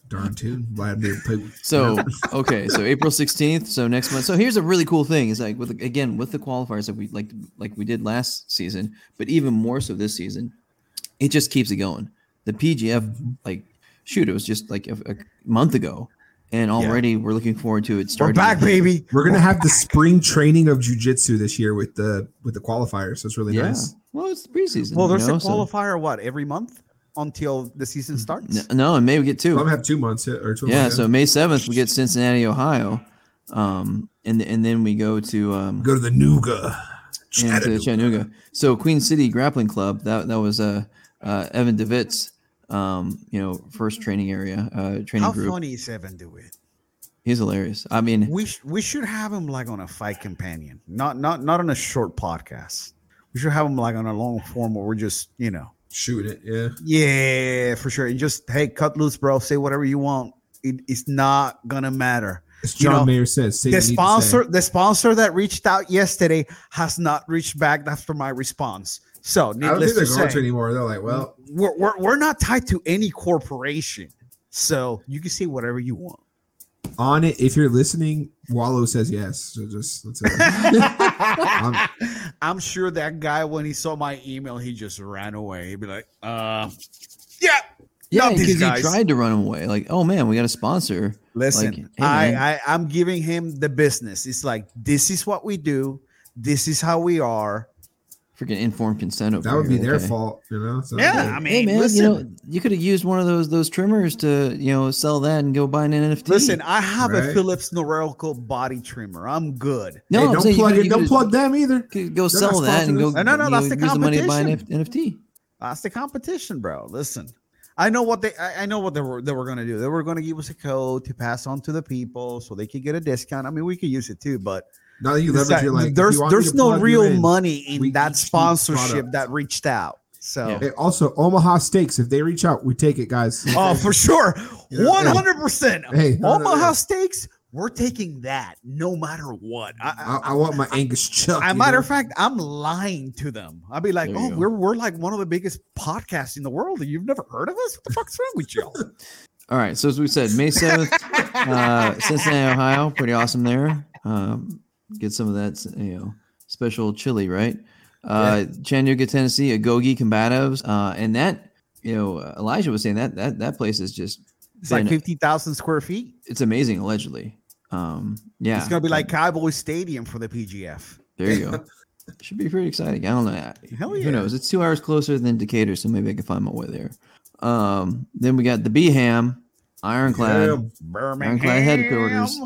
[SPEAKER 3] Darn tune. Vladimir played with-
[SPEAKER 4] So okay, so April sixteenth. So next month. So here's a really cool thing: is like with again with the qualifiers that we like like we did last season, but even more so this season. It just keeps it going. The PGF, like, shoot, it was just like a, a month ago, and already we're looking forward to it
[SPEAKER 1] We're
[SPEAKER 4] starting.
[SPEAKER 1] back, baby.
[SPEAKER 3] We're gonna have the spring training of jujitsu this year with the with the qualifiers. So it's really
[SPEAKER 4] Yeah.
[SPEAKER 3] nice.
[SPEAKER 4] Well, it's the preseason.
[SPEAKER 1] Well,
[SPEAKER 4] you
[SPEAKER 1] there's
[SPEAKER 4] know,
[SPEAKER 1] a
[SPEAKER 4] so-
[SPEAKER 1] qualifier. What every month until the season starts.
[SPEAKER 4] No, and May we get two.
[SPEAKER 3] gonna have two months or two.
[SPEAKER 4] Yeah,
[SPEAKER 3] months,
[SPEAKER 4] so May seventh we get Cincinnati, Ohio, um, and and then we go to um,
[SPEAKER 3] go to the Nooga.
[SPEAKER 4] into Chattanooga. So Queen City Grappling Club that that was uh, uh, Evan Devitt's um, you know first training area uh, training
[SPEAKER 1] How
[SPEAKER 4] group.
[SPEAKER 1] funny is Evan Devitt?
[SPEAKER 4] He's hilarious. I mean,
[SPEAKER 1] We sh- we should have him like on a fight companion, not not not on a short podcast. We should have them like on a long form where we're just you know
[SPEAKER 3] Shoot it. Yeah.
[SPEAKER 1] yeah for sure. And just hey, cut loose, bro. Say whatever you want. It, it's not gonna matter.
[SPEAKER 3] As
[SPEAKER 1] You
[SPEAKER 3] John
[SPEAKER 1] know,
[SPEAKER 3] Mayer says, say
[SPEAKER 1] the
[SPEAKER 3] what you need to
[SPEAKER 1] sponsor the sponsor that reached out yesterday has not reached back after my response. So
[SPEAKER 3] I don't think they're
[SPEAKER 1] to
[SPEAKER 3] going
[SPEAKER 1] say,
[SPEAKER 3] to anymore. They're like, well,
[SPEAKER 1] we're, we're, we're not tied to any corporation. So you can say whatever you want.
[SPEAKER 3] on it. If you're listening, Wallow says yes. So just let's say
[SPEAKER 1] I'm, I'm sure that guy, when he saw my email, he just ran away. He'd be like, uh, yeah,
[SPEAKER 4] yeah, because he tried to run away. Like, oh man, we got a sponsor.
[SPEAKER 1] listen,
[SPEAKER 4] Like, hey,
[SPEAKER 1] I. I, I'm giving him the business. It's like, this is what we do. This is how we are.
[SPEAKER 4] Freaking informed consent over
[SPEAKER 3] that would be
[SPEAKER 4] here,
[SPEAKER 3] their
[SPEAKER 4] okay?
[SPEAKER 3] fault, you know. So
[SPEAKER 1] Yeah,
[SPEAKER 3] like,
[SPEAKER 1] I mean,
[SPEAKER 4] Hey man,
[SPEAKER 1] listen,
[SPEAKER 4] you know you could have used one of those those trimmers to you know sell that and go buy an NFT.
[SPEAKER 1] listen, I have a
[SPEAKER 3] Right.
[SPEAKER 1] Philips Norelco body trimmer. I'm good.
[SPEAKER 4] no,
[SPEAKER 3] hey,
[SPEAKER 4] I'm
[SPEAKER 3] don't
[SPEAKER 4] saying
[SPEAKER 3] plug
[SPEAKER 4] could-
[SPEAKER 3] it.
[SPEAKER 4] you
[SPEAKER 3] Don't plug them either.
[SPEAKER 4] go
[SPEAKER 3] They're
[SPEAKER 4] sell that and go.
[SPEAKER 1] No, no, no, that's
[SPEAKER 4] know,
[SPEAKER 1] the
[SPEAKER 4] use the money to buy an
[SPEAKER 1] competition.
[SPEAKER 4] NFT.
[SPEAKER 1] That's the competition, bro. Listen, I know what they I, I know what they were they were gonna do. They were gonna give us a code to pass on to the people so they could get a discount. I mean, we could use it too, but
[SPEAKER 3] Now that you
[SPEAKER 1] it's
[SPEAKER 3] leverage,
[SPEAKER 1] that-
[SPEAKER 3] your like,
[SPEAKER 1] there's
[SPEAKER 3] you
[SPEAKER 1] there's no real
[SPEAKER 3] in-
[SPEAKER 1] money in that sponsorship that reached out. So
[SPEAKER 4] Yeah.
[SPEAKER 3] Hey, also, Omaha Steaks. If they reach out, we take it, guys.
[SPEAKER 1] oh for sure. One hundred percent.
[SPEAKER 3] Hey, no, no,
[SPEAKER 1] Omaha
[SPEAKER 3] no.
[SPEAKER 1] Steaks, we're taking that no matter what. I,
[SPEAKER 3] I, I want my Angus Chuck.
[SPEAKER 1] I,
[SPEAKER 3] you
[SPEAKER 1] matter
[SPEAKER 3] know?
[SPEAKER 1] of fact, I'm lying to them. I'd be like,
[SPEAKER 4] There
[SPEAKER 1] "Oh, we're we're like one of the biggest podcasts in the world, and you've never heard of us? What the fuck's wrong with y'all?"
[SPEAKER 4] All right, so as we said, May seventh, uh, Cincinnati, Ohio, pretty awesome there. Um, get some of that, you know, special chili, right? Uh, Chattanooga, Tennessee, Agogi Combatives, uh, and that, you know, Elijah was saying that that that place is just
[SPEAKER 1] It's like fifty thousand square feet.
[SPEAKER 4] it's amazing, allegedly. Um, yeah,
[SPEAKER 1] It's gonna be like Cowboy Stadium for the PGF.
[SPEAKER 4] there you go. Should be pretty exciting. I don't know.
[SPEAKER 1] Hell yeah.
[SPEAKER 4] Who
[SPEAKER 1] yeah.
[SPEAKER 4] knows? It's two hours closer than Decatur, so maybe I can find my way there. Um, then we got the Beham, Ironclad.
[SPEAKER 3] Yeah.
[SPEAKER 1] Birmingham
[SPEAKER 4] headquarters.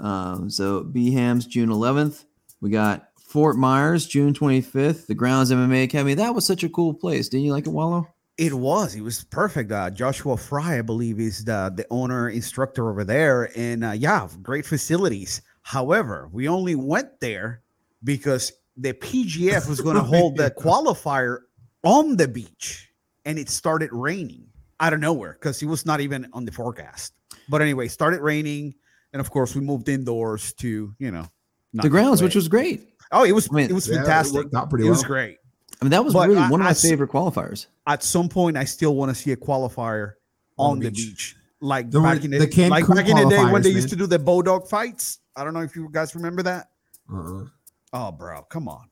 [SPEAKER 4] Um, so Beham's June 11th. We got Fort Myers June 25th. The Grounds MMA Academy. That was such a cool place. Didn't you like it, Wallow?
[SPEAKER 1] It was. It was perfect. Uh, Joshua Fry, I believe, is the the owner instructor over there, and uh, yeah, great facilities. However, we only went there because the PGF was going to hold the qualifier on the beach, and it started raining out of nowhere because it was not even on the forecast. But anyway, started raining, and of course, we moved indoors to you know not
[SPEAKER 4] the Grounds, which was great.
[SPEAKER 1] oh, it was
[SPEAKER 4] I mean,
[SPEAKER 1] it was
[SPEAKER 3] Yeah, it
[SPEAKER 1] fantastic.
[SPEAKER 3] worked pretty
[SPEAKER 1] it was great.
[SPEAKER 4] I mean, that was
[SPEAKER 1] But
[SPEAKER 4] really
[SPEAKER 1] I-
[SPEAKER 4] one of my
[SPEAKER 1] I s-
[SPEAKER 4] favorite qualifiers.
[SPEAKER 1] at some point I still want to see a qualifier
[SPEAKER 3] On
[SPEAKER 1] on,
[SPEAKER 3] the
[SPEAKER 1] the
[SPEAKER 3] beach.
[SPEAKER 1] beach. Like
[SPEAKER 3] The
[SPEAKER 1] back in the,
[SPEAKER 3] the Cancun
[SPEAKER 1] like back in the day when they
[SPEAKER 3] qualifiers,
[SPEAKER 1] used to do the bulldog fights. I don't know if you guys remember that.
[SPEAKER 3] Uh-uh.
[SPEAKER 1] Oh, bro, come on.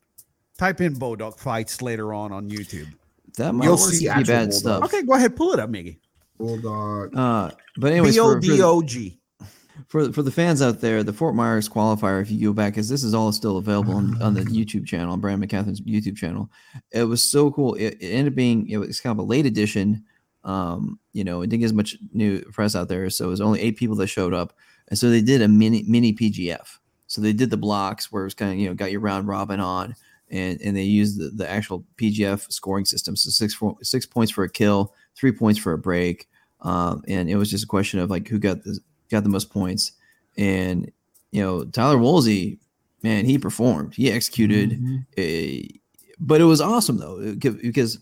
[SPEAKER 1] Type in bulldog fights later on on YouTube.
[SPEAKER 4] That might
[SPEAKER 1] You'll see
[SPEAKER 4] be
[SPEAKER 3] actual
[SPEAKER 4] bad
[SPEAKER 3] Bulldogs.
[SPEAKER 4] stuff.
[SPEAKER 1] Okay, go ahead, pull it up, Miggy.
[SPEAKER 3] Bulldog.
[SPEAKER 4] Uh, but anyways,
[SPEAKER 1] B O
[SPEAKER 4] for, for,
[SPEAKER 1] O G.
[SPEAKER 4] for for the fans out there, the Fort Myers qualifier, if you go back, because this is all still available on, on the YouTube channel, on Brandon McCatherine's YouTube channel. It was so cool. It, it ended up being it was kind of a late edition Um, you know, it didn't get as much new press out there, so it was only eight people that showed up, and so they did a mini mini PGF. So they did the blocks where it was kind of you know got your round robin on, and and they used the, the actual PGF scoring system. So six four, six points for a kill, three points for a break, um, and it was just a question of like who got the got the most points, and you know Tyler Woolsey, man, he performed, he executed,
[SPEAKER 3] Mhm.
[SPEAKER 4] a, but it was awesome though because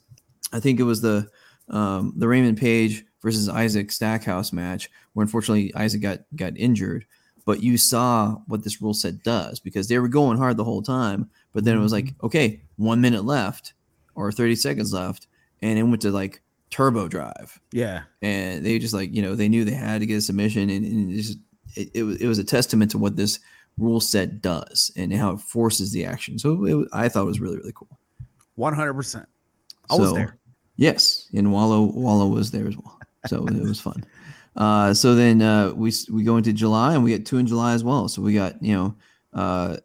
[SPEAKER 4] I think it was the um, the Raymond Page versus Isaac Stackhouse match where unfortunately Isaac got got injured. But you saw what this rule set does because they were going hard the whole time. But then it was like, okay, one minute left or 30 seconds left. And it went to like turbo drive.
[SPEAKER 1] Yeah.
[SPEAKER 4] And they just like, you know, they knew they had to get a submission. And, and it, just, it, it, was, it was a testament to what this rule set does and how it forces the action. So it, I thought it was really, really cool.
[SPEAKER 1] One hundred percent. I was there.
[SPEAKER 4] Yes, and Wallow Wallow was there as well, so it was fun. Uh, so then uh, we we go into July and we get two in July as well. So we got you know uh,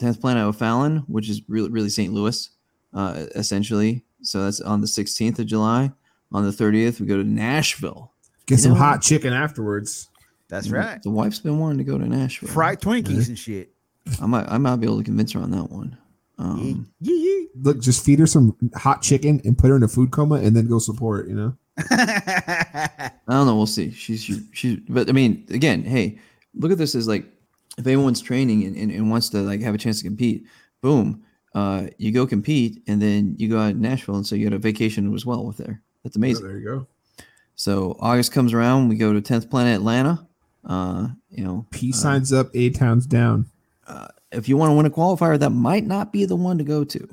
[SPEAKER 4] tenth Planet O'Fallon, which is really really St. Louis, uh, essentially. So that's on the sixteenth of July. On the thirtieth, we go to Nashville.
[SPEAKER 3] Get
[SPEAKER 4] You
[SPEAKER 3] some
[SPEAKER 4] know-
[SPEAKER 3] hot chicken afterwards.
[SPEAKER 1] That's right.
[SPEAKER 4] The wife's been wanting to go to Nashville.
[SPEAKER 1] Fried Twinkies and shit.
[SPEAKER 4] I might I might be able to convince her on that one. Um,
[SPEAKER 1] Yeah, yeah,
[SPEAKER 3] Look, just feed her some hot chicken and put her in a food coma, and then go support. You know.
[SPEAKER 4] I don't know. We'll see. She's she's. she but I mean, again, hey, look at this as like if anyone's training and, and, and wants to like have a chance to compete, boom, uh, you go compete and then you go out to Nashville and so you get a vacation as well with there. That's amazing.
[SPEAKER 3] there you go.
[SPEAKER 4] So August comes around, we go to 10th Planet Atlanta. Uh, you know,
[SPEAKER 3] P
[SPEAKER 4] uh,
[SPEAKER 3] signs up, A towns down.
[SPEAKER 4] if you want to win a qualifier, that might not be the one to go to.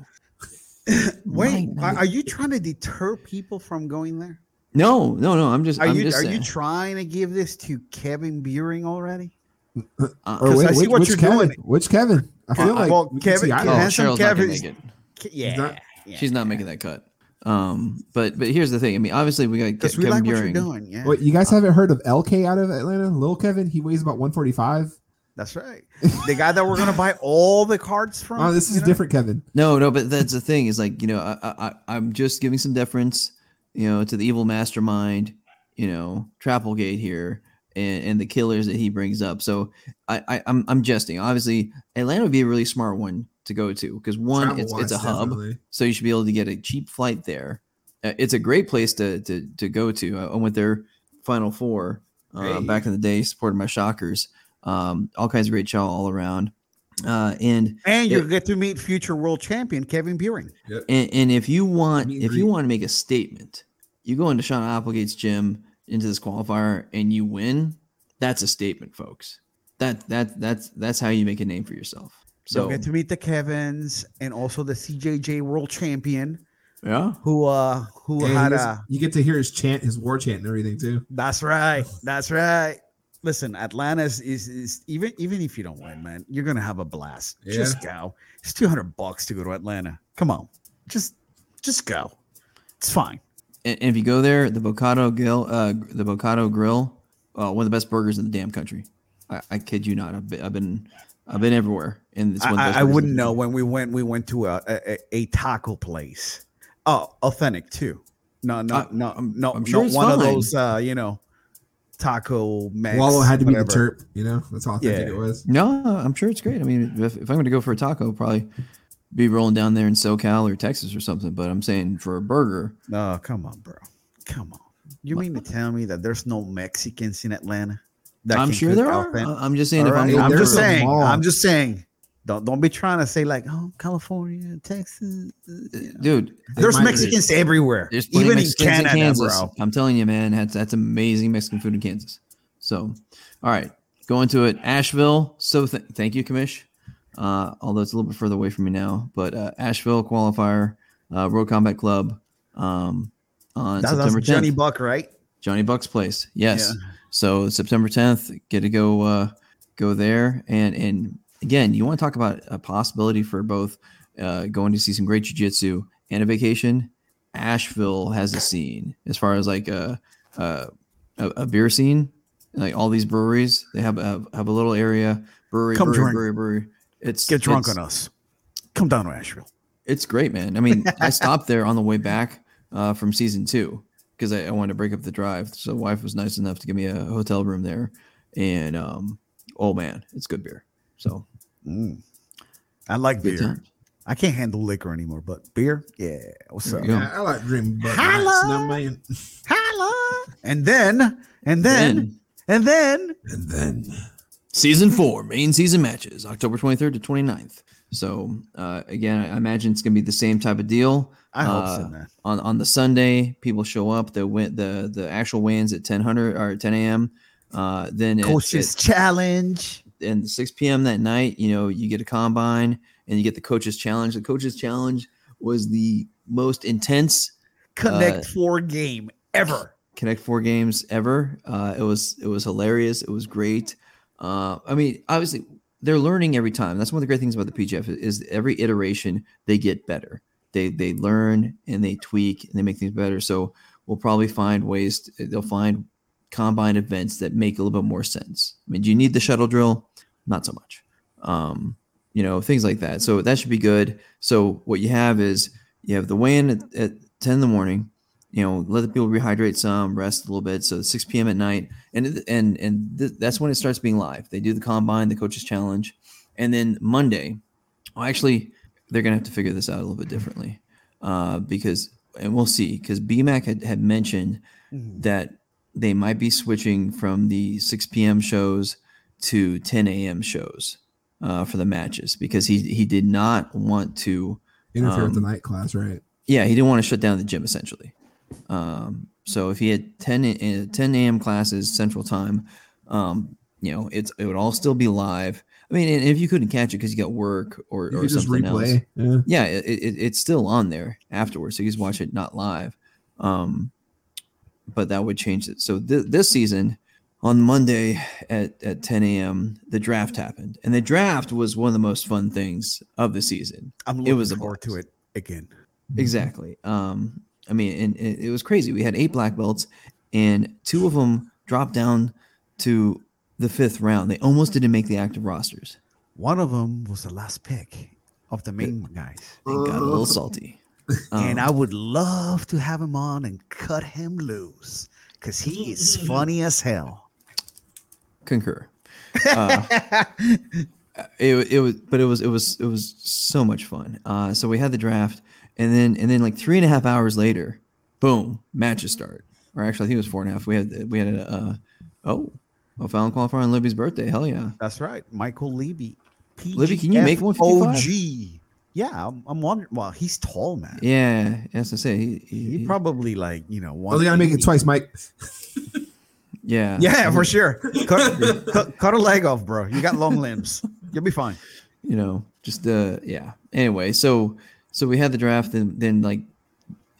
[SPEAKER 1] Wait, are,
[SPEAKER 4] not.
[SPEAKER 1] are you trying to deter people from going there?
[SPEAKER 4] No, no, no. I'm just.
[SPEAKER 1] Are
[SPEAKER 4] I'm
[SPEAKER 1] you
[SPEAKER 4] just
[SPEAKER 1] are
[SPEAKER 4] saying.
[SPEAKER 1] you trying to give this to Kevin Buring already?
[SPEAKER 4] Uh,
[SPEAKER 3] Or
[SPEAKER 1] 'Cause
[SPEAKER 3] wait,
[SPEAKER 1] I see
[SPEAKER 3] which,
[SPEAKER 1] what
[SPEAKER 3] which
[SPEAKER 1] you're
[SPEAKER 3] Kevin?
[SPEAKER 1] doing.
[SPEAKER 3] Which Kevin? I feel
[SPEAKER 1] Uh,
[SPEAKER 3] like
[SPEAKER 1] well,
[SPEAKER 3] we can
[SPEAKER 1] Kevin-
[SPEAKER 4] oh,
[SPEAKER 1] Kevin-
[SPEAKER 4] Cheryl's not gonna
[SPEAKER 1] Kevin's-
[SPEAKER 4] make it.
[SPEAKER 1] Yeah,
[SPEAKER 3] not-
[SPEAKER 1] yeah.
[SPEAKER 4] She's not making that cut. Um, but but here's the thing. I mean, obviously we got
[SPEAKER 1] because
[SPEAKER 4] Ke-
[SPEAKER 1] we
[SPEAKER 4] Kevin
[SPEAKER 1] like what you're doing. Yeah,
[SPEAKER 3] Wait, you guys haven't heard of LK out of Atlanta? Lil Kevin? He weighs about 145.
[SPEAKER 1] that's right. The guy that we're gonna buy all the cards from.
[SPEAKER 3] Oh, this
[SPEAKER 1] you
[SPEAKER 3] is
[SPEAKER 1] know?
[SPEAKER 3] different Kevin.
[SPEAKER 4] No, no, but that's the thing is like you know I, I I- I'm just giving some deference, you know, to the evil mastermind, you know, Trapplegate here and, and the killers that he brings up. So I, I I'm I'm jesting. Obviously, Atlanta would be a really smart one to go to because one, it's it's a hub,
[SPEAKER 3] definitely.
[SPEAKER 4] so you should be able to get a cheap flight there. Uh, it's a great place to to to go to. I I went there Final Four uh, back in the day, supported my Shockers. Um, all kinds of great chow all around. Uh, and
[SPEAKER 1] and you'll get to meet future world champion Kevin Buring.
[SPEAKER 4] and, and if you want,
[SPEAKER 3] Meet
[SPEAKER 4] if you want to make a statement, you go into Sean Applegate's gym into this qualifier and you win. That's a statement, folks. That that that's that's how you make a name for yourself.
[SPEAKER 1] So
[SPEAKER 4] So
[SPEAKER 1] get to meet the Kevins and also the CJJ world champion
[SPEAKER 4] yeah,
[SPEAKER 1] who uh who
[SPEAKER 3] And
[SPEAKER 1] had
[SPEAKER 3] he gets-
[SPEAKER 1] a
[SPEAKER 3] you get to hear his chant, his war chant, and everything too.
[SPEAKER 1] That's right. That's right. Listen, Atlanta is, is, is even even if you don't win, man, you're gonna have a blast. Just go. It's two hundred bucks to go to Atlanta. Come on, just just go. It's fine.
[SPEAKER 4] And, and if you go there, the Bocado Grill, uh, the Bocado Grill, uh, one of the best burgers in the damn country. I, I kid you not. I've been, I've been I've been everywhere, and it's one of the
[SPEAKER 1] I,
[SPEAKER 4] best
[SPEAKER 1] I, I wouldn't know when we went. We went to a a, a taco place. Oh, authentic too. No, no,
[SPEAKER 4] I-
[SPEAKER 1] no,
[SPEAKER 4] I'm-
[SPEAKER 1] no,
[SPEAKER 4] I'm sure
[SPEAKER 1] no
[SPEAKER 4] it's
[SPEAKER 1] one of those. Uh, you know, taco Mex.
[SPEAKER 3] Wallow had to be the
[SPEAKER 1] whatever.
[SPEAKER 3] chirp, you know. That's how authentic
[SPEAKER 1] Yeah.
[SPEAKER 3] it was.
[SPEAKER 4] No, I'm sure it's great. I mean, if, if I'm going to go for a taco, probably be rolling down there in SoCal or Texas or something. But I'm saying for a burger,
[SPEAKER 1] Oh, come on, bro. Come on. You mean to tell me that there's no Mexicans in Atlanta? That
[SPEAKER 4] I'm sure there are. I'm just saying
[SPEAKER 1] All
[SPEAKER 4] if I'm
[SPEAKER 1] I'm just saying. I'm just saying. Don't don't be trying to say like, oh, California, Texas.
[SPEAKER 4] Uh, dude.
[SPEAKER 1] There's Mexicans everywhere,
[SPEAKER 4] There's
[SPEAKER 1] even
[SPEAKER 4] of
[SPEAKER 1] in
[SPEAKER 4] Mexicans
[SPEAKER 1] Canada,
[SPEAKER 4] in Kansas.
[SPEAKER 1] bro.
[SPEAKER 4] I'm telling you, man, that's that's amazing Mexican food in Kansas. So, all right, going to it, Asheville. So th- thank you, Kamish. Uh, although it's a little bit further away from me now, but uh, Asheville qualifier, uh, Road Combat Club, um, on
[SPEAKER 1] That,
[SPEAKER 4] September
[SPEAKER 1] that's
[SPEAKER 4] 10th.
[SPEAKER 1] Johnny Buck, right?
[SPEAKER 4] Johnny Buck's place. Yes.
[SPEAKER 1] Yeah.
[SPEAKER 4] So September 10th, get to go uh go there and and again, you want to talk about a possibility for both uh going to see some great jiu-jitsu and a vacation. Asheville has a scene as far as like a a, a, a beer scene. Like all these breweries, they have have, have a little area brewery,
[SPEAKER 1] Come
[SPEAKER 4] brewery, brewery, brewery. It's
[SPEAKER 1] Get drunk
[SPEAKER 4] it's-
[SPEAKER 1] on us. Come down to Asheville.
[SPEAKER 4] it's great, man. I mean, I stopped there on the way back uh, from season two, because I, I wanted to break up the drive. So wife was nice enough to give me a hotel room there, and um, oh man, it's good beer. So
[SPEAKER 1] Mm. I like beer.
[SPEAKER 4] times.
[SPEAKER 1] I can't handle liquor anymore, but beer, yeah. What's up?
[SPEAKER 3] Yeah, I like drinking Bud
[SPEAKER 1] Holla!
[SPEAKER 3] Lights, no man.
[SPEAKER 1] Holla! And then, and then,
[SPEAKER 4] Then
[SPEAKER 1] and then,
[SPEAKER 3] And then
[SPEAKER 4] season four, main season matches, October 23rd to 29th. So uh, again, I imagine it's gonna be the same type of deal.
[SPEAKER 1] I hope so,
[SPEAKER 4] Uh,
[SPEAKER 1] man.
[SPEAKER 4] on on the Sunday, people show up. The win the the actual wins at 10 hundred or 10 a.m. Uh, then
[SPEAKER 1] Coaches
[SPEAKER 4] at-
[SPEAKER 1] challenge.
[SPEAKER 4] and 6 p.m. that night, you know, you get a combine and you get the coaches challenge. The coaches challenge was the most intense
[SPEAKER 1] Connect
[SPEAKER 4] Uh,
[SPEAKER 1] four game ever.
[SPEAKER 4] Connect Four games ever. Uh, it was it was hilarious. It was great. Uh, I mean, obviously they're learning every time. That's one of the great things about the PGF is, every iteration they get better. They they learn and they tweak and they make things better. So we'll probably find ways. To, they'll find combine events that make a little bit more sense. I mean, do you need the shuttle drill? Not so much. Um, you know, things like that. So that should be good. So what you have is you have the weigh-in at, at 10 in the morning you know, let the people rehydrate some, rest a little bit. So 6 p.m. at night, and and and th- that's when it starts being live. They do the combine, the coaches challenge, and then Monday, well, actually, they're gonna have to figure this out a little bit differently, uh, because and we'll see. Because BMAC had, had mentioned that they might be switching from the 6 p.m. shows to 10 a.m. shows uh, for the matches because he he did not want to
[SPEAKER 3] interfere with the
[SPEAKER 4] Um,
[SPEAKER 3] night class, right?
[SPEAKER 4] yeah, he didn't want to shut down the gym essentially. Um, so if he had 10, uh, 10 a.m. classes Central Time, um, you know, it's it would all still be live. I mean, and if you couldn't catch it because you got work or, or something else.
[SPEAKER 3] Yeah.
[SPEAKER 4] yeah, it, it, it's still on there afterwards. So you just watch it not live. Um, but that would change it. So th- this season, on Monday at, at 10 a.m., the draft happened, and the draft was one of the most fun things of the season.
[SPEAKER 1] I'm
[SPEAKER 4] it
[SPEAKER 1] looking
[SPEAKER 4] was a
[SPEAKER 1] forward to it again.
[SPEAKER 4] Exactly. Um, I mean, and, and it was crazy. We had eight black belts, and two of them dropped down to the fifth round. They almost didn't make the active rosters.
[SPEAKER 1] One of them was the last pick of the main guys.
[SPEAKER 4] They got a little salty.
[SPEAKER 1] and
[SPEAKER 4] Um,
[SPEAKER 1] I would love to have him on and cut him loose because he is funny as hell.
[SPEAKER 4] concur. Uh, it, it was but it was it was it was so much fun uh so we had the draft and then and then like three and a half hours later boom matches start or actually i think it was four and a half we had we had a uh oh a final qualifier on libby's birthday hell yeah
[SPEAKER 1] That's right, Michael Levy.
[SPEAKER 4] Libby, can you make 155?
[SPEAKER 1] OG. Yeah, I'm, I'm wondering. Well, he's tall, man.
[SPEAKER 4] yeah as i say he, he,
[SPEAKER 1] He
[SPEAKER 4] he-
[SPEAKER 1] probably like you know.
[SPEAKER 3] Oh, they gotta make it twice, Mike.
[SPEAKER 4] yeah
[SPEAKER 1] Yeah, for sure. Cut, cut, cut a leg off, bro. You got long limbs. You'll be fine.
[SPEAKER 4] you know just uh yeah anyway so so we had the draft and then like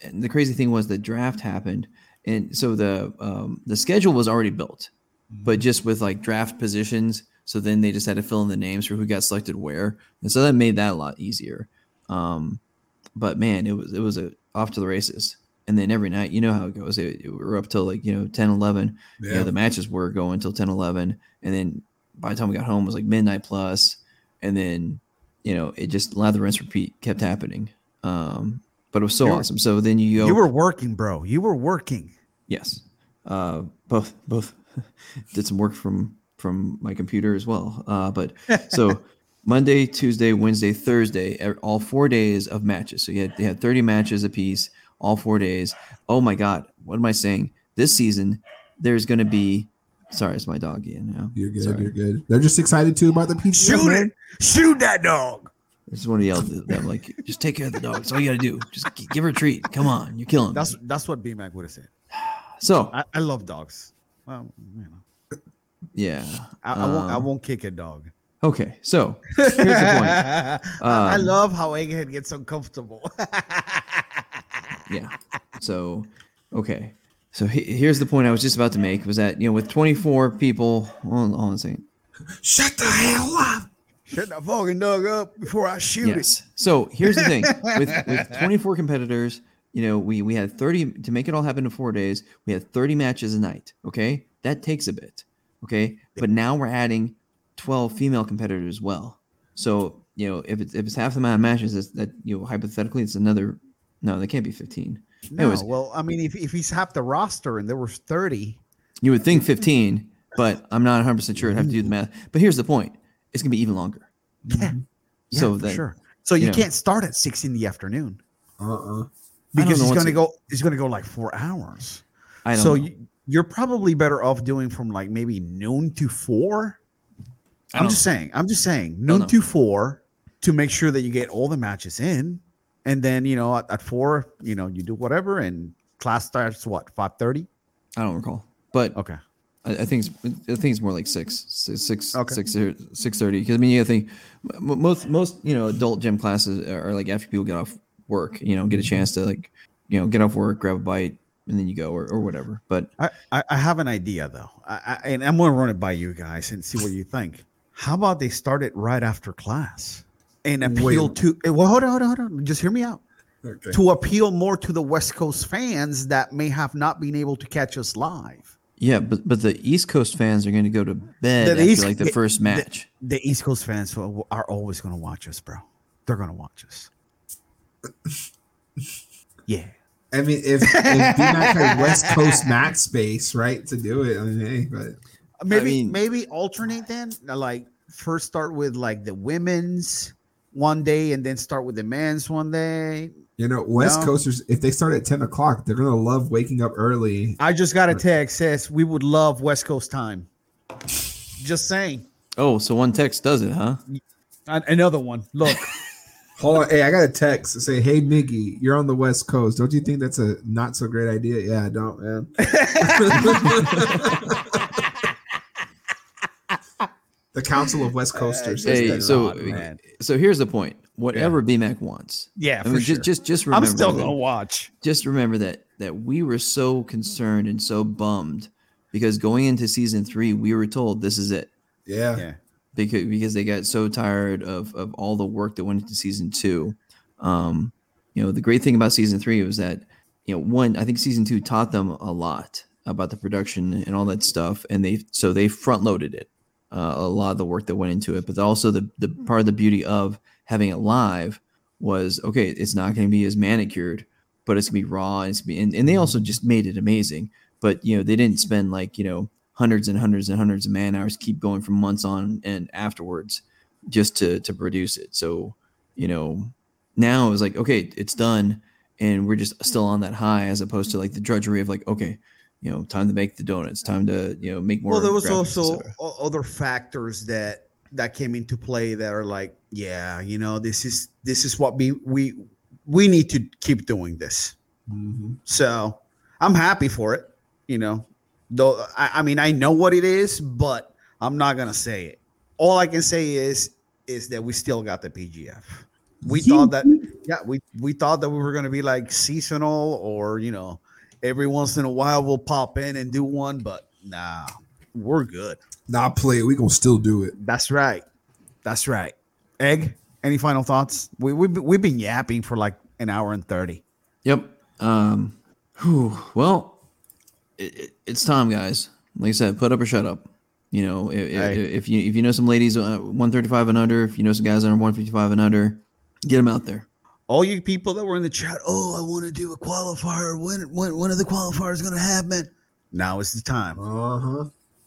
[SPEAKER 4] and the crazy thing was the draft happened and so the um the schedule was already built but just with like draft positions so then they just had to fill in the names for who got selected where and so that made that a lot easier. Um but man it was it was a off to the races. And then every night you know how it goes it, it- we were up till like you know 10 11 you know, the matches were going until 10 11 and then by the time we got home it was like midnight plus. And then you know it just lather rinse repeat kept happening um but it was so
[SPEAKER 1] You were-
[SPEAKER 4] awesome. So then you go
[SPEAKER 1] You were working, bro. You were working.
[SPEAKER 4] yes. Uh both both did some work from from my computer as well. Uh but so monday tuesday wednesday thursday all four days of matches. So you had they had 30 matches apiece all four days. Oh my god what am i saying? This season there's going to be sorry it's my dog again now
[SPEAKER 3] You're good.
[SPEAKER 4] Sorry.
[SPEAKER 3] You're good. They're just excited too about the PGF.
[SPEAKER 1] Shoot
[SPEAKER 3] man.
[SPEAKER 1] it. Shoot that dog.
[SPEAKER 4] I just want to yell at them like, just take care of the dog. That's all you got to do. Just give her a treat. Come on, you're killing. me.
[SPEAKER 1] That's that's what BMAC would have said.
[SPEAKER 4] so
[SPEAKER 1] I, I love dogs. Well, you know,
[SPEAKER 4] yeah.
[SPEAKER 1] I, I won't. I
[SPEAKER 4] Um,
[SPEAKER 1] won't kick a dog.
[SPEAKER 4] Okay, so here's the point.
[SPEAKER 1] I, I
[SPEAKER 4] Um,
[SPEAKER 1] love how Egghead gets uncomfortable.
[SPEAKER 4] Yeah. So okay. So he, here's the point I was just about to make was that you know with 24 people, hold on, hold on a second.
[SPEAKER 3] Shut the hell up.
[SPEAKER 1] Shut that fucking dog up before I shoot
[SPEAKER 4] Yes. So here's the thing with with 24 competitors, you know, we we had 30 to make it all happen in four days. We had 30 matches a night. Okay, that takes a bit. Okay, but now we're adding 12 female competitors as well. So you know, if it's if it's half the amount of matches, that you know hypothetically it's another. No, they can't be 15.
[SPEAKER 1] No,
[SPEAKER 4] Anyways.
[SPEAKER 1] well, I mean, if, if he's half the roster and there were 30,
[SPEAKER 4] You would think 15, but I'm not 100 percent sure. I'd have to do the mm-hmm. math. But here's the point: it's gonna be even longer.
[SPEAKER 1] yeah, mm-hmm. yeah
[SPEAKER 4] So
[SPEAKER 1] for
[SPEAKER 4] then-
[SPEAKER 1] sure. So you
[SPEAKER 4] you know.
[SPEAKER 1] can't start at six in the afternoon
[SPEAKER 3] Uh-uh.
[SPEAKER 1] because
[SPEAKER 4] know
[SPEAKER 1] he's
[SPEAKER 4] what's
[SPEAKER 1] gonna go. He's gonna go like four hours.
[SPEAKER 4] I don't.
[SPEAKER 1] So
[SPEAKER 4] know.
[SPEAKER 1] you, you're probably better off doing from like maybe noon to four.
[SPEAKER 2] I
[SPEAKER 1] I'm
[SPEAKER 2] don't-
[SPEAKER 1] just saying. I'm just saying noon to four to make sure that you get all the matches in, and then you know at, at four, you know you do whatever, and class starts what five thirty.
[SPEAKER 4] I don't recall, but
[SPEAKER 1] Okay.
[SPEAKER 4] I, think it's I think it's more like six, six, six,
[SPEAKER 1] Okay.
[SPEAKER 4] six, six thirty. Because I mean, you think most most you know adult gym classes are like after people get off work, you know, get a chance to like you know get off work, grab a bite, and then you go or, or whatever. But
[SPEAKER 1] I, I, have an idea though, I, I, and I'm going to run it by you guys and see what you think. How about they start it right after class and appeal
[SPEAKER 3] Wait.
[SPEAKER 1] to? eh, Well, hold on, hold on, hold on. Just hear me out.
[SPEAKER 3] Okay.
[SPEAKER 1] To appeal more to the West Coast fans that may have not been able to catch us live.
[SPEAKER 4] yeah, but but the East Coast fans are going to go to bed
[SPEAKER 1] The
[SPEAKER 4] after
[SPEAKER 1] East-
[SPEAKER 4] like the
[SPEAKER 1] the-
[SPEAKER 4] first match.
[SPEAKER 1] The East Coast fans are always going to watch us, bro. They're going to watch us. Yeah.
[SPEAKER 3] I mean, if, if BMAC had West Coast mat space, right, to do it, I mean, hey, but
[SPEAKER 1] Maybe
[SPEAKER 4] mean-
[SPEAKER 1] maybe alternate then. Like first start with like the women's one day, and then start with the men's one day.
[SPEAKER 3] you know, West
[SPEAKER 1] No.
[SPEAKER 3] Coasters, if they start at 10 o'clock, they're gonna love waking up early.
[SPEAKER 1] I just got a text says we would love West Coast time. Just saying.
[SPEAKER 4] Oh, so one text does it, huh?
[SPEAKER 1] Another one. Look,
[SPEAKER 3] Hold on, hey, I got a text to say, "Hey, Miggy, you're on the West Coast. Don't you think that's a not so great idea?" Yeah, I don't, man. the Council of West Coasters.
[SPEAKER 1] just
[SPEAKER 4] Hey, so
[SPEAKER 1] lot,
[SPEAKER 4] so here's the point. Whatever BMAC wants.
[SPEAKER 1] yeah,
[SPEAKER 4] I
[SPEAKER 1] for
[SPEAKER 4] mean,
[SPEAKER 1] sure.
[SPEAKER 4] just just just
[SPEAKER 1] I'm still
[SPEAKER 4] that-
[SPEAKER 1] gonna watch.
[SPEAKER 4] just remember that that we were so concerned and so bummed because going into season three, we were told this is it
[SPEAKER 3] yeah.
[SPEAKER 1] Yeah.
[SPEAKER 4] because because they got so tired of of all the work that went into season two. Um, you know, the great thing about season three was that you know one, I think season two taught them a lot about the production and all that stuff, and they so they front loaded it. Uh, a lot of the work that went into it, but also the the hmm. part of the beauty of having it live was okay. It's not going to be as manicured, but it's gonna be raw. And it's gonna be, and, and they also hmm. just made it amazing. But you know, they didn't spend like you know hundreds and hundreds and hundreds of man hours keep going for months on and afterwards just to to produce it. So you know, now it was like okay, it's done, and we're just hmm. still on that high as opposed to like the drudgery of like okay, you know, time to make the donuts, time to you know make more.
[SPEAKER 1] Well, there was also other factors that that came into play that are like, yeah, you know, this is this is what we we we need to keep doing this.
[SPEAKER 3] Mhm.
[SPEAKER 1] So I'm happy for it. You know, though I, I mean I know what it is, but I'm not gonna say it. All I can say is is that we still got the PGF. We thought that yeah, we we thought that we were gonna be like seasonal or you know, every once in a while we'll pop in and do one, but nah, we're good.
[SPEAKER 3] Not play. We gonna still do it.
[SPEAKER 1] That's right. That's right. Egg, any final thoughts? We we we've been yapping for like an hour and thirty.
[SPEAKER 4] Yep. Um. whew, well, it, it- it's time, guys. Like I said, put up or shut up. You know, if,
[SPEAKER 1] Hey.
[SPEAKER 4] if you if you know some ladies uh, 135 and under, if you know some guys that are 155 and under, get them out there.
[SPEAKER 1] All you people that were in the chat, oh, I want to do a qualifier. When when when are the qualifiers going to happen? Now is the time.
[SPEAKER 3] Uh huh.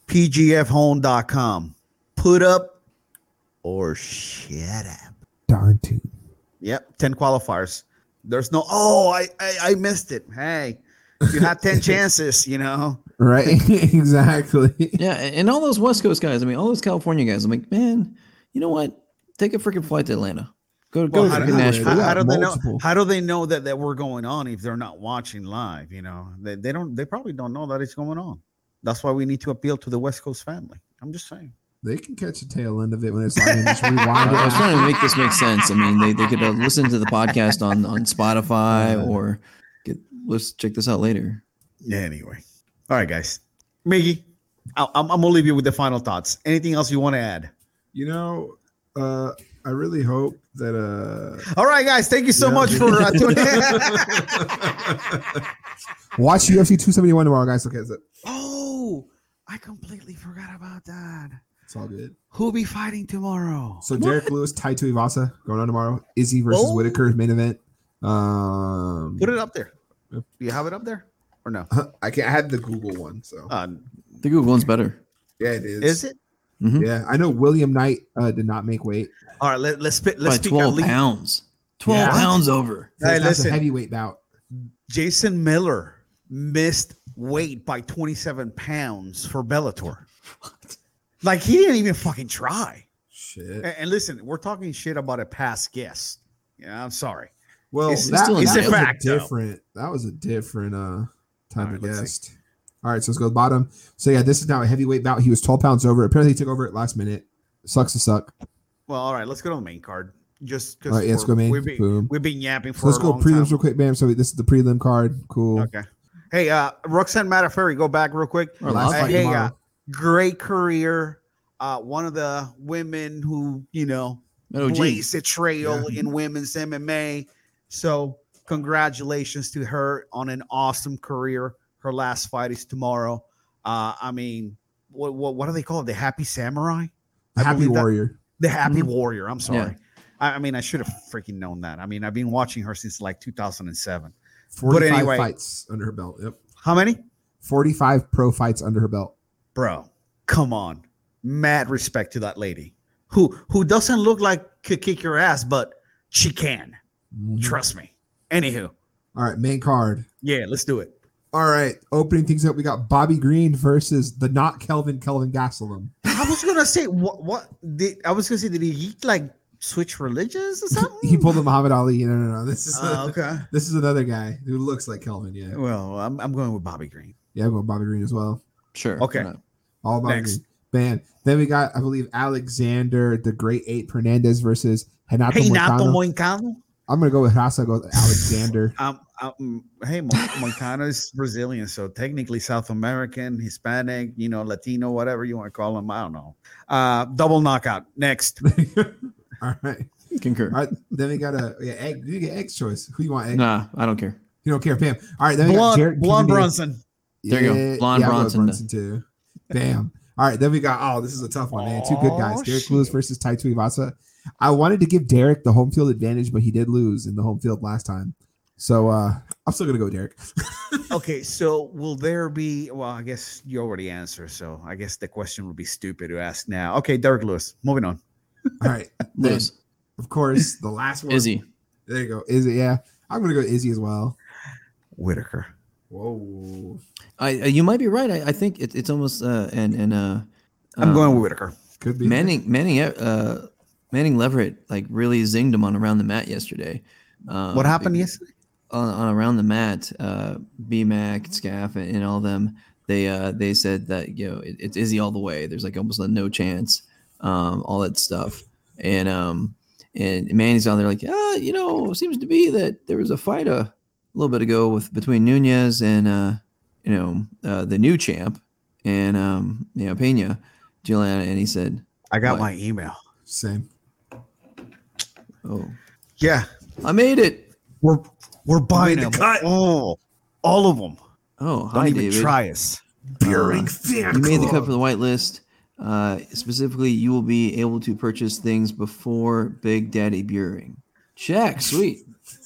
[SPEAKER 1] PGFhome.com. Put up or shut up.
[SPEAKER 3] Darn too.
[SPEAKER 1] Yep, ten qualifiers. There's no. Oh, I I, I missed it. Hey, you had ten chances. You know.
[SPEAKER 3] Right. exactly.
[SPEAKER 4] Yeah, and and all those West Coast guys. I mean, all those California guys. I'm like, man, you know what? Take a freaking flight to Atlanta. Go go
[SPEAKER 1] Well,
[SPEAKER 4] to
[SPEAKER 1] how,
[SPEAKER 4] freaking
[SPEAKER 1] how-
[SPEAKER 4] Nashville.
[SPEAKER 1] how- how do they know? How do they know that that we're going on if they're not watching live? You know, they, they don't. They probably don't know that it's going on. That's why we need to appeal to the West Coast family. I'm just saying.
[SPEAKER 3] They can catch the tail end of it when it's live and just rewind.
[SPEAKER 4] I was trying to make this make sense. I mean, they, they could uh, listen to the podcast on on Spotify or get let's check this out later.
[SPEAKER 1] Yeah. Anyway, all right, guys. Miggy, I- I'm, I'm gonna leave you with the final thoughts. Anything else you want to add?
[SPEAKER 3] You know, uh, I really hope that uh
[SPEAKER 1] All right, guys. Thank you so
[SPEAKER 3] Yeah.
[SPEAKER 1] much for uh, tuning in.
[SPEAKER 3] watch UFC 271 tomorrow, guys. Okay, that's it.
[SPEAKER 1] oh, I completely forgot about that.
[SPEAKER 3] It's all good.
[SPEAKER 1] Who'll be fighting tomorrow?
[SPEAKER 3] So Derrick Lewis, Tai Tuivasa going on tomorrow. Izzy versus
[SPEAKER 1] Oh.
[SPEAKER 3] Whittaker main event. Um,
[SPEAKER 1] Put it up there. Do you have it up there or no?
[SPEAKER 3] I can I had the Google one, so
[SPEAKER 1] Uh,
[SPEAKER 4] The Google one's better.
[SPEAKER 3] yeah, it is.
[SPEAKER 1] is it?
[SPEAKER 3] Yeah, I know William Knight uh, did not make weight.
[SPEAKER 1] All right. Let, let's spit. Let's speak.
[SPEAKER 4] 12
[SPEAKER 1] elite.
[SPEAKER 4] pounds. 12
[SPEAKER 3] Yeah.
[SPEAKER 4] pounds over.
[SPEAKER 3] So
[SPEAKER 1] Hey,
[SPEAKER 3] that's a heavyweight bout.
[SPEAKER 1] Jason Miller missed weight by 27 pounds for Bellator. What? Like he didn't even fucking try.
[SPEAKER 3] Shit.
[SPEAKER 1] And, and listen, we're talking shit about a past guest. Yeah, I'm sorry.
[SPEAKER 3] Well,
[SPEAKER 1] It's-
[SPEAKER 3] that,
[SPEAKER 4] still
[SPEAKER 3] that
[SPEAKER 4] a
[SPEAKER 3] was
[SPEAKER 1] fact,
[SPEAKER 3] a
[SPEAKER 1] though.
[SPEAKER 3] different. That was a different uh type
[SPEAKER 1] All right,
[SPEAKER 3] of
[SPEAKER 1] let's see.
[SPEAKER 3] Guest. All right, so let's go to the bottom. So yeah, this is now a heavyweight bout. He was 12 pounds over. Apparently, he took over at last minute. Sucks to suck.
[SPEAKER 1] Well, all right, let's go to the main card. Just
[SPEAKER 3] All
[SPEAKER 1] because
[SPEAKER 3] right, let's go main.
[SPEAKER 1] We've been,
[SPEAKER 3] Boom.
[SPEAKER 1] we've been yapping for
[SPEAKER 3] So let's
[SPEAKER 1] a
[SPEAKER 3] go
[SPEAKER 1] long
[SPEAKER 3] prelims
[SPEAKER 1] time.
[SPEAKER 3] real quick, bam. So this is the prelim card. Cool.
[SPEAKER 1] Okay. Hey, uh, Roxanne Modafferi, go back real quick.
[SPEAKER 4] Or
[SPEAKER 3] Last
[SPEAKER 4] last
[SPEAKER 1] Uh,
[SPEAKER 3] fight
[SPEAKER 1] hey, uh,
[SPEAKER 3] tomorrow.
[SPEAKER 1] great career. Uh, one of the women who you know
[SPEAKER 4] Oh, gee.
[SPEAKER 1] blazed a trail
[SPEAKER 3] Yeah.
[SPEAKER 1] in women's MMA. So congratulations to her on an awesome career. Her last fight is tomorrow. Uh, I mean, what what what do they call it? The Happy Samurai, I
[SPEAKER 3] Happy
[SPEAKER 1] believe that-
[SPEAKER 3] Warrior.
[SPEAKER 1] the Happy
[SPEAKER 4] Mhm.
[SPEAKER 1] Warrior. I'm sorry.
[SPEAKER 4] Yeah.
[SPEAKER 1] I, I mean, I should have freaking known that. I mean, I've been watching her since like 2007.
[SPEAKER 3] 45
[SPEAKER 1] anyway-
[SPEAKER 3] fights under her belt. Yep.
[SPEAKER 1] How many?
[SPEAKER 3] 45 pro fights under her belt.
[SPEAKER 1] bro come on mad respect to that lady who who doesn't look like could kick your ass but she can
[SPEAKER 3] Mhm.
[SPEAKER 1] trust me anywho
[SPEAKER 3] All right, main card.
[SPEAKER 1] yeah let's do it
[SPEAKER 3] All right, opening things up, we got Bobby Green versus the not Kelvin Kelvin Gastelum.
[SPEAKER 1] i was gonna say what what did i was gonna say did he like switch religions or something
[SPEAKER 3] he pulled a Muhammad Ali. No, no, no. This is
[SPEAKER 1] Uh, okay
[SPEAKER 3] this is another guy who looks like Kelvin. Yeah,
[SPEAKER 1] well I'm, I'm going with bobby green
[SPEAKER 3] yeah, I'm going Bobby Green as well.
[SPEAKER 4] Sure.
[SPEAKER 1] Okay.
[SPEAKER 3] All Bobby
[SPEAKER 1] Next.
[SPEAKER 3] Green. Man, then we got I believe Alexander the Great Eight Hernandez versus Renato
[SPEAKER 1] hey nato
[SPEAKER 3] Moicano.
[SPEAKER 1] moicano
[SPEAKER 3] I'm gonna go with Rasa. Go with Alexander.
[SPEAKER 1] um, um hey Mo- moicano is brazilian so technically south american hispanic you know latino whatever you want to call him i don't know uh double knockout next
[SPEAKER 3] All right.
[SPEAKER 4] Concur.
[SPEAKER 3] All right. Then we got a yeah, egg. You get eggs choice. Who you want? Egg?
[SPEAKER 4] Nah, I don't care.
[SPEAKER 3] You don't care, Pam. All right. Then we got
[SPEAKER 1] blonde,
[SPEAKER 3] Jared
[SPEAKER 1] blonde
[SPEAKER 3] Kennedy.
[SPEAKER 1] brunson
[SPEAKER 4] There you go. Blonde
[SPEAKER 3] I'll go with
[SPEAKER 4] Brunson.
[SPEAKER 3] too. Bam. All right. Then we got. Oh, this is a tough one, man. Two good guys. Derrick Lewis versus Tai Tuivasa. I wanted to give Derrick the home field advantage, but he did lose in the home field last time. So uh I'm still gonna go Derrick.
[SPEAKER 1] Okay, so will there be? Well, I guess you already answered, so I guess the question would be stupid to ask now. Okay, Derrick Lewis. Moving on.
[SPEAKER 3] All right. Then,
[SPEAKER 4] Lewis.
[SPEAKER 3] of course, the last one.
[SPEAKER 4] Izzy.
[SPEAKER 3] There you go. Izzy. Yeah. I'm gonna go Izzy as well.
[SPEAKER 1] Whittaker.
[SPEAKER 3] Whoa.
[SPEAKER 4] I, uh, you might be right. I, I think it, it's almost uh and and uh
[SPEAKER 1] I'm
[SPEAKER 4] uh,
[SPEAKER 1] going with Whittaker.
[SPEAKER 3] Could be
[SPEAKER 4] Manning Manning uh Manning Leverett like really zinged him on around the mat yesterday. Uh,
[SPEAKER 1] What happened yesterday?
[SPEAKER 4] on, on around the mat, uh, BMAC, Scaff, and, and all them, they uh, they said that you know it, it's Izzy all the way. There's like almost a no chance, um, all that stuff, and um, and Manny's on there like, ah, you know, seems to be that there was a fight a little bit ago with between Nunes and uh, you know, uh, the new champ and um, you know, Pena, Julianna, and he said,
[SPEAKER 1] I got
[SPEAKER 4] What?
[SPEAKER 1] my email.
[SPEAKER 3] Same.
[SPEAKER 4] Oh,
[SPEAKER 1] Yeah,
[SPEAKER 4] I made it.
[SPEAKER 1] we're we're buying
[SPEAKER 3] made the cut.
[SPEAKER 1] all, all of them.
[SPEAKER 4] Oh,
[SPEAKER 1] Don't
[SPEAKER 4] hi,
[SPEAKER 1] even
[SPEAKER 4] David.
[SPEAKER 1] try us.
[SPEAKER 3] Beering
[SPEAKER 4] Uh,
[SPEAKER 3] fan
[SPEAKER 4] you made the cut for the whitelist. Uh, specifically, you will be able to purchase things before Big Daddy Buring. Check, sweet.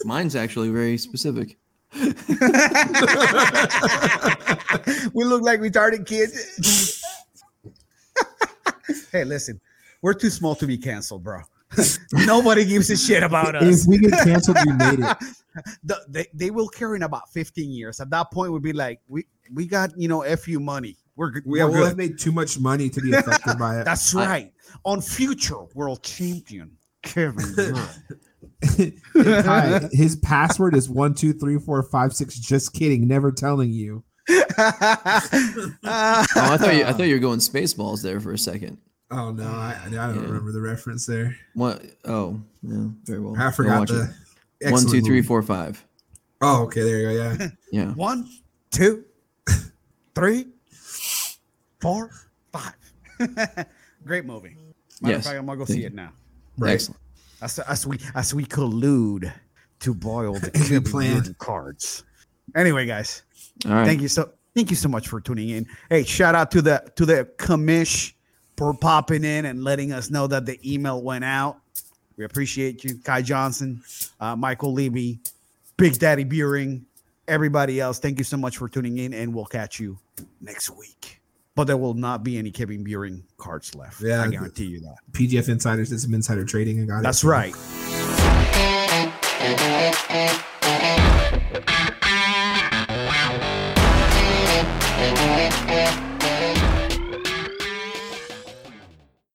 [SPEAKER 4] Mine's actually very specific.
[SPEAKER 1] we look like retarded kids. hey, listen, we're too small to be canceled, bro. Nobody gives a shit about us.
[SPEAKER 3] If we get canceled, we made it.
[SPEAKER 1] The- they, they will care in about 15 years. At that point, we'd be like, we we got you know fu money. We're.
[SPEAKER 3] We
[SPEAKER 1] we're
[SPEAKER 3] will have made too much money to be affected by it.
[SPEAKER 1] That's
[SPEAKER 4] I-
[SPEAKER 1] right. On future world champion Kevin. Durant.
[SPEAKER 3] Hi, his password is one two three four five six. Just kidding. Never telling you.
[SPEAKER 4] Oh, I thought you, I thought you were going Spaceballs there for a second.
[SPEAKER 3] Oh no, I, I don't
[SPEAKER 4] Yeah.
[SPEAKER 3] remember the reference there.
[SPEAKER 4] What? Oh, yeah, very well.
[SPEAKER 3] I forgot the
[SPEAKER 4] it.
[SPEAKER 3] excellent
[SPEAKER 4] one, two, three,
[SPEAKER 3] movie.
[SPEAKER 4] four, five.
[SPEAKER 3] Oh, okay, there you go. Yeah,
[SPEAKER 4] Yeah.
[SPEAKER 1] One, two, three, four, five. Great movie. Matter
[SPEAKER 4] Yes,
[SPEAKER 1] fact, I'm gonna go
[SPEAKER 4] thank
[SPEAKER 1] see
[SPEAKER 4] you.
[SPEAKER 1] it now.
[SPEAKER 3] right.
[SPEAKER 4] Excellent.
[SPEAKER 1] As, as we as we collude to boil the
[SPEAKER 3] As we planned.
[SPEAKER 1] Cards. Anyway, guys,
[SPEAKER 4] All right.
[SPEAKER 1] thank you so thank you so much for tuning in. Hey, shout out to the to the commish for popping in and letting us know that the email went out. We appreciate you, Kai Johnson, uh, Michael Levy, Big Daddy Buring, everybody else, thank you so much for tuning in, and we'll catch you next week. But there will not be any Kevin Buring cards left.
[SPEAKER 3] Yeah,
[SPEAKER 1] I guarantee you that.
[SPEAKER 3] PGF Insiders did some insider trading and got it.
[SPEAKER 1] That's right.